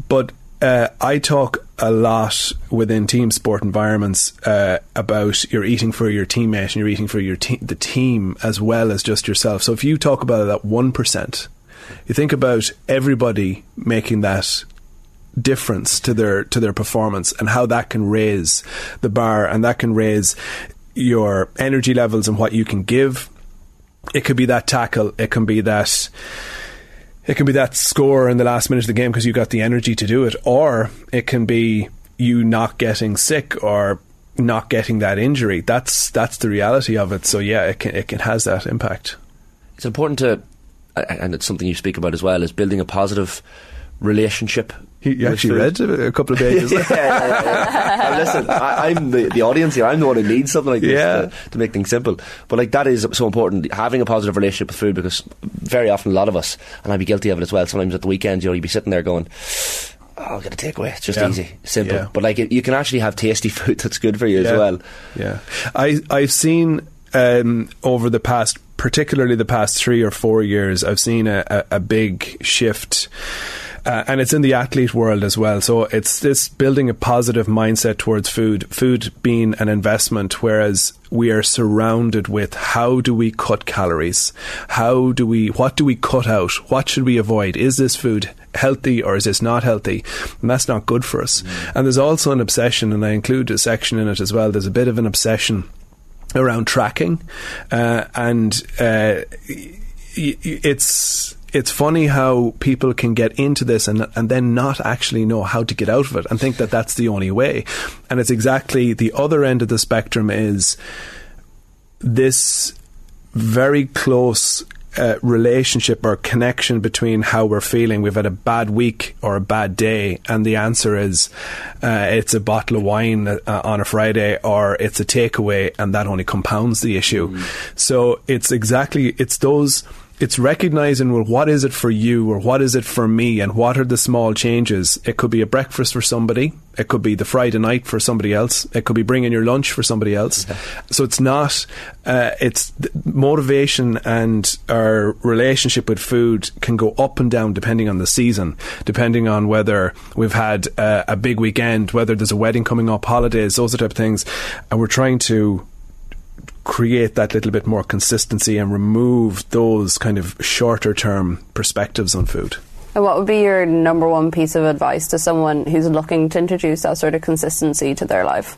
But uh, I talk a lot within team sport environments uh, about you're eating for your teammate and you're eating for your te- the team as well as just yourself. So if you talk about that one percent, you think about everybody making that difference to their to their performance and how that can raise the bar and that can raise your energy levels and what you can give it could be that tackle, it can be that it can be that score in the last minute of the game because you got the energy to do it, or it can be you not getting sick or not getting that injury. That's that's the reality of it. So yeah, it can it can has that impact. It's important to, and it's something you speak about as well, is building a positive relationship. You actually read a couple of pages. yeah, yeah, yeah. Listen, I, I'm the, the audience here. I'm the one who needs something like this Yeah. to, to make things simple. But like that is so important. Having a positive relationship with food because very often a lot of us, and I'd be guilty of it as well. Sometimes at the weekend, you know, you'd be sitting there going. Oh, I'll get a takeaway. It's just easy, simple. But like, it, you can actually have tasty food that's good for you as well. Yeah, I I've seen um, over the past, particularly the past three or four years, I've seen a, a, a big shift. Uh, and it's in the athlete world as well. So it's this building a positive mindset towards food, food being an investment, whereas we are surrounded with how do we cut calories? How do we, what do we cut out? What should we avoid? Is this food healthy or is this not healthy? And that's not good for us. And there's also an obsession, and I include a section in it as well. There's a bit of an obsession around tracking, uh, and uh, it's it's funny how people can get into this and and then not actually know how to get out of it and think that that's the only way. And it's exactly the other end of the spectrum is this very close uh, relationship or connection between how we're feeling. We've had a bad week or a bad day, and the answer is uh, it's a bottle of wine uh, on a Friday or it's a takeaway, and that only compounds the issue. So it's exactly it's those. It's recognizing well, what is it for you or what is it for me, and what are the small changes? It could be a breakfast for somebody. It could be the Friday night for somebody else. It could be bringing your lunch for somebody else. So it's not. Uh, it's motivation and our relationship with food can go up and down depending on the season, depending on whether we've had uh, a big weekend, whether there's a wedding coming up, holidays, those type of things, and we're trying to create that little bit more consistency and remove those kind of shorter term perspectives on food. And what would be your number one piece of advice to someone who's looking to introduce that sort of consistency to their life?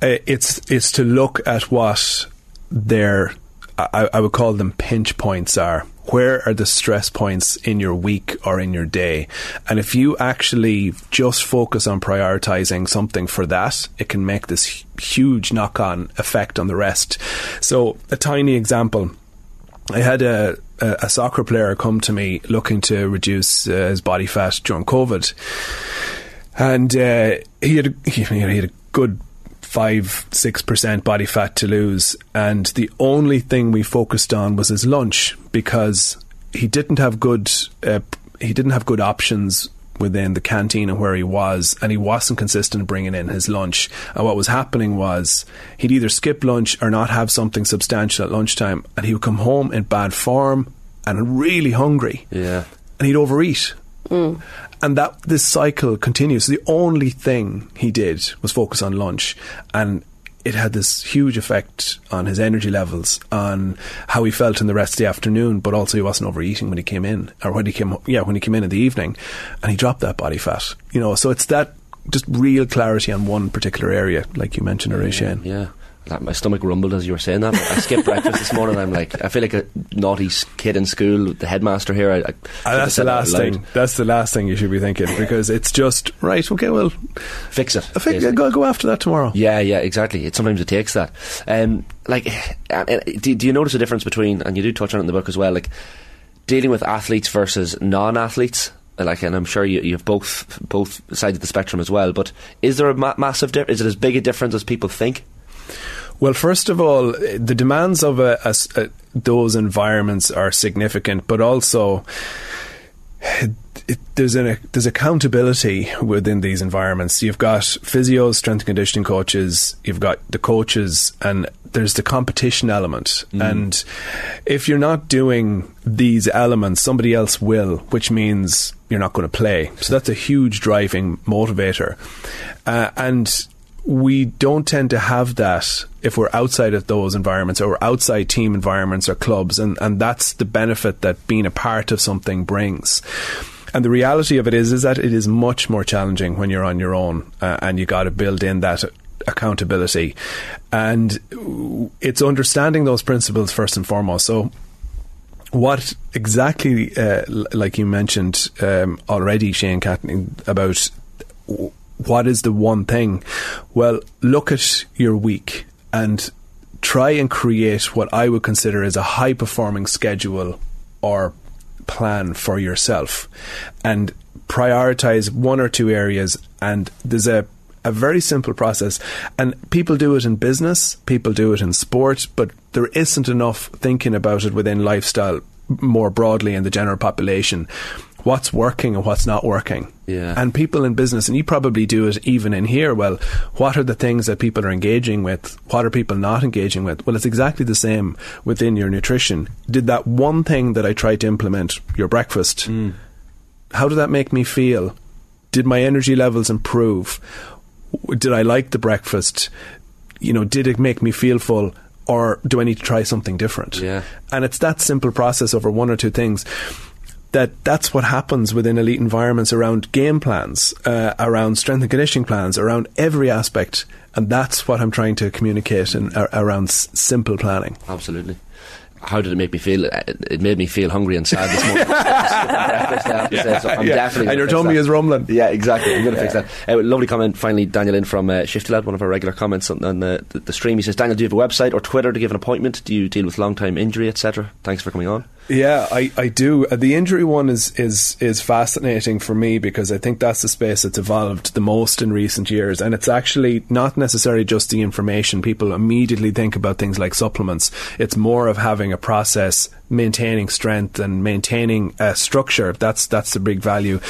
Uh, it's it's to look at what their I, I would call them pinch points are. Where are the stress points in your week or in your day? And if you actually just focus on prioritizing something for that, it can make this huge knock on effect on the rest. So, a tiny example I had a, a, soccer player come to me looking to reduce uh, his body fat during COVID, and uh, he had a, he had a good five six percent body fat to lose, and the only thing we focused on was his lunch because he didn't have good uh, he didn't have good options within the canteen and where he was, and he wasn't consistent in bringing in his lunch. And what was happening was he'd either skip lunch or not have something substantial at lunchtime, and he would come home in bad form and really hungry, Yeah. and he'd overeat. And that this cycle continues. The only thing he did was focus on lunch, and it had this huge effect on his energy levels, on how he felt in the rest of the afternoon. But also, he wasn't overeating when he came in, or when he came, yeah, when he came in in the evening, and he dropped that body fat. You know, so it's that just real clarity on one particular area, like you mentioned, Shane. Yeah. That, my stomach rumbled as you were saying that. I skipped breakfast this morning. I'm like, I feel like a naughty kid in school. The headmaster here. I, I Uh, that's the last thing. That's the last thing you should be thinking because it's just right. Okay, well, Fix it. I think go go after that tomorrow. Yeah, yeah, exactly. It sometimes it takes that. Um, like, do, do you notice a difference between? And you do touch on it in the book as well. Like dealing with athletes versus non-athletes. Like, and I'm sure you, you have both both sides of the spectrum as well. But is there a ma- massive difference? Is it as big a difference as people think? Well, first of all, the demands of a, a a- those environments are significant, but also it, there's an there's accountability within these environments. You've got physios, strength and conditioning coaches. You've got the coaches, and there's the competition element. And if you're not doing these elements, somebody else will, which means you're not going to play. So that's a huge driving motivator. Uh, and we don't tend to have that if we're outside of those environments or outside team environments or clubs and, and that's the benefit that being a part of something brings and the reality of it is is that it is much more challenging when you're on your own uh, and you got to build in that accountability, and it's understanding those principles first and foremost. So what exactly, uh, like you mentioned um, already, Shane Catney, about what is the one thing? Well, look at your week and try and create what I would consider as a high performing schedule or plan for yourself. And prioritize one or two areas and there's a a very simple process. And people do it in business people do it in sport but there isn't enough thinking about it within lifestyle more broadly in the general population what's working and what's not working. Yeah. And people in business, and you probably do it even in here. Well, what are the things that people are engaging with? What are people not engaging with? Well, it's exactly the same within your nutrition. Did that one thing that I tried to implement, your breakfast, mm. how did that make me feel? Did my energy levels improve? Did I like the breakfast? You know, did it make me feel full? Or do I need to try something different? Yeah. And it's that simple process over one or two things that that's what happens within elite environments around game plans, uh, around strength and conditioning plans, around every aspect. And that's what I'm trying to communicate in, uh, around s- simple planning. Absolutely how did it make me feel? It made me feel hungry and sad this morning. yeah. so I'm yeah. definitely and your tummy that. is rumbling. Yeah, exactly. I'm going to fix that. Uh, lovely comment, finally, Daniel in from uh, Shifty Lad, one of our regular comments on, on the, the, the, stream. He says, Daniel, do you have a website or Twitter to give an appointment? Do you deal with long time injury, etc.? Thanks for coming on. Yeah, I, I do. Uh, the injury one is, is is fascinating for me because I think that's the space that's evolved the most in recent years, and it's actually not necessarily just the information. People immediately think about things like supplements. It's more of having a process, maintaining strength, and maintaining a structure. That's that's the big value.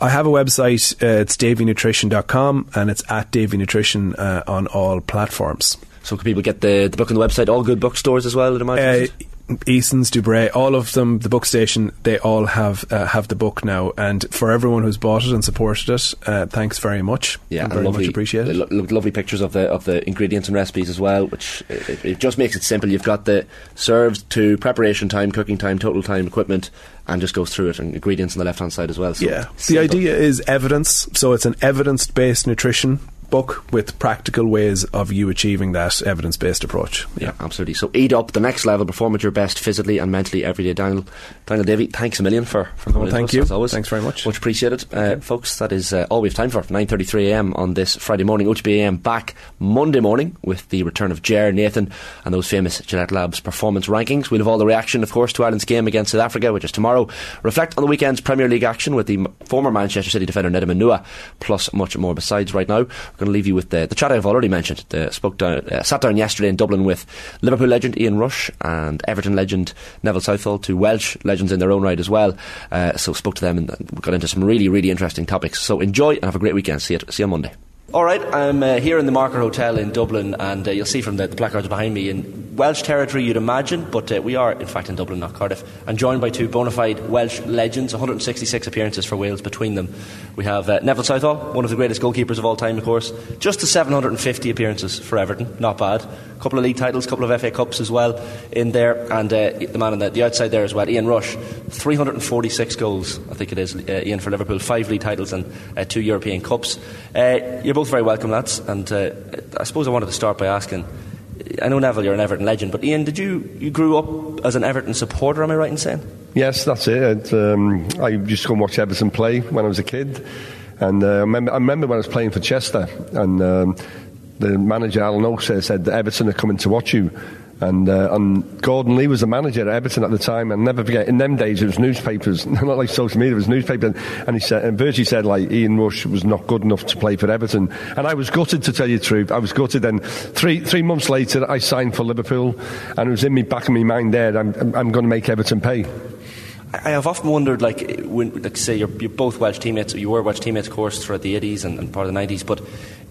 I have a website. Uh, it's daveynutrition.com, and it's at Davey Nutrition uh, on all platforms. So can people get the, the book on the website? All good bookstores as well, I'd imagine? Uh, Eason's, Dubray, all of them, the book station, they all have uh, have the book now. And for everyone who's bought it and supported it, uh, thanks very much. Yeah, very lovely, much appreciated. Lo- lovely pictures of the of the ingredients and recipes as well, which it, it, just makes it simple. You've got the serves to preparation time, cooking time, total time, equipment, and just goes through it and ingredients on the left hand side as well. So yeah, simple. the idea is evidence. So it's an evidence based nutrition book with practical ways of you achieving that evidence based approach. Yeah. yeah. absolutely. So eat up the next level, perform at your best physically and mentally every day. Daniel, Daniel Davey, thanks a million for, for coming well, thank us, you. as always. Thanks very much. Much appreciated. Uh, folks, that is uh, all we have time for. 9.33am on this Friday morning. OTBAM back Monday morning with the return of Jer, Nathan and those famous Gillette Labs performance rankings. We'll have all the reaction, of course, to Ireland's game against South Africa, which is tomorrow. Reflect on the weekend's Premier League action with the former Manchester City defender Nedum Onuoha, plus much more besides right now. Going to leave you with the, the chat I've already mentioned. The, spoke down, uh, sat down yesterday in Dublin with Liverpool legend Ian Rush and Everton legend Neville Southall, two Welsh legends in their own right as well. Uh, so spoke to them and got into some really, really interesting topics. So enjoy and have a great weekend. See see you on Monday. All right, I'm uh, here in the Marker Hotel in Dublin, and uh, you'll see from the, the, placards behind me in Welsh territory, you'd imagine, but uh, we are in fact in Dublin, not Cardiff. I'm joined by two bona fide Welsh legends, 166 appearances for Wales between them. We have uh, Neville Southall, one of the greatest goalkeepers of all time, of course, just to 750 appearances for Everton, not bad. Couple of league titles, couple of FA Cups as well in there, and uh, the man on the, the, outside there as well, Ian Rush, 346 goals, I think it is, uh, Ian for Liverpool, five league titles and uh, two European Cups. you're both very welcome, lads. And uh, I suppose I wanted to start by asking. I know Neville, you're an Everton legend, but Ian, did you you grew up as an Everton supporter? Am I right in saying? Yes, that's it. Um, I used to go and watch Everton play when I was a kid, and uh, I, remember, I, remember, when I was playing for Chester, and um, the manager Alan Oakes said that Everton are coming to watch you. And, uh, and Gordon Lee was the manager at Everton at the time. And never forget, in them days, it was newspapers, not like social media, it was newspapers. And he said, and Virgie said, like, Ian Rush was not good enough to play for Everton. And I was gutted, to tell you the truth. I was gutted. Then three, three months later, I signed for Liverpool. And it was in me back of my mind there, I'm, I'm going to make Everton pay. I have often wondered, like, when, like say, you're, you're both Welsh teammates, you were Welsh teammates, of course, throughout the 80s and, and part of the 90s, but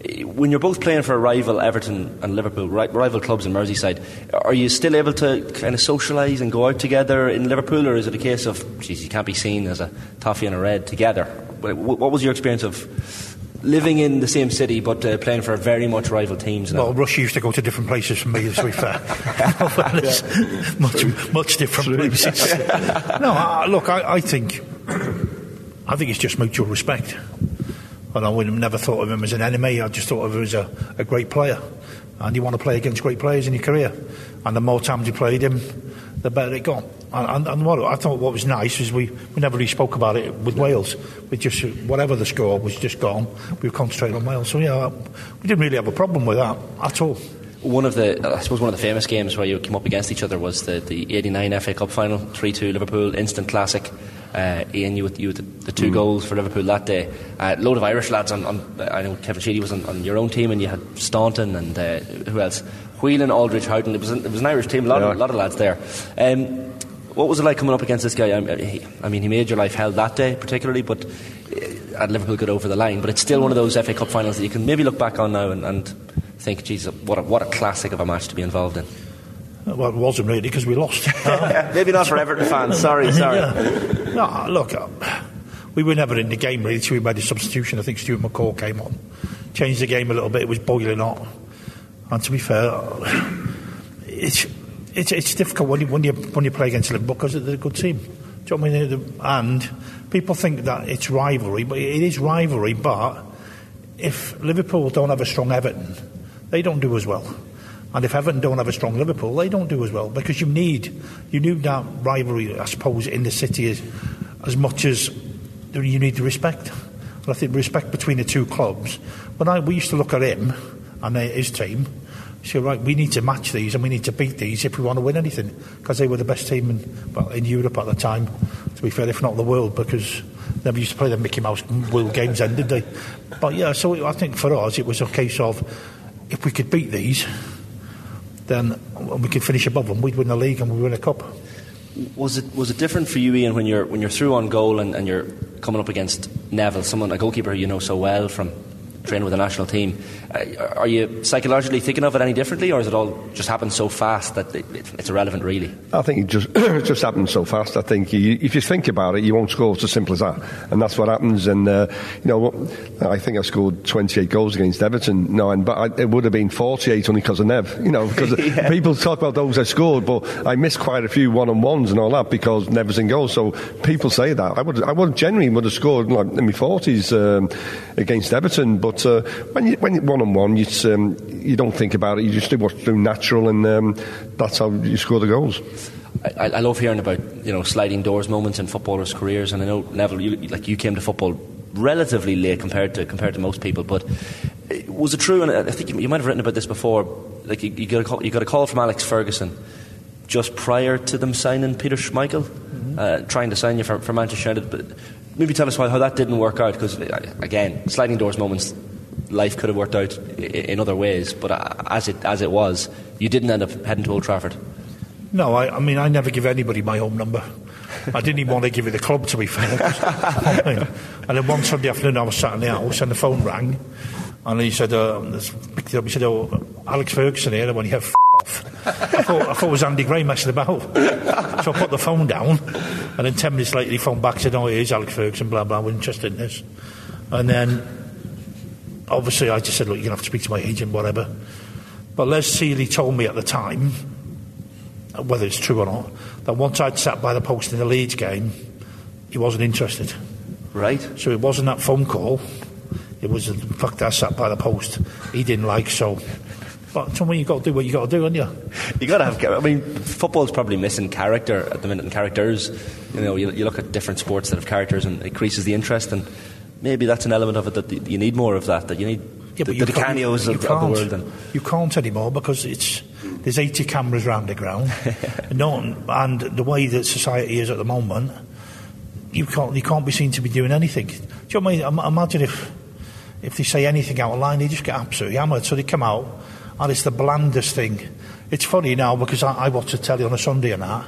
eh, when you're both playing for a rival Everton and Liverpool, rival clubs in Merseyside, are you still able to kind of socialise and go out together in Liverpool, or is it a case of, geez, you can't be seen as a toffee and a red together? What was your experience of living in the same city but uh, playing for very much rival teams now. Well, Rush used to go to different places from me, to be fair. yeah. much, much different places. no, uh, look, I, I, think I think it's just mutual respect. And I would have never thought of him as an enemy. I just thought of him as a, a great player. And you want to play against great players in your career. And the more times you played him, the better it got. And, and, and what I thought what was nice is we, we never really spoke about it with Wales. We just whatever the score was just gone. We were concentrating on Wales. So yeah, we didn't really have a problem with that at all. One of the, I suppose, one of the famous games where you came up against each other was the, the '89 FA Cup final, three-two Liverpool, instant classic. Uh, Ian, you with, you with the, the two Mm. goals for Liverpool that day. A uh, load of Irish lads on, on I know Kevin Sheedy was on, on your own team, and you had Staunton and uh, who else? Whelan, Aldridge, Houghton. It was an, it was an Irish team. A lot, Yeah. of, lot of lads there. Um, what was it like coming up against this guy? I, he, I mean, he made your life hell that day, particularly, but uh, at Liverpool got over the line. But it's still one of those FA Cup finals that you can maybe look back on now and, and think, geez, what a, what a classic of a match to be involved in. Well, it wasn't really because we lost. Maybe not for Everton fans. Sorry, sorry. Yeah. No, look, uh, we were never in the game really until we made a substitution. I think Stuart McCall came on, changed the game a little bit. It was boiling hot, and to be fair, it's it's, it's difficult when you when you when you play against Liverpool because they're a good team. Do you know what I mean? And people think that it's rivalry, but it is rivalry. But if Liverpool don't have a strong Everton, they don't do as well. And if Everton don't have a strong Liverpool, they don't do as well because you need you need that rivalry, I suppose, in the city as, as much as you need the respect. And I think respect between the two clubs. When I we used to look at him and his team, say right, we need to match these and we need to beat these if we want to win anything because they were the best team in well in Europe at the time. To be fair, if not the world, because they used to play the Mickey Mouse World Games then, did they? But yeah, so I think for us it was a case of if we could beat these, then we could finish above them. We'd win the league and we'd win a cup. Was it was it different for you, Ian, when you're when you're through on goal and, and you're coming up against Neville, someone a goalkeeper you know so well from training with the national team? Uh, are you psychologically thinking of it any differently, or has it all just happened so fast that it, it, it's irrelevant, really? I think it just it just happened so fast. I think you, if you think about it, you won't score. It's as simple as that, and that's what happens. And uh, you know, I think I scored 28 goals against Everton. And but I, it would have been 48 only because of Nev. You know, because Yeah. people talk about those I scored, but I missed quite a few one-on-ones and all that because Nev was in goal. So people say that I would, I would genuinely would have scored like in my 40s um, against Everton. But uh, when you when you one-on-one, you um, you don't think about it. You just do what's do natural, and um, that's how you score the goals. I, I love hearing about you know sliding doors moments in footballers' careers, and I know Neville, you, like you came to football relatively late compared to compared to most people, but uh, was it true? And I think you, you might have written about this before. Like you, you got a call, you got a call from Alex Ferguson just prior to them signing Peter Schmeichel, uh, trying to sign you for, for Manchester United. But maybe tell us why, how that didn't work out. Because again, sliding doors moments, life could have worked out in other ways. But as it as it was, you didn't end up heading to Old Trafford. No, I, I mean, I never give anybody my home number. I didn't even want to give it the club, to be fair. and then one Sunday afternoon, I was sat in the house and the phone rang. And he said, uh, up, he said, oh, Alex Ferguson here. And when he had f- off, I thought, I thought it was Andy Gray messing about. so I put the phone down. And then 10 minutes later, he phoned back and said, oh, it is Alex Ferguson, blah, blah, we're interested in this. And then, obviously, I just said, look, you're going to have to speak to my agent, whatever. But Les Seeley told me at the time, whether it's true or not, that once I'd sat by the post in the Leeds game, he wasn't interested. Right. So it wasn't that phone call. It was the fact that I sat by the post. He didn't like so. But to me, you got to do what you got to do, haven't you? You got to have. I mean, football's probably missing character at the minute, and characters. You know, you, you look at different sports that have characters, and it increases the interest. And maybe that's an element of it that you need more of that. That you need Yeah, the, you the of, of the world. And You can't anymore because it's there's 80 cameras round the ground. no, and the way that society is at the moment, you can't you can't be seen to be doing anything. Do you know what I mean? Imagine if if they say anything out of line, they just get absolutely hammered. So they come out, and it's the blandest thing. It's funny now because I, I watch the telly on a Sunday and that,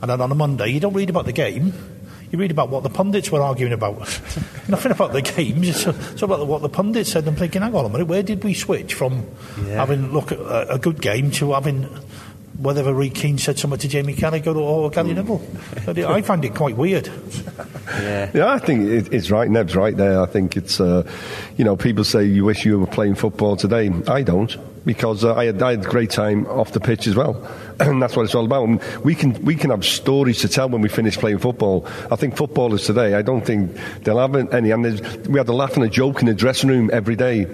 and then on a Monday you don't read about the game. You read about what the pundits were arguing about. Nothing about the games. It's, it's about what the pundits said. I'm thinking, hang on a minute, where did we switch from having look at a, a good game to having whatever Roy Keane said something to Jamie Carragher or Gary Neville? But I find it quite weird. Yeah. Yeah, I think it, it's right. Nev's right there. I think it's, uh, you know, people say you wish you were playing football today. I don't because uh, I, had, I had a great time off the pitch as well, and that's what it's all about. And we can we can have stories to tell when we finish playing football. I think footballers today, I don't think they'll have any. And we had a laugh and a joke in the dressing room every day.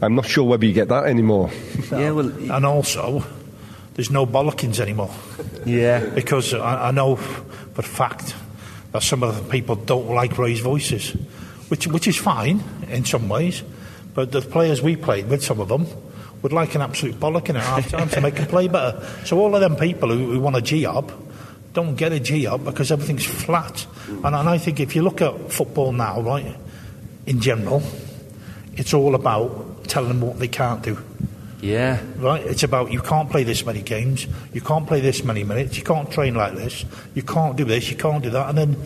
I'm not sure whether you get that anymore. Yeah, well, and also, there's no bollockings anymore. Yeah. Because I, I know for a fact that some of the people don't like raised voices, which which is fine in some ways, but the players we played with, some of them, would like an absolute bollock in at half time to make them play better. So all of them people who, who want a G up don't get a G up because everything's flat. And, and I think if you look at football now, right, in general, it's all about telling them what they can't do. Yeah. Right? It's about you can't play this many games, you can't play this many minutes, you can't train like this, you can't do this, you can't do that. And then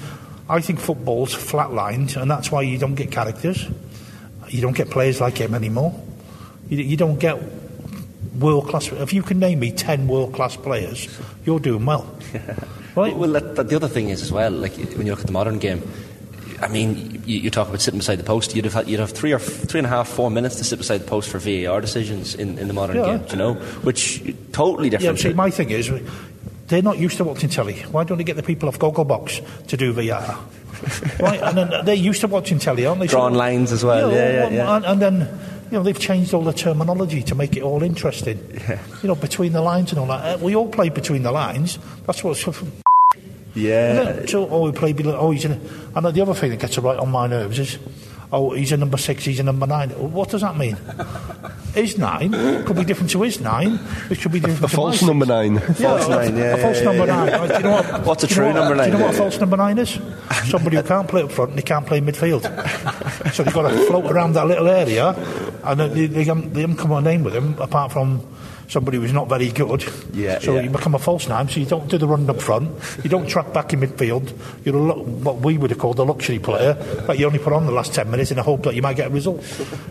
I think football's flatlined, and that's why you don't get characters. You don't get players like him anymore. You, you don't get world class. If you can name me 10 world class players, you're doing well. Right. Well, that, that, the other thing is as well, like when you look at the modern game, I mean, you, you talk about sitting beside the post. You'd have had, you'd have three or three and a half, four minutes to sit beside the post for VAR decisions in, in the modern Yeah. game. You know, which totally Yeah, different. see, my thing is, they're not used to watching telly. Why don't they get the people off Gogglebox to do VAR? right, and then they're used to watching telly, aren't they? Drawing lines as well, yeah, yeah, yeah. And, and then, you know, they've changed all the terminology to make it all interesting. You know, between the lines and all that. Uh, We all play between the lines. That's what's. yeah. So, oh, we play. below- Oh, he's in. And the other thing that gets right on my nerves is, oh, he's a number six. He's a number nine. What does that mean? His nine could be different to his nine, which could be different A to false number nine. Yeah, a- a false number nine. Right, do you know what, What's a do you know true what- number Do you know what a false number nine is? Somebody who can't play up front and he can't play midfield. so they've got to float around that little area, and they, they, haven't, they haven't come on name with him apart from somebody who's not very good. Yeah, so yeah. you become a false nine. So you don't do the run up front. You don't track back in midfield. You're a, lu- what we would have called a luxury player, but you only put on the last ten minutes in the hope that you might get a result.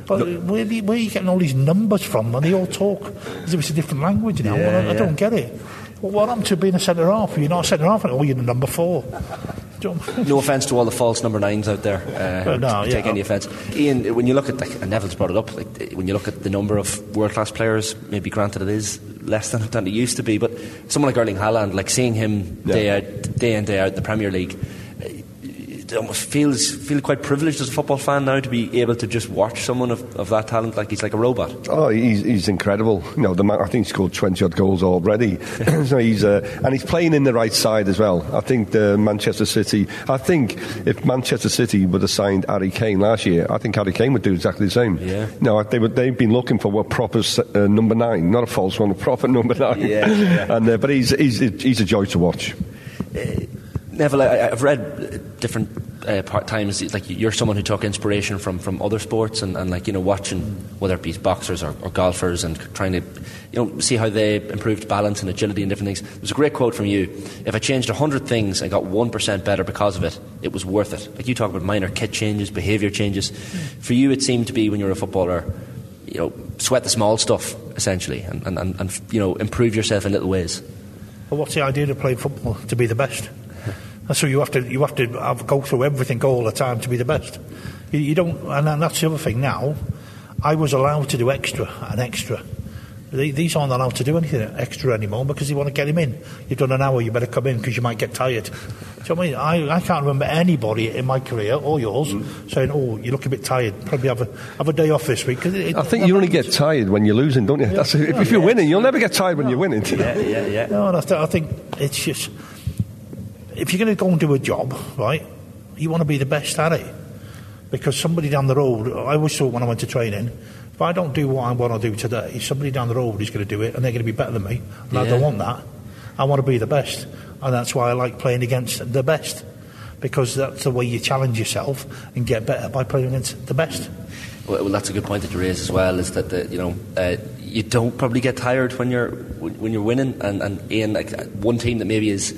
But where, are you, where are you getting all these numbers from? And they all talk as if it's a different language now. Yeah, I, I don't get it. Well, what happened to being a centre half? You're not a centre half, oh, you're the number four. No offence to all the false number nines out there. Uh, no, to take yeah. any offence. Ian, when you look at, like, and Neville's brought it up, like, when you look at the number of world class players, maybe granted it is less than, than it used to be, but someone like Erling Haaland, like seeing him day out, day in, day out in the Premier League, it almost feels feel quite privileged as a football fan now to be able to just watch someone of, of that talent like he's like a robot. Oh, he's, he's incredible. You know, the man, I think he scored 20 odd goals already. so he's, uh, and he's playing in the right side as well. I think the Manchester City, I think if Manchester City would have signed Harry Kane last year, I think Harry Kane would do exactly the same. Yeah. No, they would, they've been looking for a proper uh, number nine, not a false one, a proper number nine. Yeah, yeah. and, uh, but he's, he's, he's a joy to watch. Neville, I, I've read different uh, part times. Like you're someone who took inspiration from, from other sports and, and like you know watching whether it be boxers or, or golfers and trying to you know see how they improved balance and agility and different things. There's a great quote from you. If I changed hundred things and got one percent better because of it, it was worth it. Like you talk about minor kit changes, behaviour changes. For you, it seemed to be when you were a footballer. You know, sweat the small stuff essentially, and, and, and, and you know improve yourself in little ways. Well, what's the idea of playing football? To be the best. And so you have to you have to have, go through everything all the time to be the best. You, you don't, and that's the other thing. Now, I was allowed to do extra and extra. They, these aren't allowed to do anything extra anymore because they want to get him in. You've done an hour, you better come in because you might get tired. Do you know what I mean? I, I can't remember anybody in my career or yours saying, "Oh, you look a bit tired. Probably have a have a day off this week." 'Cause it, I think you only get tired when you're losing, don't you? That's, if, if you're winning, you'll never get tired when you're winning. yeah, yeah. Yeah. No, and I, th- I think it's just if you're going to go and do a job, right, you want to be the best at it. Because somebody down the road, I always thought when I went to training, if I don't do what I want to do today, somebody down the road is going to do it and they're going to be better than me. And I don't want that. I want to be the best. And that's why I like playing against the best. Because that's the way you challenge yourself and get better by playing against the best. Well, well, that's a good point that you raise as well. Is that the, you know uh, you don't probably get tired when you're when you're winning, and and Ian, like one team that maybe is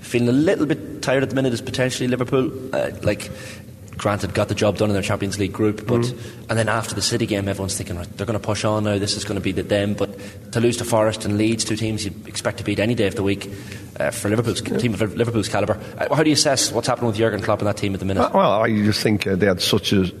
feeling a little bit tired at the minute is potentially Liverpool. Uh, like granted, got the job done in their Champions League group, but Mm. and then after the City game, everyone's thinking right, they're going to push on now. This is going to be the them. But to lose to Forest and Leeds, two teams you expect to beat any day of the week uh, for Liverpool's team of Liverpool's caliber. Uh, how do you assess what's happening with Jurgen Klopp and that team at the minute? Well, I just think uh, they had such a,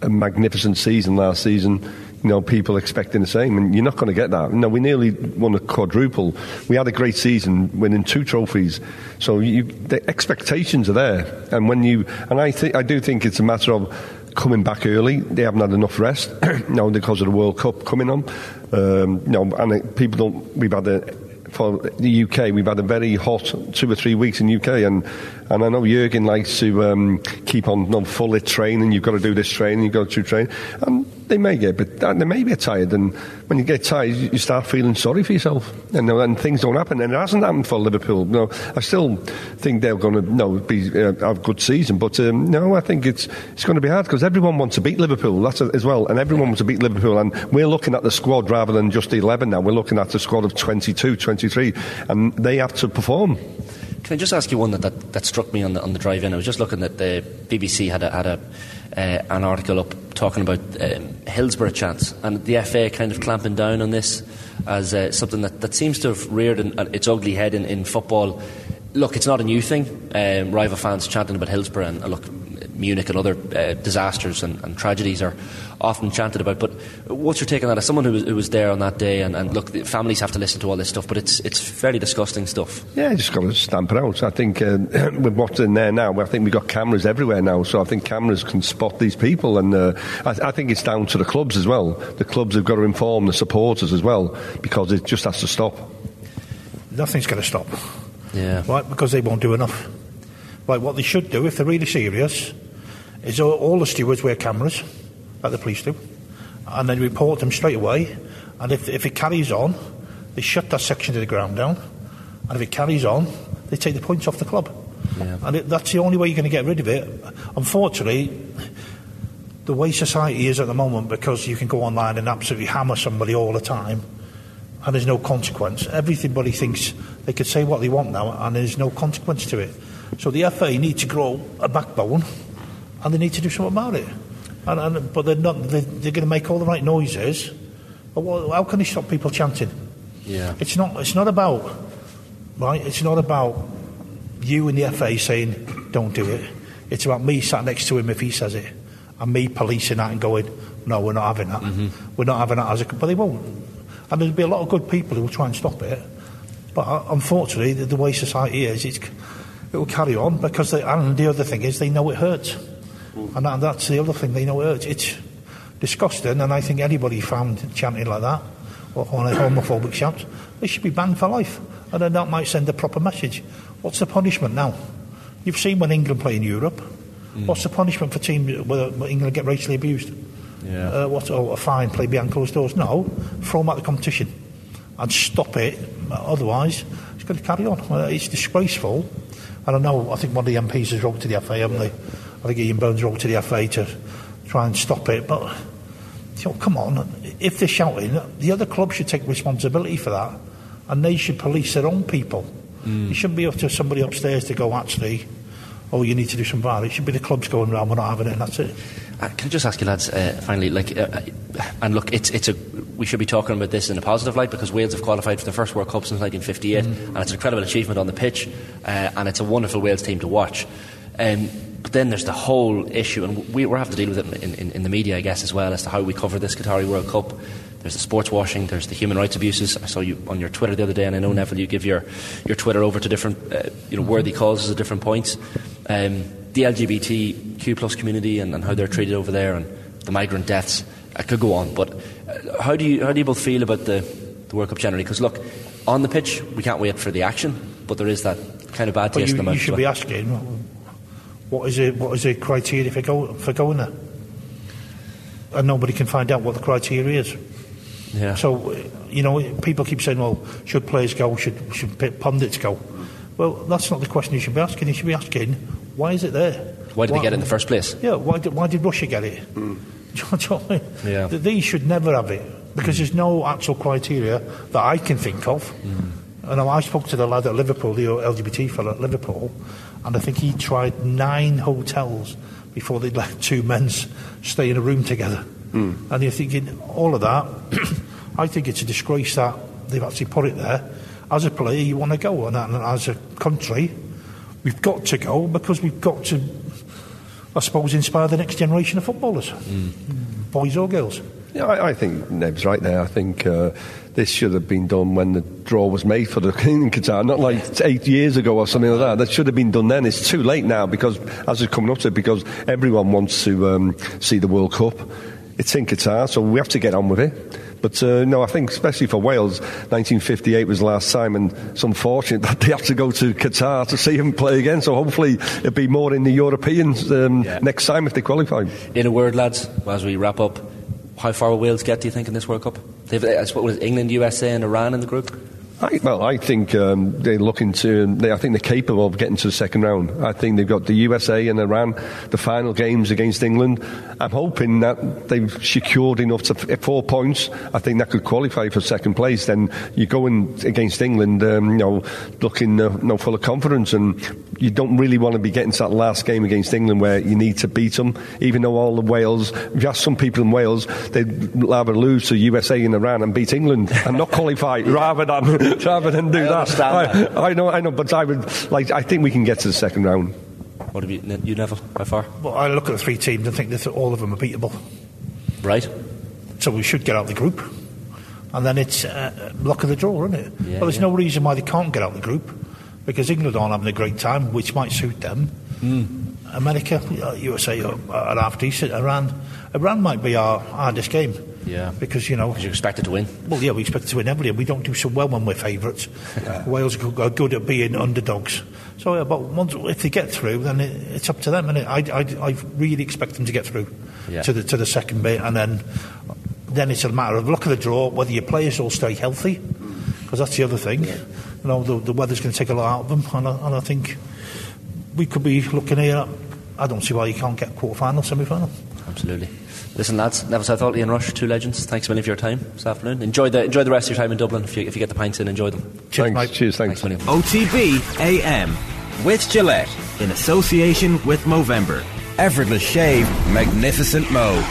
a magnificent season last season. You know, people expecting the same, and you're not going to get that. Know, we nearly won a quadruple. We had a great season, winning two trophies. So you, the expectations are there, and when you and I I do think it's a matter of coming back early. They haven't had enough rest, you know, because of the World Cup coming on. Um, you know, and it, people don't. We've had a for the UK, we've had a very hot two or three weeks in UK, and, and I know Jurgen likes to um, keep on you know, full it training. You've got to do this training, you've got to train, and they may get, but they may get tired. And when you get tired, you start feeling sorry for yourself, and, then things don't happen. And it hasn't happened for Liverpool. No, I still think they're going to no be uh, have a good season, but um, no, I think it's it's going to be hard because everyone wants to beat Liverpool. That's a, as well, and everyone wants to beat Liverpool. And we're looking at the squad rather than just eleven now. We're looking at a squad of 22, 23, and they have to perform. Can I just ask you one that, that, that struck me on the, on the drive in? I was just looking at the BBC had a, had a uh, an article up talking about um, Hillsborough chants and the FA kind of clamping down on this as uh, something that, that seems to have reared an, its ugly head in, in football. Look, it's not a new thing. Um, rival fans chanting about Hillsborough and uh, look, Munich and other uh, disasters and, and, tragedies are often chanted about. But what's your take on that? As someone who was, who was there on that day, and, and, look, the families have to listen to all this stuff, but it's it's fairly disgusting stuff. Yeah, you just got to stamp it out. I think uh, with what's in there now, I think we've got cameras everywhere now, so I think cameras can spot these people, and uh, I, I, think it's down to the clubs as well. The clubs have got to inform the supporters as well because it just has to stop. Nothing's going to stop. Yeah. Right, because they won't do enough. Right, what they should do, if they're really serious, is all, all the stewards wear cameras, like the police do, and then report them straight away. And if, if it carries on, they shut that section of the ground down. And if it carries on, they take the points off the club. Yeah. And it, that's the only way you're going to get rid of it. Unfortunately, the way society is at the moment, because you can go online and absolutely hammer somebody all the time, and there's no consequence. Everybody thinks they could say what they want now, and there's no consequence to it. So the FA need to grow a backbone, and they need to do something about it. And, and, but they're not. They're, they're going to make all the right noises. But what, how can they stop people chanting? Yeah. It's not. It's not about. Right. It's not about you and the FA saying don't do it. It's about me sat next to him if he says it, and me policing that and going, no, we're not having that. Mm-hmm. We're not having that as a. But they won't. And there'll be a lot of good people who will try and stop it. But uh, unfortunately, the, the way society is, it's, it will carry on because. They, and the other thing is, they know it hurts. And that, that's the other thing, they know it hurts. It's disgusting, and I think anybody found chanting like that, or on a homophobic shout, they should be banned for life. And then that might send a proper message. What's the punishment now? You've seen when England play in Europe. Mm. What's the punishment for teams where England get racially abused? Yeah. Uh, what, oh, a fine, play behind closed doors? No, throw them out the competition and stop it. Otherwise, it's going to carry on. Uh, it's disgraceful. And I don't know. I think one of the MPs has wrote to the FA, haven't they? I think Ian Byrne wrote to the FA to try and stop it. But you know, come on, if they're shouting, the other club should take responsibility for that, and they should police their own people. Mm. It shouldn't be up to somebody upstairs to go, actually, oh, you need to do some bad. It should be the clubs going around, we're not having it, and that's it. Uh, can I just ask you, lads, uh, finally, like, uh, and look, it's it's a we should be talking about this in a positive light because Wales have qualified for the first World Cup since 1958, Mm. and it's an incredible achievement on the pitch, uh, and it's a wonderful Wales team to watch. Um, but then there's the whole issue, and we, we're having to deal with it in, in, in the media, I guess, as well as to how we cover this Qatari World Cup. There's the sports washing, there's the human rights abuses. I saw you on your Twitter the other day, and I know Neville, you give your, your Twitter over to different, uh, you know, worthy causes at different points. Um, the LGBTQ plus community and, and how they're treated over there, and the migrant deaths. I could go on, but uh, how do you how do you both feel about the, the World Cup generally? Because look, on the pitch we can't wait for the action, but there is that kind of bad taste you, in the mouth. you should be asking, what is it? What is the criteria for, go, for going there? And nobody can find out what the criteria is. Yeah. So, you know, people keep saying, well, should players go? Should, should pundits go? Well, that's not the question you should be asking. You should be asking, why is it there? Why did they get it in the first place? Yeah, why did, why did Russia get it? Hmm. Do you know I mean? Yeah. Th- These should never have it because there's no actual criteria that I can think of. Hmm. And I spoke to the lad at Liverpool, the LGBT fellow at Liverpool, and I think he tried nine hotels before they let two men stay in a room together. Mm. And you're thinking, all of that, I think it's a disgrace that they've actually put it there. As a player, you want to go, and, as a country, we've got to go because we've got to, I suppose, inspire the next generation of footballers, boys or girls. Yeah, I, I think Nev's right there. I think uh, this should have been done when the draw was made for the in Qatar, not like eight years ago or something like that. That should have been done then. It's too late now because, as it's coming up to it, because everyone wants to um, see the World Cup. It's in Qatar, so we have to get on with it. But uh, no, I think especially for Wales, 1958 was the last time, and it's unfortunate that they have to go to Qatar to see him play again. So hopefully it'll be more in the Europeans um, next time if they qualify. In a word, lads, as we wrap up, how far will Wales get, do you think, in this World Cup? They've, I suppose, it, England, USA, and Iran in the group? I, well, I think um, they're looking to. They, I think they're capable of getting to the second round. I think they've got the USA and Iran, the final games against England. I'm hoping that they've secured enough to four points. I think that could qualify for second place. Then you go in against England, um, you know, looking uh, no full of confidence, and you don't really want to be getting to that last game against England where you need to beat them. Even though all the Wales, if you ask some people in Wales, they'd rather lose to USA and Iran and beat England and not qualify rather than rather than do I that. understand I, I know, I know, but I would like. I think we can get to the second round. What have you, you Neville, by far? Well, I look at the three teams and think that all of them are beatable. Right. So we should get out of the group. And then it's uh, luck of the draw, isn't it? Yeah, well, there's yeah. no reason why they can't get out of the group because England aren't having a great time, which might suit them. America, uh, USA are, are half decent. Iran, Iran might be our hardest game. Yeah. Because, you know. Because you expect it to win. Well, yeah, we expect to win every and we don't do so well when we're favourites. Wales are good at being underdogs. So, yeah, but once, if they get through, then it, it's up to them. And I, I, I really expect them to get through Yeah. to the to the second bit, and then then it's a matter of luck of the draw, whether your players all stay healthy, because that's the other thing. You know, the, the weather's going to take a lot out of them, and I, and I think we could be looking here. I don't see why you can't get quarter final, semi final. Absolutely. Listen, lads, Neville Southall, Ian Rush, two legends. Thanks a million for your time this afternoon. Enjoy the enjoy the rest of your time in Dublin. If you, if you get the pints in, enjoy them. Cheers, thanks. Cheers. Thanks. Thanks, OTB AM with Gillette in association with Movember. Effortless shave, magnificent mo.